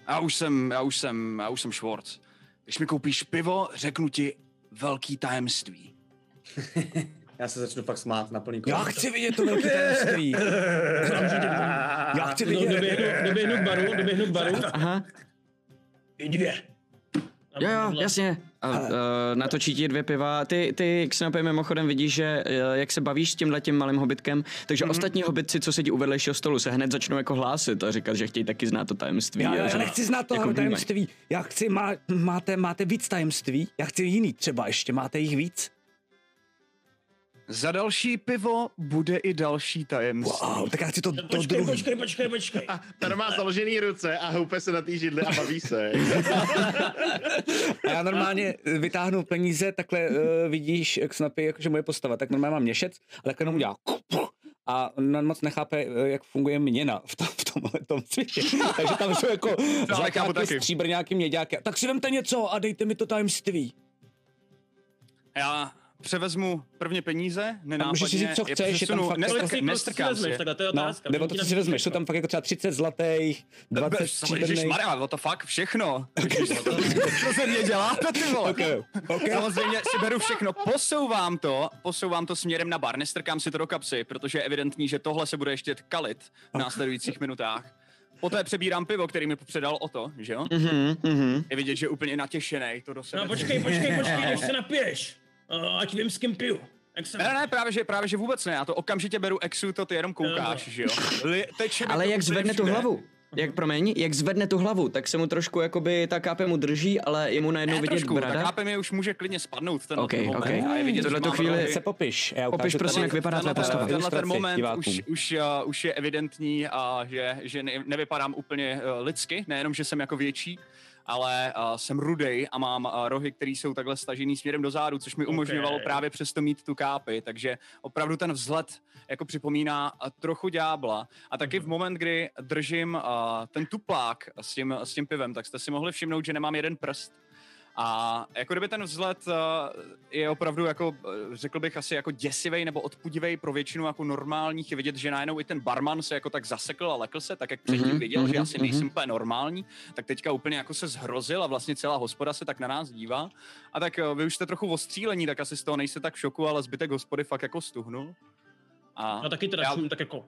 Speaker 4: Já už jsem, já už jsem, já už jsem Schwartz. Když mi koupíš pivo, řeknu ti velký tajemství.
Speaker 5: Já se začnu fakt smát na plný
Speaker 2: Já chci vidět to velké tajemství. Já chci vidět.
Speaker 6: doběhnu, doběhnu k baru, doběhnu k baru.
Speaker 3: Aha,
Speaker 6: I dvě.
Speaker 3: Jo, jo, jasně. A, uh, natočí ti dvě piva. Ty, ty Xenopy, mimochodem vidíš, že uh, jak se bavíš s tímhle tím malým hobitkem, takže mm-hmm. ostatní hobitci, co sedí u vedlejšího stolu, se hned začnou jako hlásit a říkat, že chtějí taky znát to tajemství.
Speaker 2: Já,
Speaker 3: a
Speaker 2: já nechci znát to
Speaker 3: jako
Speaker 2: tajemství. Já chci, má, máte, máte víc tajemství? Já chci jiný třeba ještě, máte jich víc?
Speaker 4: Za další pivo bude i další tajemství.
Speaker 2: Wow, tak já chci to, to
Speaker 6: Počkej,
Speaker 2: druhý.
Speaker 6: počkej, počkej, počkej.
Speaker 7: A ten má založený ruce a houpe se na té židli a baví se.
Speaker 2: A já normálně vytáhnu peníze, takhle uh, vidíš, jak snapy, jakože moje postava, tak normálně mám měšec, ale takhle jenom udělá a on moc nechápe, eh, jak funguje měna v, tom, v tomhle tom světě. Takže tam jsou jako
Speaker 4: nechápu
Speaker 2: zlatáky, stříbrňáky, měďáky. Tak si vemte něco a dejte mi to tajemství.
Speaker 4: Já převezmu prvně peníze, nenápadně.
Speaker 2: můžeš si říct, co
Speaker 4: je
Speaker 2: chceš, je tam
Speaker 4: přesunu-
Speaker 2: fakt-
Speaker 6: Kolik
Speaker 4: nestrk-
Speaker 6: si
Speaker 4: nestrkám si.
Speaker 6: takhle to je
Speaker 2: No,
Speaker 6: otázka.
Speaker 2: nebo
Speaker 6: Můžu
Speaker 2: to, co si vezmeš, jsou tam fakt jako třeba 30 zlatých, 20
Speaker 4: Ježiš
Speaker 2: stříbrných.
Speaker 4: Maria, what the fuck, všechno. Co ze mě děláte, ty vole?
Speaker 2: Okay, okay.
Speaker 4: Samozřejmě si beru všechno, posouvám to, posouvám to směrem na bar, nestrkám si to do kapsy, protože je evidentní, že tohle se bude ještě kalit v následujících minutách. Poté přebírám pivo, který mi předal o to, že jo?
Speaker 3: Mhm, mhm.
Speaker 4: Je vidět, že je úplně natěšený, to do sebe.
Speaker 6: No počkej, počkej, počkej, než se napiješ. Uh, ať vím, s kým piju.
Speaker 4: Ne, ne, právě že, právě že vůbec ne, já to okamžitě beru exu, to ty jenom koukáš, že jo? Li, teče
Speaker 3: Ale jak zvedne tu
Speaker 4: všude.
Speaker 3: hlavu? Jak, promiň, jak zvedne tu hlavu, tak se mu trošku jakoby ta kápe mu drží, ale je mu najednou
Speaker 4: Ne,
Speaker 3: vidět
Speaker 4: trošku, tak
Speaker 3: brada.
Speaker 4: chápe mi už může klidně spadnout v ten
Speaker 3: Ok,
Speaker 4: moment.
Speaker 3: ok.
Speaker 4: A je vidět,
Speaker 3: Tohle tu chvíli.
Speaker 2: Se popiš. Já
Speaker 3: Popiš prosím, jak vypadá
Speaker 4: tenhle,
Speaker 3: postava.
Speaker 4: tenhle ten moment už, už, uh, už je evidentní, a že, že ne, nevypadám úplně uh, lidsky, nejenom, že jsem jako větší, ale uh, jsem rudej a mám uh, rohy, které jsou takhle stažený směrem do zádu, což mi umožňovalo
Speaker 6: Ok.
Speaker 4: právě přesto mít tu kápy, takže opravdu ten vzhled jako připomíná uh, trochu ďábla. A taky v moment, kdy držím uh, ten tuplák s tím, s tím pivem, tak jste si mohli všimnout, že nemám jeden prst. A jako kdyby ten vzhled uh, je opravdu jako, eh, řekl bych asi jako děsivý nebo odpudivý pro většinu jako normálních. Je vidět, že najednou i ten barman se jako tak zasekl a lekl se, tak jak předtím
Speaker 3: Mhm,
Speaker 4: viděl, že
Speaker 3: mhm,
Speaker 4: asi nejsem
Speaker 3: mhm.
Speaker 4: úplně normální, tak teďka úplně jako se zhrozil a vlastně celá hospoda se tak na nás dívá. A tak eh, vy už jste trochu ostřílení, tak asi z toho nejste tak v šoku, ale zbytek hospody fakt jako stuhnul. A
Speaker 6: No taky teda
Speaker 4: Já-
Speaker 6: tak jako...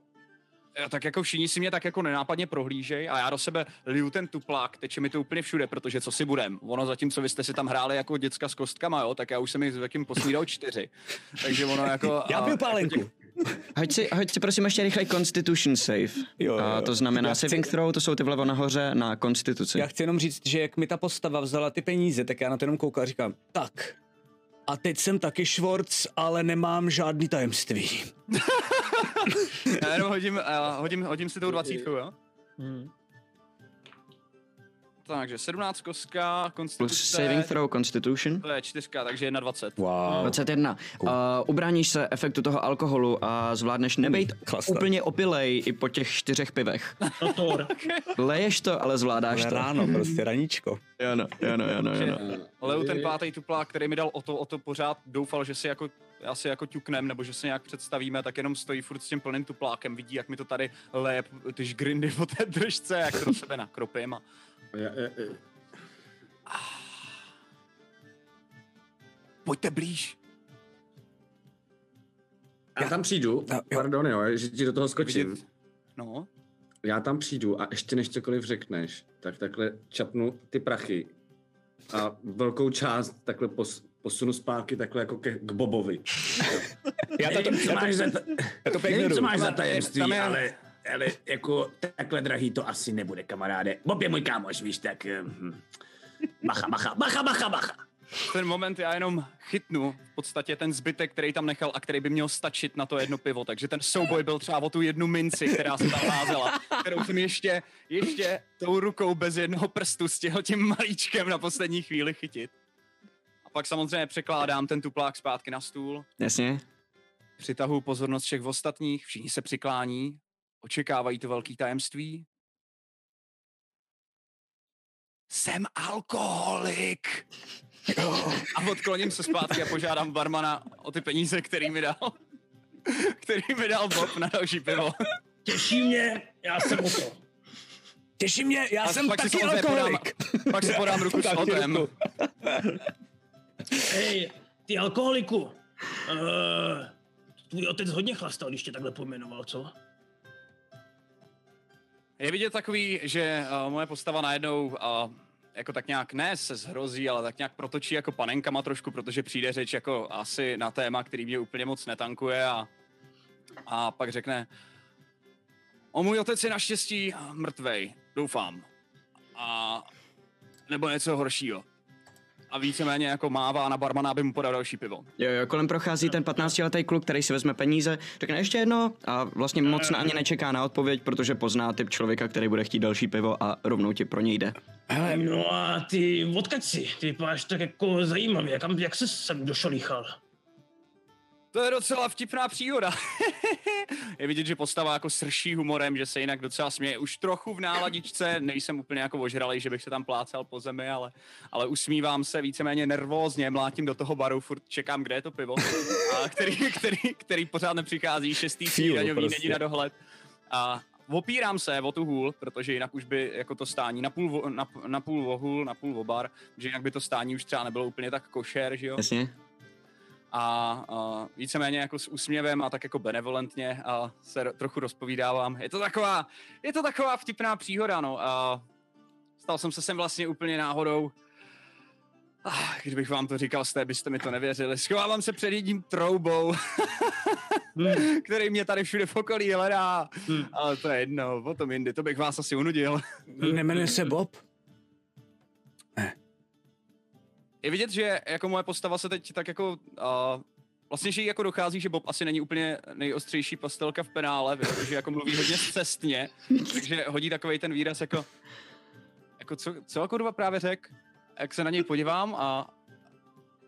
Speaker 4: já tak jako všichni si mě tak jako nenápadně prohlížej a já do sebe liju ten tuplák, teče mi to úplně všude, protože co si budem. Ono zatímco vy jste si tam hráli jako děcka s kostkama, jo, tak já už jsem jich s posnídal čtyři. Takže ono jako...
Speaker 2: Já piju
Speaker 4: jako
Speaker 2: pálenku.
Speaker 4: těch-
Speaker 3: Hoď si, hoď si prosím ještě rychle Constitution save.
Speaker 2: Jo, jo,
Speaker 3: A
Speaker 2: jo.
Speaker 3: to znamená
Speaker 2: Já chci-
Speaker 3: saving throw, to jsou ty vlevo nahoře na konstituci.
Speaker 2: Já chci jenom říct, že jak mi ta postava vzala ty peníze, tak já na to jenom koukal a říkám, tak, a teď jsem taky Schwartz, ale nemám žádný tajemství.
Speaker 4: Já jenom hodím, uh, hodím, hodím si tou dvacítkou, jo?
Speaker 6: Hmm.
Speaker 4: Takže 17 kostka, konstituce...
Speaker 3: Plus saving throw Constitution.
Speaker 4: To je čtyřka, takže 21.
Speaker 2: Wow.
Speaker 3: 21. Uh, ubráníš se efektu toho alkoholu a zvládneš nebejt
Speaker 2: chlastat.
Speaker 3: úplně opilej i po těch čtyřech pivech. Leješ to, ale zvládáš
Speaker 2: Ale
Speaker 3: to.
Speaker 2: ráno, prostě raníčko.
Speaker 3: Jo, no, jo, no, jo, no, jo, no.
Speaker 4: Leu ten pátý tuplák, který mi dal o to, o to pořád doufal, že si jako asi jako ťuknem, nebo že se nějak představíme, tak jenom stojí furt s tím plným tuplákem, vidí, jak mi to tady leje ty žgrindy po té držce, jak to do sebe nakropím a
Speaker 5: Já, já, já,
Speaker 4: pojďte blíž.
Speaker 5: já tam přijdu,
Speaker 2: No, jo.
Speaker 5: pardon jo, že ti do toho skočím.
Speaker 4: Vidět. No,
Speaker 5: Já tam přijdu a ještě než cokoliv řekneš, tak takhle čapnu ty prachy a velkou část takhle pos, posunu zpátky takhle jako ke, k Bobovi.
Speaker 2: Já to, já
Speaker 10: za,
Speaker 2: to, já to
Speaker 10: nevím, co
Speaker 2: pěkně
Speaker 10: máš za tajemství,
Speaker 4: Tam je-
Speaker 10: ale, ale jako takhle drahý to asi nebude, kamaráde. Bob je můj kámoš, víš, tak... hm. Bacha, bacha, bacha, bacha, bacha.
Speaker 4: v ten moment já jenom chytnu v podstatě ten zbytek, který tam nechal a který by měl stačit na to jedno pivo, takže ten souboj byl třeba o tu jednu minci, která se tam házela, kterou jsem ještě, ještě tou rukou bez jednoho prstu stihl tím malíčkem na poslední chvíli chytit. A pak samozřejmě překládám ten tuplák zpátky na stůl,
Speaker 3: Jasně.
Speaker 4: přitahuji pozornost všech ostatních, všichni se přiklání, očekávají to velký tajemství. Jsem alkoholik. A odkloním se zpátky a požádám barmana o ty peníze, který mi dal. Který mi dal Bob na další pivo.
Speaker 6: Těší mě, já jsem o to.
Speaker 2: Těší mě, já
Speaker 4: A
Speaker 2: jsem
Speaker 4: pak
Speaker 2: taky
Speaker 4: samozřejmě podám-
Speaker 2: alkoholik.
Speaker 4: Pak si podám ruku s Otem.
Speaker 6: Hej, ty alkoholiku. Uh, tvůj otec hodně chlastal, když tě takhle pojmenoval, co?
Speaker 4: Je vidět takový, že uh, moje postava najednou uh, jako tak nějak ne se zhrozí, ale tak nějak protočí jako panenkama trošku, protože přijde řeč jako asi na téma, který mě úplně moc netankuje a, a pak řekne o můj otec je naštěstí mrtvej, doufám. A nebo něco horšího. A víceméně jako mává na barmana, aby mu podal další pivo.
Speaker 3: Jo, jo, kolem prochází ten 15-letý kluk, který si vezme peníze, řekne ještě jedno a vlastně moc na ani nečeká na odpověď, protože pozná typ člověka, který bude chtít další pivo a rovnou ti pro něj jde.
Speaker 6: Hele, no a ty, odkaď si? Ty vypadáš tak jako zajímavě, kam, jak se sem došolíchal?
Speaker 4: To je docela vtipná příhoda. je vidět, že postava jako srší humorem, že se jinak docela směje. Už trochu v náladičce, nejsem úplně jako ožralý, že bych se tam plácal po zemi, ale, ale usmívám se víceméně nervózně, mlátím do toho baru, furt čekám, kde je to pivo, a který, který, který pořád nepřichází, šestý snídaňový, prostě. není na dohled. A opírám se o tu hůl, protože jinak už by jako to stání na půl, vo, na, na půl o hůl, na půl o bar, že jinak by to stání už třeba nebylo úplně tak košer, že jo?
Speaker 3: Jasně.
Speaker 4: A, a víceméně jako s úsměvem a tak jako benevolentně a se ro- trochu rozpovídávám. Je to taková, je to taková vtipná příhoda, no. A stal jsem se sem vlastně úplně náhodou. Ah, kdybych vám to říkal, jste byste mi to nevěřili. Schovávám se před jedním troubou, který mě tady všude v okolí hledá. Ale to je jedno, o tom jindy, to bych vás asi unudil.
Speaker 2: Nemenuje se Bob?
Speaker 4: Je vidět, že jako moje postava se teď tak jako uh, vlastně, že jí jako dochází, že Bob asi není úplně nejostřejší pastelka v penále, protože jako mluví hodně cestně, takže hodí takový ten výraz jako, jako co, co kurva právě řek, jak se na něj podívám a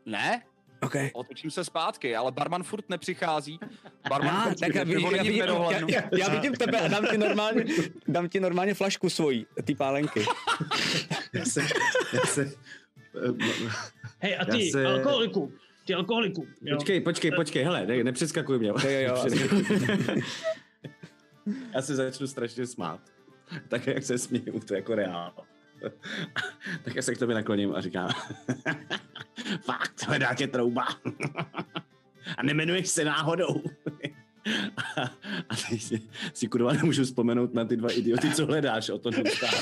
Speaker 4: ne,
Speaker 2: Okay.
Speaker 4: otočím se zpátky, ale barman furt nepřichází. Barman
Speaker 2: Ah,
Speaker 4: furt
Speaker 2: tak já, vidím, já, vidím, já, já, já vidím tebe a dám ti normálně, dám ti normálně flašku svojí, ty pálenky.
Speaker 5: Já se, já se,
Speaker 6: Hej, a ty,
Speaker 5: se-
Speaker 6: alkoholiku, ty alkoholiku, jo.
Speaker 5: Počkej, počkej, počkej, hele, ne, nepředskakuj mě.
Speaker 2: Jo, jo, jo.
Speaker 5: Já se začnu strašně smát. Tak jak se směju, to je jako reál. tak já se k tobě nakloním a říkám, fakt, hledá tě trouba. a nemenuješ se náhodou. A teď si, si kurva nemůžu vzpomenout na ty dva idioty, co hledáš, o to neustále.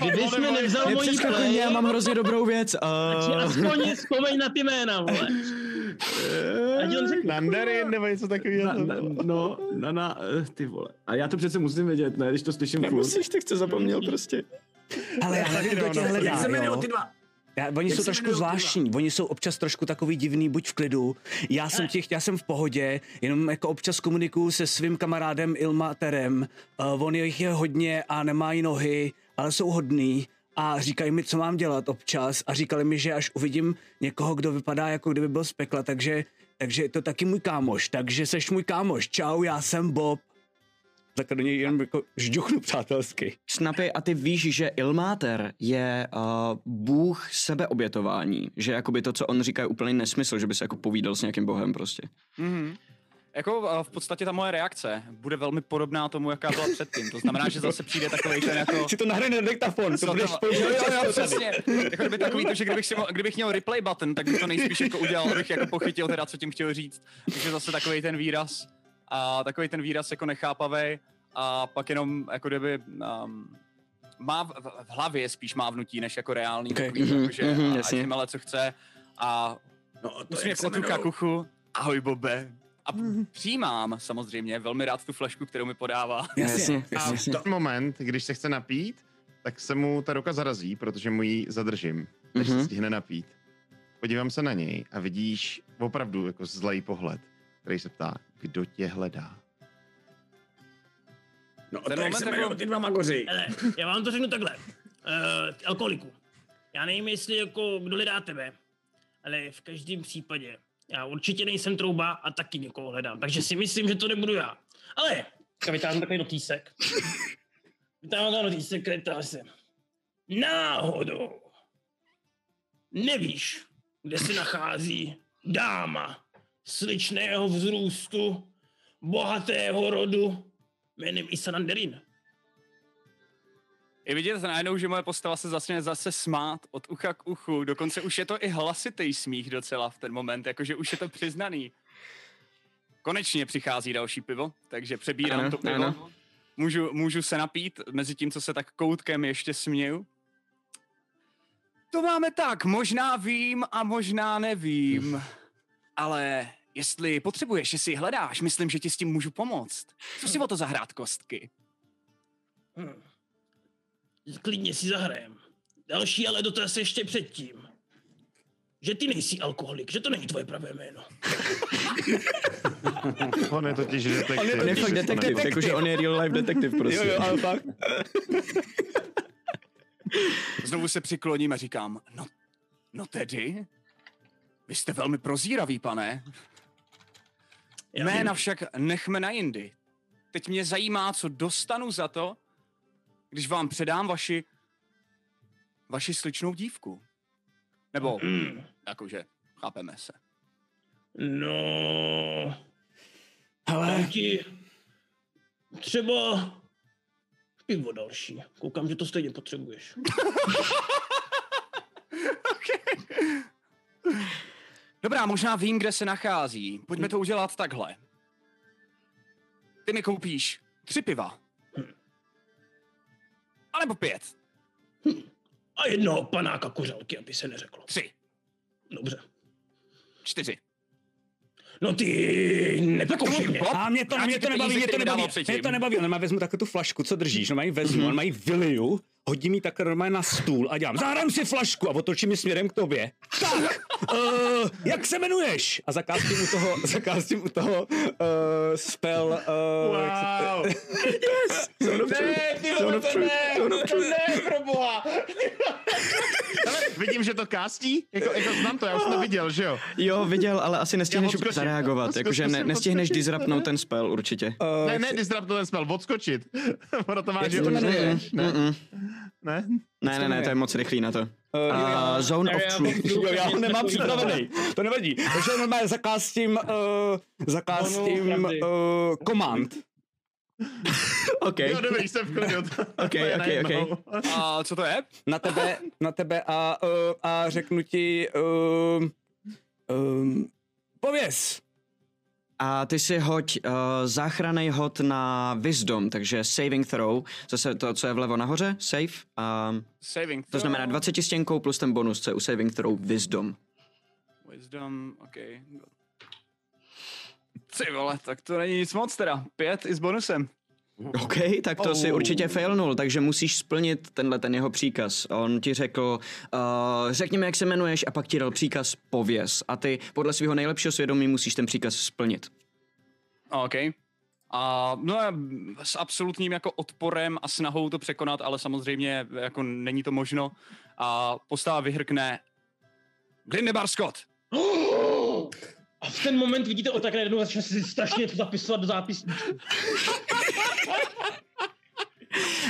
Speaker 6: Kdybys mi nevzal mojí play,
Speaker 3: já mám hrozně dobrou věc. Uh,
Speaker 6: aspoň vzpomeň na ty jména, vole. Ať on řekne,
Speaker 7: Nandarin nebo něco takového.
Speaker 5: Na, no, na, na, eh, ty vole. A já to přece musím vědět, ne, když to slyším furt.
Speaker 3: nemusíš, tak jsi zapomněl prostě.
Speaker 2: Ale já nevím, kdo tě hledá,
Speaker 5: Jak se jmenují ty dva?
Speaker 2: Já, oni
Speaker 5: Jak
Speaker 2: jsou trošku zvláštní, oni jsou občas trošku takový divný, buď v klidu. Já jsem těch, já jsem v pohodě, jenom jako občas komunikuju se svým kamarádem Ilmaterem. Uh, on jich je hodně a nemají nohy, ale jsou hodný a říkají mi, co mám dělat občas a říkali mi, že až uvidím někoho, kdo vypadá jako kdyby byl z pekla, takže, takže je to taky můj kámoš, takže seš můj kámoš, čau, já jsem Bob. Tak do něj jenom jako žduchnu přátelsky.
Speaker 3: Snapy, a ty víš, že Ilmáter je uh, bůh sebeobětování, že jakoby to, co on říká, je úplný nesmysl, že by se jako povídal s nějakým bohem prostě.
Speaker 4: Mhm. Jako a v podstatě ta moje reakce bude velmi podobná tomu, jaká byla předtím. To znamená, že zase přijde takový ten jako...
Speaker 2: Si to nahraje na diktafon, to budeš používat
Speaker 4: jo, jo, jo, přesně. Jako kdyby takový to, že kdybych, si, mo- kdybych měl replay button, tak bych to nejspíš jako udělal, abych jako pochytil teda, co tím chtěl říct. Takže zase takový ten výraz a takový ten výraz jako nechápavý a pak jenom jako kdyby um, má v, v, v hlavě spíš mávnutí, než jako reálný.
Speaker 2: Okay.
Speaker 4: Takový,
Speaker 3: Mhm,
Speaker 4: jako, že
Speaker 3: mhm,
Speaker 4: a,
Speaker 3: jasně.
Speaker 4: si mele, co chce a
Speaker 5: No, to
Speaker 4: Usměv
Speaker 5: jak se
Speaker 4: od Luka
Speaker 5: jmenujou?
Speaker 4: Kuchu. Ahoj, Bobe. A přijímám samozřejmě velmi rád tu flašku, kterou mi podává.
Speaker 3: Jasně,
Speaker 7: A
Speaker 3: jasně.
Speaker 7: v ten moment, když se chce napít, tak se mu ta ruka zarazí, protože mu ji zadržím, než
Speaker 3: Mhm.
Speaker 7: se stihne napít. Podívám se na něj a vidíš opravdu jako zlej pohled, který se ptá, kdo tě hledá.
Speaker 11: No,
Speaker 4: Ten moment
Speaker 11: se
Speaker 4: jako-
Speaker 11: ty dva magoři.
Speaker 6: Hele, já vám to řeknu takhle. Uh, alkoholiku. Já nevím, jestli jako kdo hledá tebe, ale v každém případě já určitě nejsem trouba a taky někoho hledám, takže si myslím, že to nebudu já. Ale, teďka vytáhnu takový notýsek. Vytáhnu takový notýsek, který jsem. Náhodou. Nevíš, kde se nachází dáma sličného vzrůstu, bohatého rodu, jménem Isananderin.
Speaker 4: Je vidět najednou, že moje postava se začne zase smát od ucha k uchu. Dokonce už je to i hlasitý smích docela v ten moment, jakože už je to přiznaný. Konečně přichází další pivo, takže přebírám
Speaker 3: Ano,
Speaker 4: to pivo.
Speaker 3: ano.
Speaker 4: Můžu, můžu se napít, mezi tím, co se tak koutkem ještě směju. To máme tak, možná vím a možná nevím. Ale jestli potřebuješ, jestli hledáš, myslím, že ti s tím můžu pomoct. Co si o to zahrát kostky?
Speaker 6: Hm. Klidně si zahrajem. Další ale dotaz ještě předtím. Že ty nejsi alkoholik, že to není tvoje pravé jméno.
Speaker 7: On je totiž detektiv.
Speaker 3: On je, on je fakt detektiv, jakože on je real life detektiv prostě.
Speaker 2: Jo, jo, ale fakt.
Speaker 4: Znovu se přikloním a říkám, no, no tedy, vy jste velmi prozíravý, pane.
Speaker 6: Já
Speaker 4: Jména
Speaker 6: vím.
Speaker 4: však nechme na jindy. Teď mě zajímá, co dostanu za to, když vám předám vaši, vaši sličnou dívku. Nebo,
Speaker 6: Mm.
Speaker 4: jakože, chápeme se.
Speaker 6: No,
Speaker 2: Ale
Speaker 6: ti třeba pivo další. Koukám, že to stejně potřebuješ.
Speaker 4: Dobrá, možná vím, kde se nachází. Pojďme to udělat takhle. Ty mi koupíš tři piva. A nebo pět.
Speaker 6: A jednoho panáka kuřelky, aby se neřeklo.
Speaker 4: Tři.
Speaker 6: Dobře.
Speaker 4: Čtyři.
Speaker 6: No ty nepokoušej mě.
Speaker 2: A mě to, mě to nebaví, mě to nebaví, mě to nebaví, ale vezmu takovou tu flašku, co držíš, no mají vezmu, mm-hmm. mají vyliju, hodím ji takhle normálně na stůl a dělám, zahrám si flašku a otočím ji směrem k tobě. Tak, uh, jak se jmenuješ? A zakástím u toho, zakástím u toho uh, spell, uh,
Speaker 7: Wow.
Speaker 2: yes, zone of truth, zone of truth, zone of truth.
Speaker 6: ne, proboha.
Speaker 7: Ale vidím, že to kástí. Jako, jako znám to, já už jsem to viděl, že jo?
Speaker 3: Jo, viděl, ale asi nestihneš úplně zareagovat. Jakože ne, nestihneš
Speaker 7: odskočit.
Speaker 3: disruptnout ten spell určitě.
Speaker 2: Uh,
Speaker 7: Ne, ne, disrupt ten spell, odskočit. ono to má,
Speaker 2: Jak
Speaker 7: že
Speaker 2: se to
Speaker 7: ne, ne,
Speaker 3: Mm-mm.
Speaker 7: Ne.
Speaker 3: Ne, ne, ne, to je moc rychlý na to.
Speaker 2: Uh,
Speaker 3: Uh, zone of
Speaker 6: já-
Speaker 3: truth.
Speaker 2: Jo, já ho nemám připravený, to nevadí. Takže normálně zakástím, uh, zakástím
Speaker 6: No, no, pravdy.
Speaker 2: uh, command.
Speaker 3: OK,
Speaker 7: Jo, dobrý, jsem v klidu.
Speaker 3: OK, OK, OK.
Speaker 4: A co to je?
Speaker 2: na tebe, na tebe a, uh, a řeknu ti, uh, um, pověz.
Speaker 3: A ty si hoď uh, záchranný hod na wisdom, takže saving throw, zase to, co je vlevo nahoře, save. Um,
Speaker 4: Saving
Speaker 3: to
Speaker 4: throw.
Speaker 3: znamená 20 stěnkou plus ten bonus, co je u saving throw wisdom.
Speaker 4: Wisdom, OK. Ty vole, tak to není nic moc teda. Pět i s bonusem.
Speaker 3: OK, tak to si určitě failnul, takže musíš splnit tenhle ten jeho příkaz. On ti řekl, uh, řekni mi, jak se jmenuješ a pak ti dal příkaz pověz. A ty podle svého nejlepšího svědomí musíš ten příkaz splnit.
Speaker 4: OK. A no a s absolutním jako odporem a snahou to překonat, ale samozřejmě jako není to možno. A postava vyhrkne Grindebar Scott.
Speaker 6: A v ten moment vidíte o tak najednou začne si strašně něco zapisovat do zápisníčku.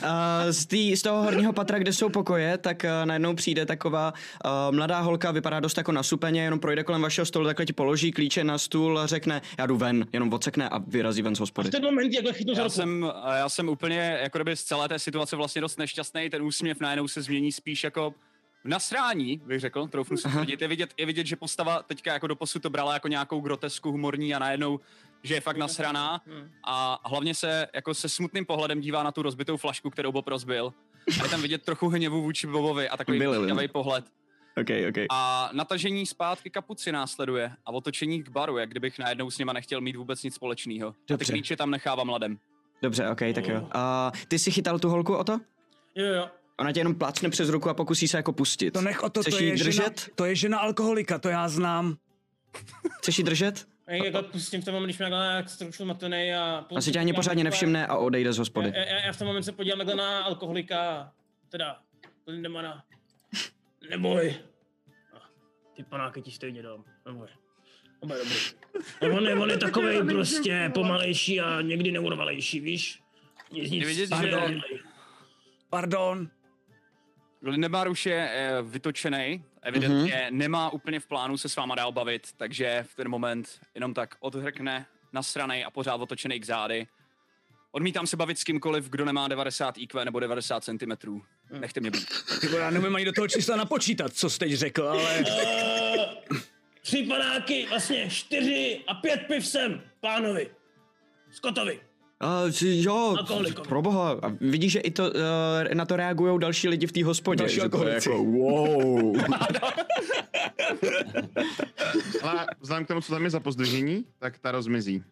Speaker 3: Uh, z, tý, z toho horního patra, kde jsou pokoje, tak uh, najednou přijde taková uh, mladá holka, vypadá dost jako nasupeně, jenom projde kolem vašeho stolu, takhle ti položí klíče na stůl a řekne, já jdu ven, jenom odsekne a vyrazí ven z
Speaker 6: A
Speaker 3: hospody.
Speaker 6: v ten moment, jakhle chytnu za
Speaker 4: Já jsem, já jsem úplně jako kdyby z celé té situace vlastně dost nešťastný, ten úsměv najednou se změní spíš jako nasrání, bych řekl, troufnu si tvrdit. Je vidět, je vidět, že postava teďka jako do posud to brala jako nějakou grotesku humorní a najednou, že je fakt nasraná a hlavně se jako se smutným pohledem dívá na tu rozbitou flašku, kterou Bob rozbil. A je tam vidět trochu hněvu vůči Bobovi a takový píkavý pohled.
Speaker 3: OK, OK.
Speaker 4: A natažení zpátky kapuci následuje a otočení k baru, jak kdybych najednou s nima nechtěl mít vůbec nic společného. A ty klíče tam nechávám ladem.
Speaker 3: Dobře, OK, tak jo. A ty si chytal tu holku o to?
Speaker 6: Jo, jo.
Speaker 3: Ona tě jenom plácne přes ruku a pokusí se jako pustit.
Speaker 2: To nech o to,
Speaker 3: Chceš
Speaker 2: to
Speaker 3: jí
Speaker 2: je, žena,
Speaker 3: držet?
Speaker 2: to je žena alkoholika, to já znám.
Speaker 3: Chceš ji držet?
Speaker 6: A jak takhle pustím v ten moment, když mě takhle jak trošku zmatený a...
Speaker 3: Asi tě ani pořádně nevšimne a odejde z hospody.
Speaker 6: Já, já, já, v ten moment se podívám takhle na alkoholika, teda Lindemana. Neboj. A Ty panáky ti stejně dám. Neboj. Oba dobrý. A on je, on je takovej prostě pomalejší a někdy neurvalejší, víš? Nic, nic. Že-
Speaker 2: Pardon.
Speaker 4: Lindebar už je eh, vytočený, evidentně mm-hmm. nemá úplně v plánu se s váma dál bavit, takže v ten moment jenom tak odhrkne nasranej a pořád otočený k zády. Odmítám se bavit s kýmkoliv, kdo nemá 90 IQ nebo 90 cm. Nechte mě být.
Speaker 2: Ty vole, já nevím ani do toho čísla napočítat, co jsi teď řekl, ale...
Speaker 6: Eh, Tři panáky, vlastně čtyři a pět piv sem, pánovi. Scottovi.
Speaker 3: Uh, jo,
Speaker 6: A kolik, kolik?
Speaker 3: pro boha. A vidíš, že i to, uh, na to reagují další lidi v té hospodě.
Speaker 2: Další
Speaker 3: že to je jako, wow.
Speaker 7: Ale vzhledem k tomu, co tam je za pozdržení, tak ta rozmizí.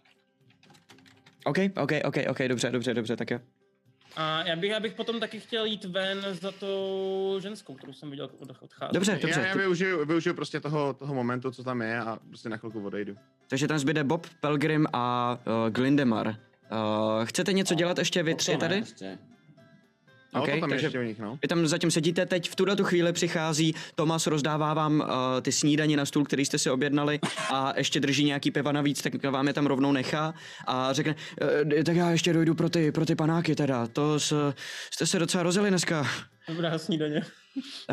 Speaker 3: OK, OK, OK, OK, dobře, dobře, dobře, tak jo.
Speaker 6: A já bych, já bych potom taky chtěl jít ven za tou ženskou, kterou jsem viděl od- odcházet.
Speaker 3: Dobře, dobře.
Speaker 7: Já, já využiju, využiju prostě toho, toho momentu, co tam je a prostě na chvilku odejdu.
Speaker 3: Takže tam zbyde Bob, Pelgrim a uh, Glindemar. Uh, chcete něco dělat ještě vy tři tady?
Speaker 7: No,
Speaker 3: OK,
Speaker 7: to tam
Speaker 3: takže-
Speaker 7: ještě u nich, no.
Speaker 3: Vy tam zatím sedíte, teď v tuhle tu chvíli přichází, Tomas rozdává vám uh, ty snídaně na stůl, který jste si objednali a ještě drží nějaký piva navíc, tak vám je tam rovnou nechá a řekne, uh, tak já ještě dojdu pro ty, pro ty panáky teda, to s, jste se docela rozjeli dneska.
Speaker 6: Dobrá snídaně.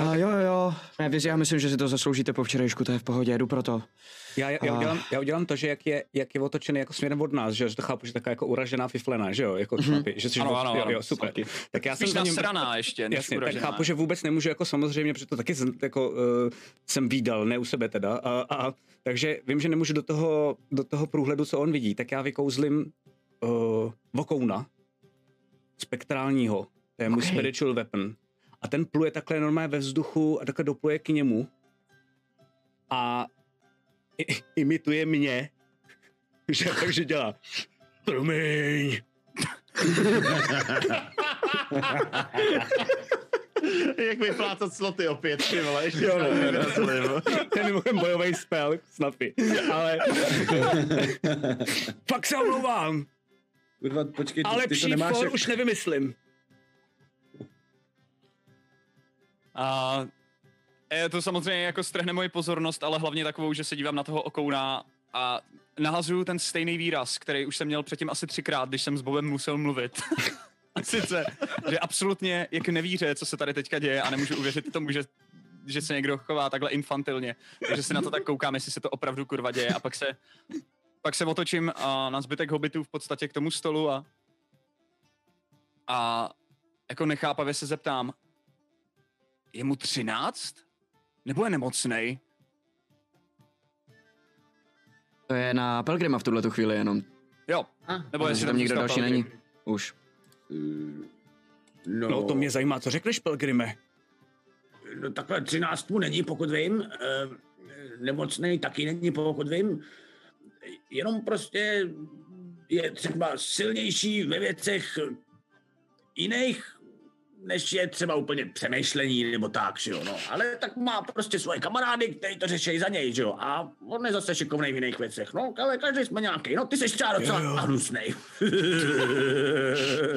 Speaker 3: Uh, jo, jo, jo, ne, já myslím, že si to zasloužíte po včerejšku, to je v pohodě, jdu pro to.
Speaker 2: Já, já, udělám, já udělám to, že jak je, jak je otočený jako směrem od nás, že, že to chápu, že taková jako uražená fiflena, že jo, jako
Speaker 3: Mhm.
Speaker 2: snapy, že jsi
Speaker 4: Ano, ano,
Speaker 2: jo,
Speaker 4: ano,
Speaker 2: jo, super.
Speaker 4: taky.
Speaker 2: Tak já
Speaker 4: Spíš
Speaker 2: jsem za ním,
Speaker 4: nasraná ještě, než
Speaker 2: Jasně, tak
Speaker 4: uražená.
Speaker 2: chápu, že vůbec nemůžu jako samozřejmě, protože to taky z- jako, uh, jsem výdal, ne u sebe teda, a, a, takže vím, že nemůžu do toho, do toho průhledu, co on vidí, tak já vykouzlím uh, vokouna spektrálního, to je můj
Speaker 3: Ok.
Speaker 2: spiritual weapon. A ten pluje takhle normálně ve vzduchu a takhle dopluje k němu a imituje mě, že, takže dělá promiň.
Speaker 7: Jak vyplácat sloty opět, ty vole, ještě
Speaker 2: Jo, no. no. Ten je mimochodem bojový spell, snapy. Ale... Fakt se omlouvám,
Speaker 12: Kurva, počkej, ty,
Speaker 2: ale
Speaker 12: ty to nemáš
Speaker 2: for
Speaker 12: jak...
Speaker 2: už nevymyslím.
Speaker 4: A je to samozřejmě jako strhne moji pozornost, ale hlavně takovou, že se dívám na toho okouna a nahazuju ten stejný výraz, který už jsem měl předtím asi třikrát, když jsem s Bobem musel mluvit. a sice, že absolutně jak nevíře, co se tady teďka děje a nemůžu uvěřit tomu, že že se někdo chová takhle infantilně. Takže se na to tak koukám, jestli se to opravdu kurva děje a pak se, pak se otočím a na zbytek hobitů v podstatě k tomu stolu a a jako nechápavě se zeptám, je mu třináct? Nebo je nemocnej?
Speaker 3: To je na Pelgrima v tuhle tu chvíli jenom.
Speaker 4: Jo. Nebo
Speaker 3: Jestli tam nikdo
Speaker 4: zůstal
Speaker 3: další
Speaker 4: Pelgrim.
Speaker 3: není. Už.
Speaker 12: No,
Speaker 2: No to mě zajímá, co řekneš, Pelgrime?
Speaker 5: No takhle 13 mu není, pokud vím. Eh, Nemocnej taky není, pokud vím. Jenom prostě je třeba silnější ve věcech jiných, než je třeba úplně přemýšlení nebo tak, že jo, no. Ale tak má prostě svoje kamarády, kteří to řeší za něj, že jo. A on je zase šikovnej v jiných věcech, no. Ale každý jsme nějaký, no. Ty jsi třeba docela
Speaker 2: Jo, jo.
Speaker 5: hnusnej.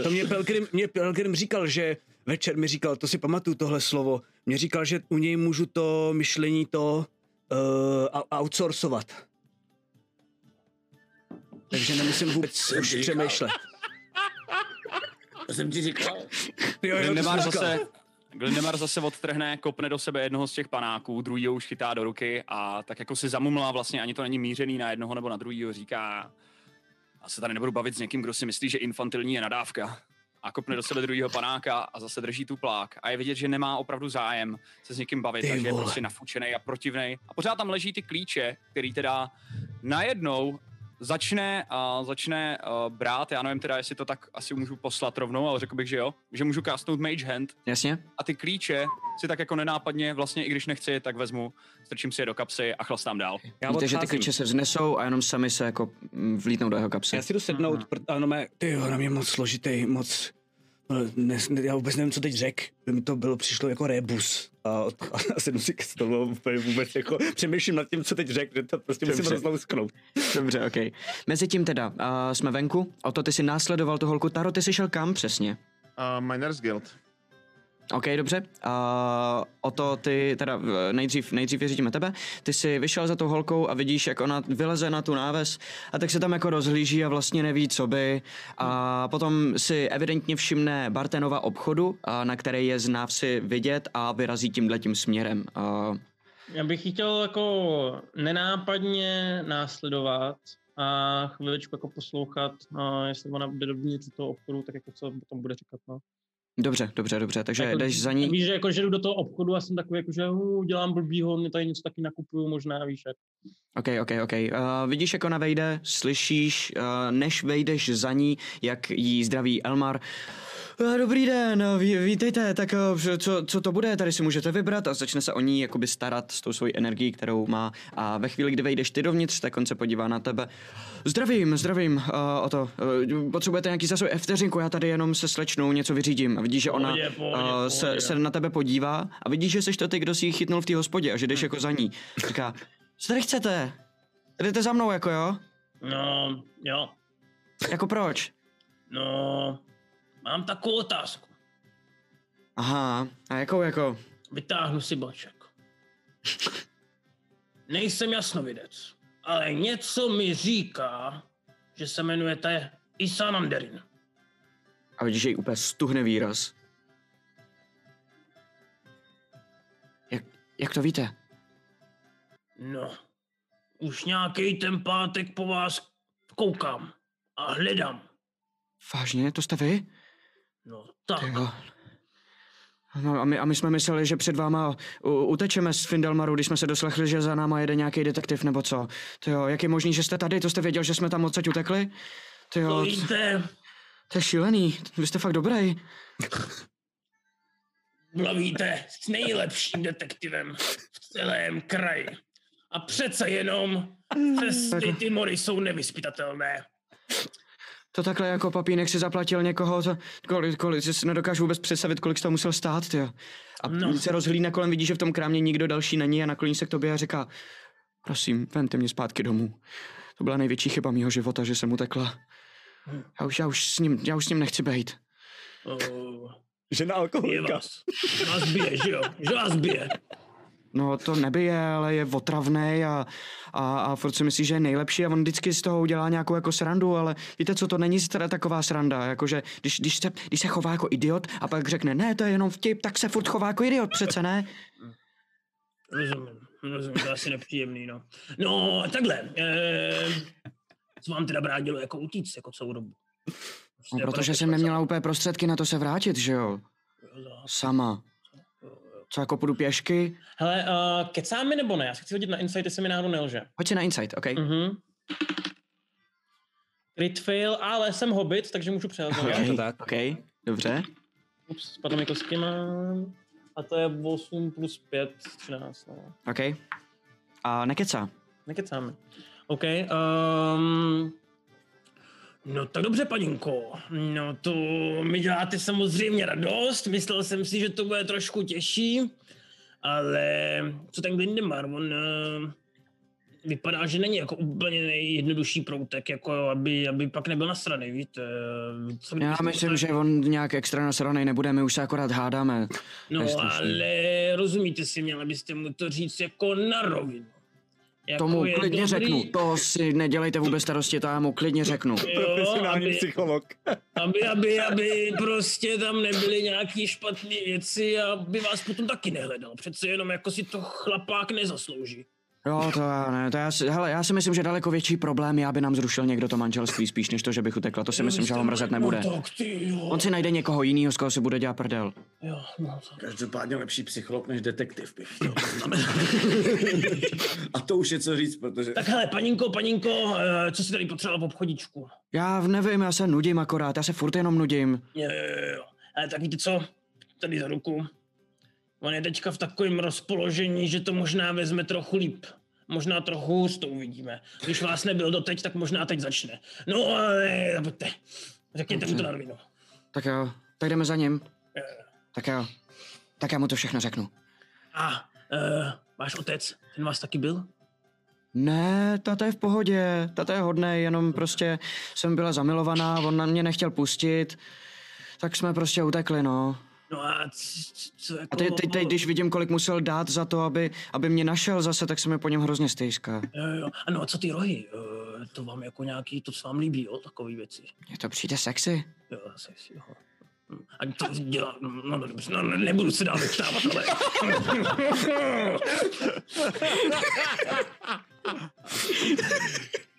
Speaker 2: To mě Pelgrim, mě Pelgrim říkal, že večer mi říkal, to si pamatuju tohle slovo, mě říkal, že u něj můžu to myšlení to uh, outsourcovat. Takže nemusím vůbec už přemýšlet.
Speaker 5: To jsem ti říkal.
Speaker 2: Jo, jo, říkal.
Speaker 4: zase, Glindemar zase odtrhne, kopne do sebe jednoho z těch panáků, druhý už chytá do ruky a tak jako si zamumlá vlastně, ani to není mířený na jednoho nebo na druhýho, říká já se tady nebudu bavit s někým, kdo si myslí, že infantilní je nadávka. A kopne do sebe druhýho panáka a zase drží tu plák. A je vidět, že nemá opravdu zájem se s někým bavit,
Speaker 2: Ty
Speaker 4: takže je prostě nafučený a protivnej. A pořád tam leží ty klíče, který teda najednou začne, uh, začne uh, brát, já nevím teda, jestli to tak asi můžu poslat rovnou, ale řekl bych, že jo, že můžu castnout Mage Hand
Speaker 3: Jasně?
Speaker 4: a ty klíče si tak jako nenápadně, vlastně i když nechci, tak vezmu, strčím si je do kapsy a chlastám dál.
Speaker 2: Já
Speaker 3: Víte, že ty klíče se vznesou a jenom sami se jako mm, vlítnou do jeho kapsy.
Speaker 2: Já si jdu sednout, pr- ano, mé, ty jo, na mě moc složitý, moc, no, ne, ne, já vůbec nevím, co teď řek, by mi to bylo, přišlo jako rebus. A, a sednu si k stolu úplně vůbec jako, přemýšlím nad tím, co teď řek, že to prostě musím
Speaker 3: Dobře.
Speaker 2: rozlousknout.
Speaker 3: Dobře, ok. Mezitím teda uh, jsme venku, o to ty si následoval tu holku. Taro, ty jsi šel kam přesně?
Speaker 7: Uh, Miners Guild.
Speaker 3: OK, dobře. Uh, o to ty, teda nejdřív, nejdřív věříme tebe, ty jsi vyšel za tou holkou a vidíš, jak ona vyleze na tu náves a tak se tam jako rozhlíží a vlastně neví, co by. A potom si evidentně všimne Bartenova obchodu, na který je z návsi vidět a vyrazí tímhle tím směrem. Uh,
Speaker 6: Já bych chtěl jako nenápadně následovat a chviličku jako poslouchat, a jestli ona bude dovnitř toho obchodu, tak jako co potom bude říkat, no.
Speaker 3: Dobře, dobře, dobře, takže
Speaker 6: Jako,
Speaker 3: jdeš za ní.
Speaker 6: Víš, že jako, že jdu do toho obchodu a jsem takový, jako, že uh, dělám blbýho, mě tady něco taky nakupuju možná, víš, jak.
Speaker 3: OK, OK, OK. Uh, vidíš, jak ona vejde, slyšíš, uh, než vejdeš za ní, jak jí zdraví Elmar. Uh, dobrý den, ví, vítejte, tak co, co to bude, tady si můžete vybrat a začne se o ní jakoby starat s tou svojí energií, kterou má a ve chvíli, kdy vejdeš ty dovnitř, tak on se podívá na tebe. Zdravím, zdravím, uh, o to, uh, potřebujete nějaký zase vteřinku, já tady jenom se slečnou něco vyřídím a vidíš, že ona
Speaker 6: Pohodě, pohodě,
Speaker 3: uh, se,
Speaker 6: pohodě.
Speaker 3: se na tebe podívá a vidíš, že jsi to ty, kdo si ji chytnul v té hospodě a že jdeš jako za ní. Říká, co tady chcete? Jdete za mnou, jako jo?
Speaker 6: No, jo,
Speaker 3: Jako proč?
Speaker 6: no, mám takovou otázku.
Speaker 3: Aha, a jakou jako?
Speaker 6: Vytáhnu si bloček. Nejsem jasnovidec, ale něco mi říká, že se jmenujete Isananderin.
Speaker 3: A vidíš, že jí úplně stuhne výraz. Jak, jak to víte?
Speaker 6: No, už nějaký ten pátek po vás koukám a hledám.
Speaker 3: Vážně, to jste vy?
Speaker 6: No tak,
Speaker 3: Ty jo. No a my, a my jsme mysleli, že před váma u, utečeme z Findelmaru, když jsme se doslechli, že za náma jede nějaký detektiv nebo co. To jo, jak je možný, že jste tady? To jste věděl, že jsme tam odsaď utekli? To
Speaker 6: to
Speaker 3: jo,
Speaker 6: víte,
Speaker 3: to je šílený. Vy jste fakt dobrý.
Speaker 6: mluvíte s nejlepším detektivem v celém kraji. A přece jenom přes ty Timory jsou nevyspytatelné.
Speaker 3: To takhle jako papínek si zaplatil někoho, to, kolik, kolik, že si nedokážu vůbec představit, kolik toho musel stát, ty. A
Speaker 6: No.
Speaker 3: se rozhlídne kolem, vidí, že v tom krámě nikdo další není a nakloní se k tobě a říká, prosím, vemte mě zpátky domů. To byla největší chyba mýho života, že jsem utekla. Já už, já už, s, ním, já už s ním nechci být.
Speaker 6: Oh,
Speaker 2: Žena
Speaker 6: je
Speaker 2: alkoholika.
Speaker 6: vás. Že vás bije, že jo? Že vás bije.
Speaker 3: No to nebije, ale je otravný a, a, a furt si myslí, že je nejlepší a on vždycky z toho udělá nějakou jako srandu, ale víte co, to není teda taková sranda, jakože když, když, se, když se chová jako idiot a pak řekne, ne, to je jenom vtip, tak se furt chová jako idiot, přece ne?
Speaker 6: Rozumím, rozumím, to je asi nepříjemný, no. No, takhle, eh, co vám teda bránilo jako utíct jako celou dobu?
Speaker 3: No, protože jsem neměla úplně prostředky na to se vrátit, že jo? Sama. Co jako půjdu pěšky?
Speaker 6: Hele, uh, kecáme nebo ne? Já se chci hodit na insight, jestli mi náhodou nelže.
Speaker 3: Hoď si na insight, OK?
Speaker 6: Mhm. Crit fail, ale jsem hobbit, takže můžu přehazovat.
Speaker 3: OK,
Speaker 2: to tak.
Speaker 3: OK, dobře.
Speaker 6: Ups, spadly mi kostky, mám. A to je 8 plus 5, 13, no.
Speaker 3: OK. A nekecá.
Speaker 6: Nekecáme. OK. Um, no tak dobře, paninko. No to mi děláte samozřejmě radost. Myslel jsem si, že to bude trošku těžší. Ale co ten Glindemar, on uh, vypadá, že není jako úplně nejjednodušší proutek, jako aby, aby pak nebyl nasraný, víte. Co
Speaker 3: Já myslím,
Speaker 6: to
Speaker 3: že on nějak extra nasranej nebude, my už se akorát hádáme.
Speaker 6: No ale rozumíte si, měla byste mu to říct jako na rovinu. Jako
Speaker 3: Tomu klidně
Speaker 6: dobrý,
Speaker 3: řeknu, to si nedělejte vůbec starosti, to já mu klidně řeknu.
Speaker 6: Jo,
Speaker 2: Profesionální
Speaker 6: aby,
Speaker 2: psycholog.
Speaker 6: aby, aby, aby prostě tam nebyly nějaký špatné věci a aby vás potom taky nehledal. Přece jenom jako si to chlapák nezaslouží.
Speaker 3: Jo, to já ne, to já si, hele, já si myslím, že daleko větší problém je, aby nám zrušil někdo to manželství spíš, než to, že bych utekla. To si myslím, že ho mrzet nebude.
Speaker 6: No tak ty jo.
Speaker 3: On si najde někoho jiného, z koho si bude dělat prdel.
Speaker 6: jo no.
Speaker 5: Každopádně lepší psycholog než detektiv bych. A to už je co říct, protože...
Speaker 6: tak hele, paninko, paninko, eh, co si tady potřeboval v obchodíčku?
Speaker 3: Já nevím, já se nudím akorát, já se furt jenom nudím.
Speaker 6: Jo, jo, jo. Ale tak víte co? Tady za ruku. On je teďka v takovém rozpoložení, že to možná vezme trochu líp. Možná trochu hůř to uvidíme. Když vás nebyl doteď, tak možná teď začne. No ale pojďte. Řekněte mu to na rovinu.
Speaker 3: Tak jo, tak jdeme za ním.
Speaker 6: Jo.
Speaker 3: Tak jo, tak já mu to všechno řeknu.
Speaker 6: A uh, váš otec, ten vás taky byl?
Speaker 3: Ne, tata je v pohodě, tata je hodnej, jenom prostě jsem byla zamilovaná, on na mě nechtěl pustit, tak jsme prostě utekli, no.
Speaker 6: No a co jako...
Speaker 3: A teď, teď, teď, když vidím, kolik musel dát za to, aby, aby mě našel zase, tak se mi po něm hrozně stejská.
Speaker 6: Jo, jo. A no a co ty rohy? Uh, to vám jako nějaký, to se vám líbí, jo, takový věci.
Speaker 3: Mně to přijde sexy.
Speaker 6: Jo, sexy, jo. A to dělá, no, no, no, ne- nebudu se dál vyptávat, ale...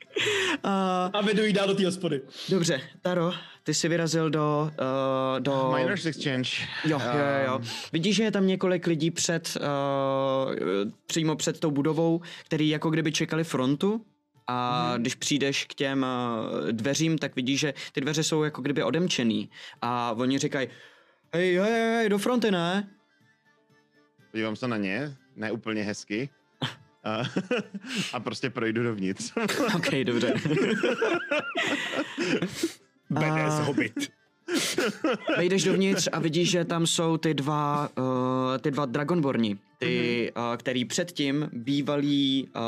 Speaker 3: A,
Speaker 6: A vedu jí dál do té hospody.
Speaker 3: dobře, Taro, ty jsi vyrazil do... Uh, do...
Speaker 7: Miners Exchange.
Speaker 3: Jo, jo, jo, jo.
Speaker 7: Um,
Speaker 3: Vidíš, že je tam několik lidí před, uh, přímo před tou budovou, který jako kdyby čekali frontu. A
Speaker 7: Mhm.
Speaker 3: když přijdeš k těm uh, dveřím, tak vidíš, že ty dveře jsou jako kdyby odemčený. A oni říkají, hej, hej, hej, do fronty, ne?
Speaker 7: Podívám se na ně, ne úplně hezky. A, a prostě projdu dovnitř.
Speaker 3: OK, dobře.
Speaker 2: Benes
Speaker 3: A-
Speaker 2: Hobbit.
Speaker 3: Vejdeš dovnitř a vidíš, že tam jsou ty dva, uh, ty dva Dragonborni, ty,
Speaker 7: Mhm.
Speaker 3: uh, který předtím bývalí uh,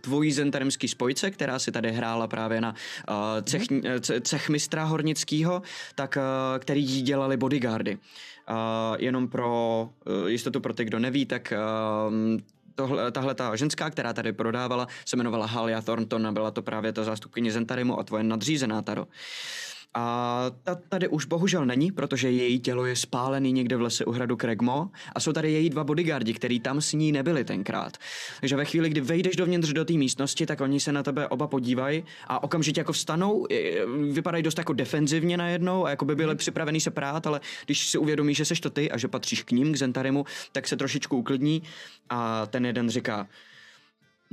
Speaker 3: tvojí zentaremský spojce, která si tady hrála právě na uh, cech, ce- cechmistra hornickýho, tak uh, který jí dělali bodyguardy. Uh, jenom pro uh, jistotu pro ty, kdo neví, tak uh, Tohle, tahle ta ženská, která tady prodávala, se jmenovala Halia Thornton a byla to právě ta zástupkyně Zentarimu a tvoje nadřízená Taro. A ta tady už bohužel není, protože její tělo je spálený někde v lese u hradu Kregmo a jsou tady její dva bodyguardi, který tam s ní nebyli tenkrát. Takže ve chvíli, kdy vejdeš dovnitř do té místnosti, tak oni se na tebe oba podívají a okamžitě jako vstanou, vypadají dost jako defenzivně najednou a jako by byli připravený se prát, ale když si uvědomíš, že seš to ty a že patříš k ním, k Zentarimu, tak se trošičku uklidní a ten jeden říká,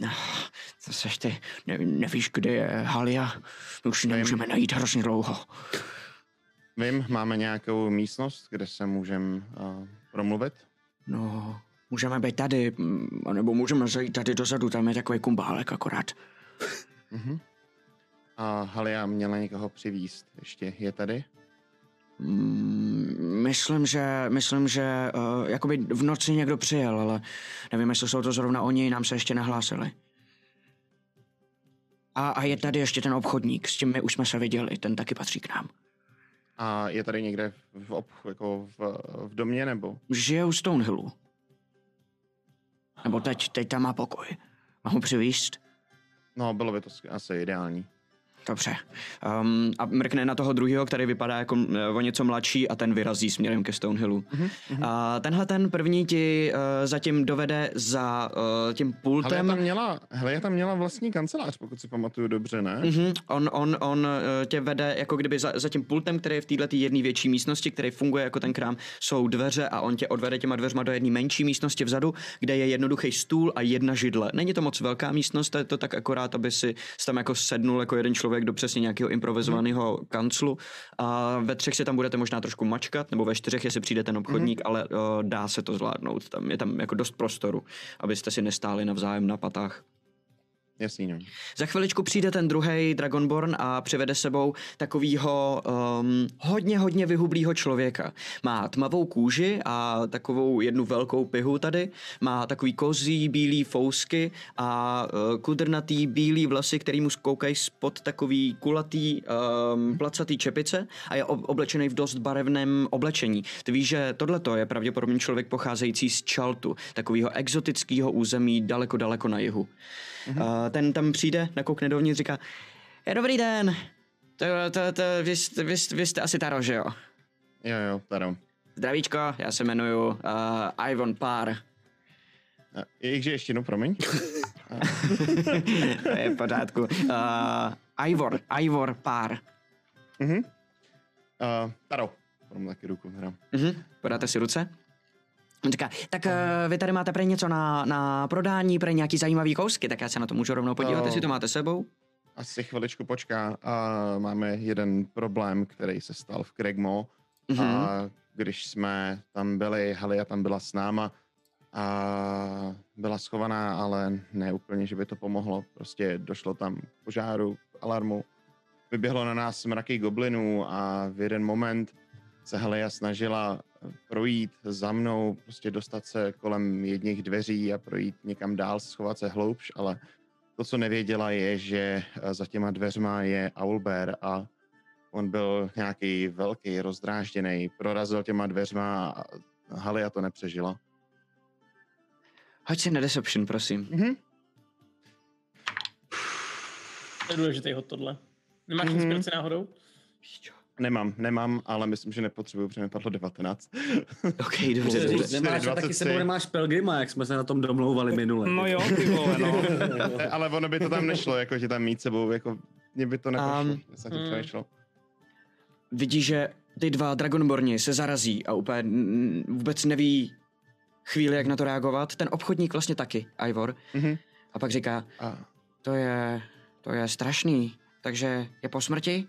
Speaker 3: "Ah, co seš ty, ne, nevíš, kde je Halia? Už ji nemůžeme najít hrozně dlouho.
Speaker 7: Vím, máme nějakou místnost, kde se můžeme uh, promluvit?
Speaker 3: No, můžeme být tady, mm, nebo můžeme zajít tady dozadu, tam je takový kumbálek akorát.
Speaker 7: Mhm. A Halia měla někoho přivíst. Ještě je tady?
Speaker 3: Mm, myslím, že, myslím, že uh, jakoby v noci někdo přijel, ale nevím, jestli jsou to zrovna oni, nám se ještě nahlásili. A, a je tady ještě ten obchodník, s tím my už jsme se viděli, ten taky patří k nám.
Speaker 7: A je tady někde v, ob, jako v, v domě, nebo?
Speaker 3: Žije u Stonehillu. Nebo teď, teď tam má pokoj. Mohu přivíst?
Speaker 7: No, bylo by to asi ideální.
Speaker 3: Dobře. Um, a mrkne na toho druhého, který vypadá jako eh, o něco mladší a ten vyrazí směrem ke Stonehillu.
Speaker 7: Mhm,
Speaker 3: Mm-hmm. A tenhle ten první ti uh, zatím dovede za uh, tím pultem.
Speaker 7: tam měla, Halia tam měla vlastní kancelář, pokud si pamatuju dobře, ne?
Speaker 3: Mm-hmm. On, on, on uh, tě vede jako kdyby za, za tím pultem, který je v této jedné větší místnosti, který funguje jako ten krám, jsou dveře a on tě odvede těma dveřma do jedné menší místnosti vzadu, kde je jednoduchý stůl a jedna židle. Není to moc velká místnost, je to tak akorát, aby si tam jako sednul jako jeden člověk do přesně nějakého improvizovaného mm. kanclu. A ve třech si tam budete možná trošku mačkat, nebo ve čtyřech, jestli přijde ten obchodník, mm. ale uh, dá se to zvládnout. Tam je tam jako dost prostoru, abyste si nestáli navzájem na patách.
Speaker 7: Jasný, no.
Speaker 3: Za chviličku přijde ten druhý Dragonborn a přivede sebou takovýho um, hodně, hodně vyhublýho člověka. Má tmavou kůži a takovou jednu velkou pihu tady. Má takový kozí bílý fousky a uh, kudrnatý bílý vlasy, který mu skoukají spod takový kulatý um, placatý čepice a je ob- oblečený v dost barevném oblečení. Ty víš, že tohleto je pravděpodobně člověk pocházející z Čaltu, takového exotického území daleko, daleko na jihu. Mm-hmm. Uh, ten tam přijde, nakoukne dovnitř, říká, "Eh, dobrý den, to, to, to, vy, jste- vy, jste- vy jste asi Taro, že jo?
Speaker 7: Jo, jo, Taro.
Speaker 3: Zdravíčko, já se jmenuji uh, Ivan Pár.
Speaker 7: Jejichže ještě jednou, promiň.
Speaker 3: to je v pořádku. Uh, Ivor, Ivor Pár.
Speaker 7: Mhm. Uh, Taro. Prom taky ruku hrám.
Speaker 3: Mhm. Podáte si ruce? On říká, tak uh, vy tady máte pre něco na, na prodání, pre nějaký zajímavý kousky, tak já se na to můžu rovnou podívat,
Speaker 7: No.
Speaker 3: jestli to máte sebou.
Speaker 7: Asi chviličku počká a máme jeden problém, který se stal v Kregmo.
Speaker 3: Mhm.
Speaker 7: A když jsme tam byli, Halia tam byla s náma a byla schovaná, ale ne úplně, že by to pomohlo. Prostě došlo tam k požáru, k alarmu. Vyběhlo na nás mraky goblinů a v jeden moment se Halia snažila projít za mnou, prostě dostat se kolem jedních dveří a projít někam dál, schovat se hloubš, ale to, co nevěděla, je, že eh, za těma dveřma je Owlbear a on byl nějaký velký, rozdrážděný, prorazil těma dveřma a Halia to nepřežila.
Speaker 3: Hoď si na Deception, prosím.
Speaker 7: Mhm.
Speaker 6: To je důležitý hod tohle. Nemáš
Speaker 7: Mhm.
Speaker 6: inspiraci náhodou?
Speaker 7: Nemám, nemám, ale myslím, že nepotřebuju, protože mi padlo 19.
Speaker 3: OK, dobře, dobře.
Speaker 5: Nemáš, taky
Speaker 7: 23.
Speaker 5: sebou nemáš Pelgrima, jak jsme se na tom domlouvali minule.
Speaker 13: No jo, ty vole, no.
Speaker 7: ale ono by to tam nešlo, jako že tam mít sebou, jako mě by to nepošlo.
Speaker 3: Um,
Speaker 7: jsem přemýšlel.
Speaker 3: Vidí, že ty dva Dragonborni se zarazí a úplně vůbec neví chvíli, jak na to reagovat. Ten obchodník vlastně taky, Ivor.
Speaker 7: Mhm.
Speaker 3: A pak říká,
Speaker 7: A
Speaker 3: to je, to je strašný. Takže je po smrti?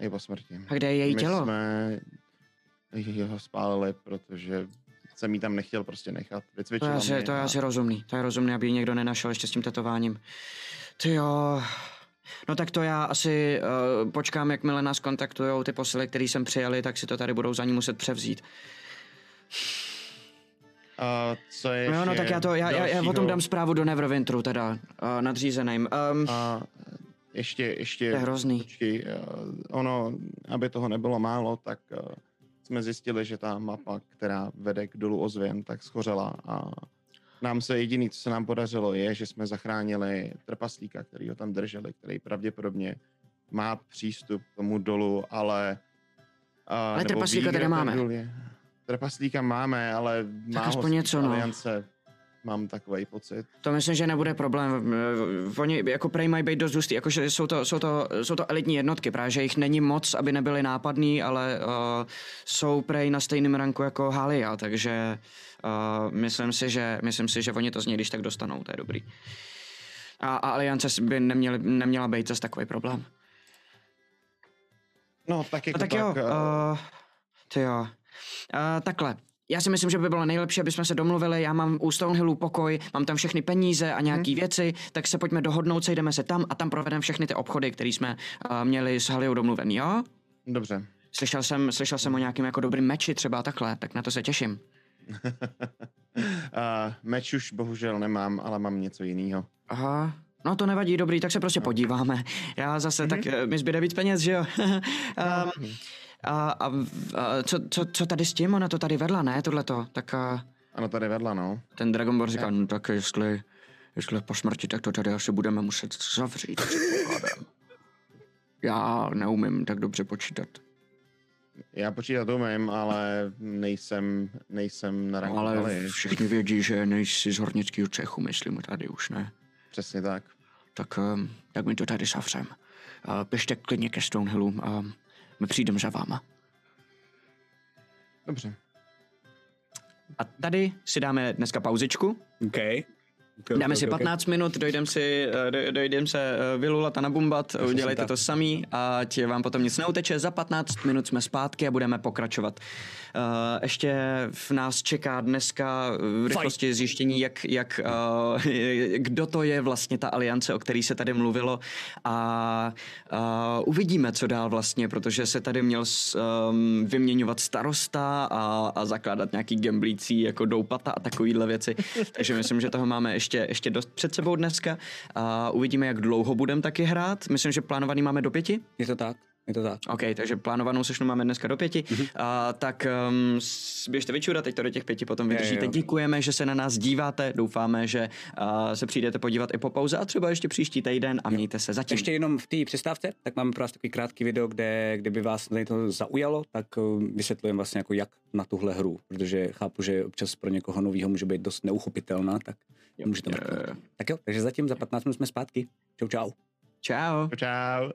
Speaker 7: Je po smrti.
Speaker 3: A kde je její
Speaker 7: My
Speaker 3: tělo?
Speaker 7: jsme ho spálili, protože jsem jí tam nechtěl prostě nechat.
Speaker 3: To je, asi, to je
Speaker 7: a-
Speaker 3: asi rozumný. To je rozumný, aby ji někdo nenašel ještě s tím tetováním. Ty jo. No tak to já asi uh, počkám, jakmile nás kontaktujou ty posily, který jsem přijeli, tak si to tady budou za ní muset převzít.
Speaker 7: A co je
Speaker 3: No no tak já to, já, já, já o tom dám zprávu do Neverwinteru teda, uh, nadřízeným. Um,
Speaker 7: A ještě, ještě...
Speaker 3: To je hrozný.
Speaker 7: Počkej, eh, ono, aby toho nebylo málo, tak eh, jsme zjistili, že ta mapa, která vede k dolu ozvěn, tak schořela a nám se jediný, co se nám podařilo, je, že jsme zachránili trpaslíka, který ho tam drželi, který pravděpodobně má přístup k tomu dolu, ale... Uh,
Speaker 3: Ale trpaslíka tady máme.
Speaker 7: Trpaslíka máme, ale má ho
Speaker 3: aspoň něco, no.
Speaker 7: aliance. Mám takový pocit.
Speaker 3: to myslím, že nebude problém. Eh, Oni jako prej mají být dost hustý, jakože jsou to, jsou, to, jsou to elitní jednotky, právě že jich není moc, aby nebyly nápadný, ale uh, jsou prej na stejném ranku jako Halia, takže uh, myslím, si, že, myslím si, že oni to z něj když tak dostanou, to je dobrý. A, a aliance by neměly, neměla být zase takový problém.
Speaker 7: No, tak jako
Speaker 3: No tak jo,
Speaker 7: eh,
Speaker 3: uh, ty jo. Uh, takhle, já si myslím, že by bylo nejlepší, aby jsme se domluvili. Já mám u Stonehillu pokoj, mám tam všechny peníze a nějaký
Speaker 7: Mhm.
Speaker 3: věci, tak se pojďme dohodnout, sejdeme se tam a tam provedeme všechny ty obchody, které jsme uh, měli s Haliou domluvený, jo?
Speaker 7: Dobře.
Speaker 3: Slyšel jsem, slyšel jsem o nějakým jako dobrým meči třeba takhle, tak na to se těším.
Speaker 7: Uh, meč už bohužel nemám, ale mám něco jiného.
Speaker 3: Aha, no to nevadí, dobrý, tak se prostě podíváme. Já zase,
Speaker 7: Mhm.
Speaker 3: tak eh, mi zbyde víc peněz, že jo? um, a, a, a co, co, co tady s tím? Ona to tady vedla, ne, tohleto? Tak uh,
Speaker 7: Ano, tady vedla, no.
Speaker 3: ten Dragonborn říká, no tak jestli, jestli po smrti, tak to tady asi budeme muset zavřít. Já neumím tak dobře počítat.
Speaker 7: Já počítat umím, ale nejsem, nejsem na ranku
Speaker 3: Ale
Speaker 7: Haly.
Speaker 3: všichni vědí, že nejsi z hornického cechu, myslím, tady už ne.
Speaker 7: Přesně tak.
Speaker 3: Tak, um, tak mi to tady zavřem. Uh, běžte klidně ke Stonehillu. My přijdeme za váma.
Speaker 7: Dobře.
Speaker 3: A tady si dáme dneska pauzičku.
Speaker 2: OK. Okay,
Speaker 3: Dáme si 15 minut, dojdem si, eh, do- dojdem se eh, vylulat a nabumbat, udělejte
Speaker 2: tak.
Speaker 3: to samý a ti vám potom nic neuteče. Za 15 minut jsme zpátky a budeme pokračovat. Eh, Ještě v nás čeká dneska v rychlosti zjištění, jak, jak, eh, kdo to je vlastně ta aliance, o který se tady mluvilo a uvidíme, co dál vlastně, protože se tady měl s, um, vyměňovat starosta a, a zakládat nějaký gemblící jako doupata a takovýhle věci. Takže myslím, že toho máme ještě, ještě dost před sebou dneska a uvidíme, jak dlouho budeme taky hrát. Myslím, že plánovaný máme do pěti.
Speaker 2: Je to tak, je to tak.
Speaker 3: OK, takže plánovanou sešnu máme dneska do pěti. Mm-hmm. A, tak um, běžte vyčurat, teď to do těch pěti potom vydržíte.
Speaker 2: jo.
Speaker 3: Děkujeme, že se na nás díváte. Doufáme, že uh, se přijdete podívat i po pauze a třeba ještě příští týden a mějte se zatím.
Speaker 2: Ještě jenom v té přestávce, tak máme pro vás takový krátký video, kde kdyby vás tady to zaujalo, tak uh, vysvětlujeme vlastně jako jak na tuhle hru, protože chápu, že občas pro někoho novýho může být dost neuchopitelná, tak můžete mrknout. Tak jo, takže zatím za 15 minut jsme zpátky. Čau, čau.
Speaker 3: Ciao.
Speaker 7: Čau.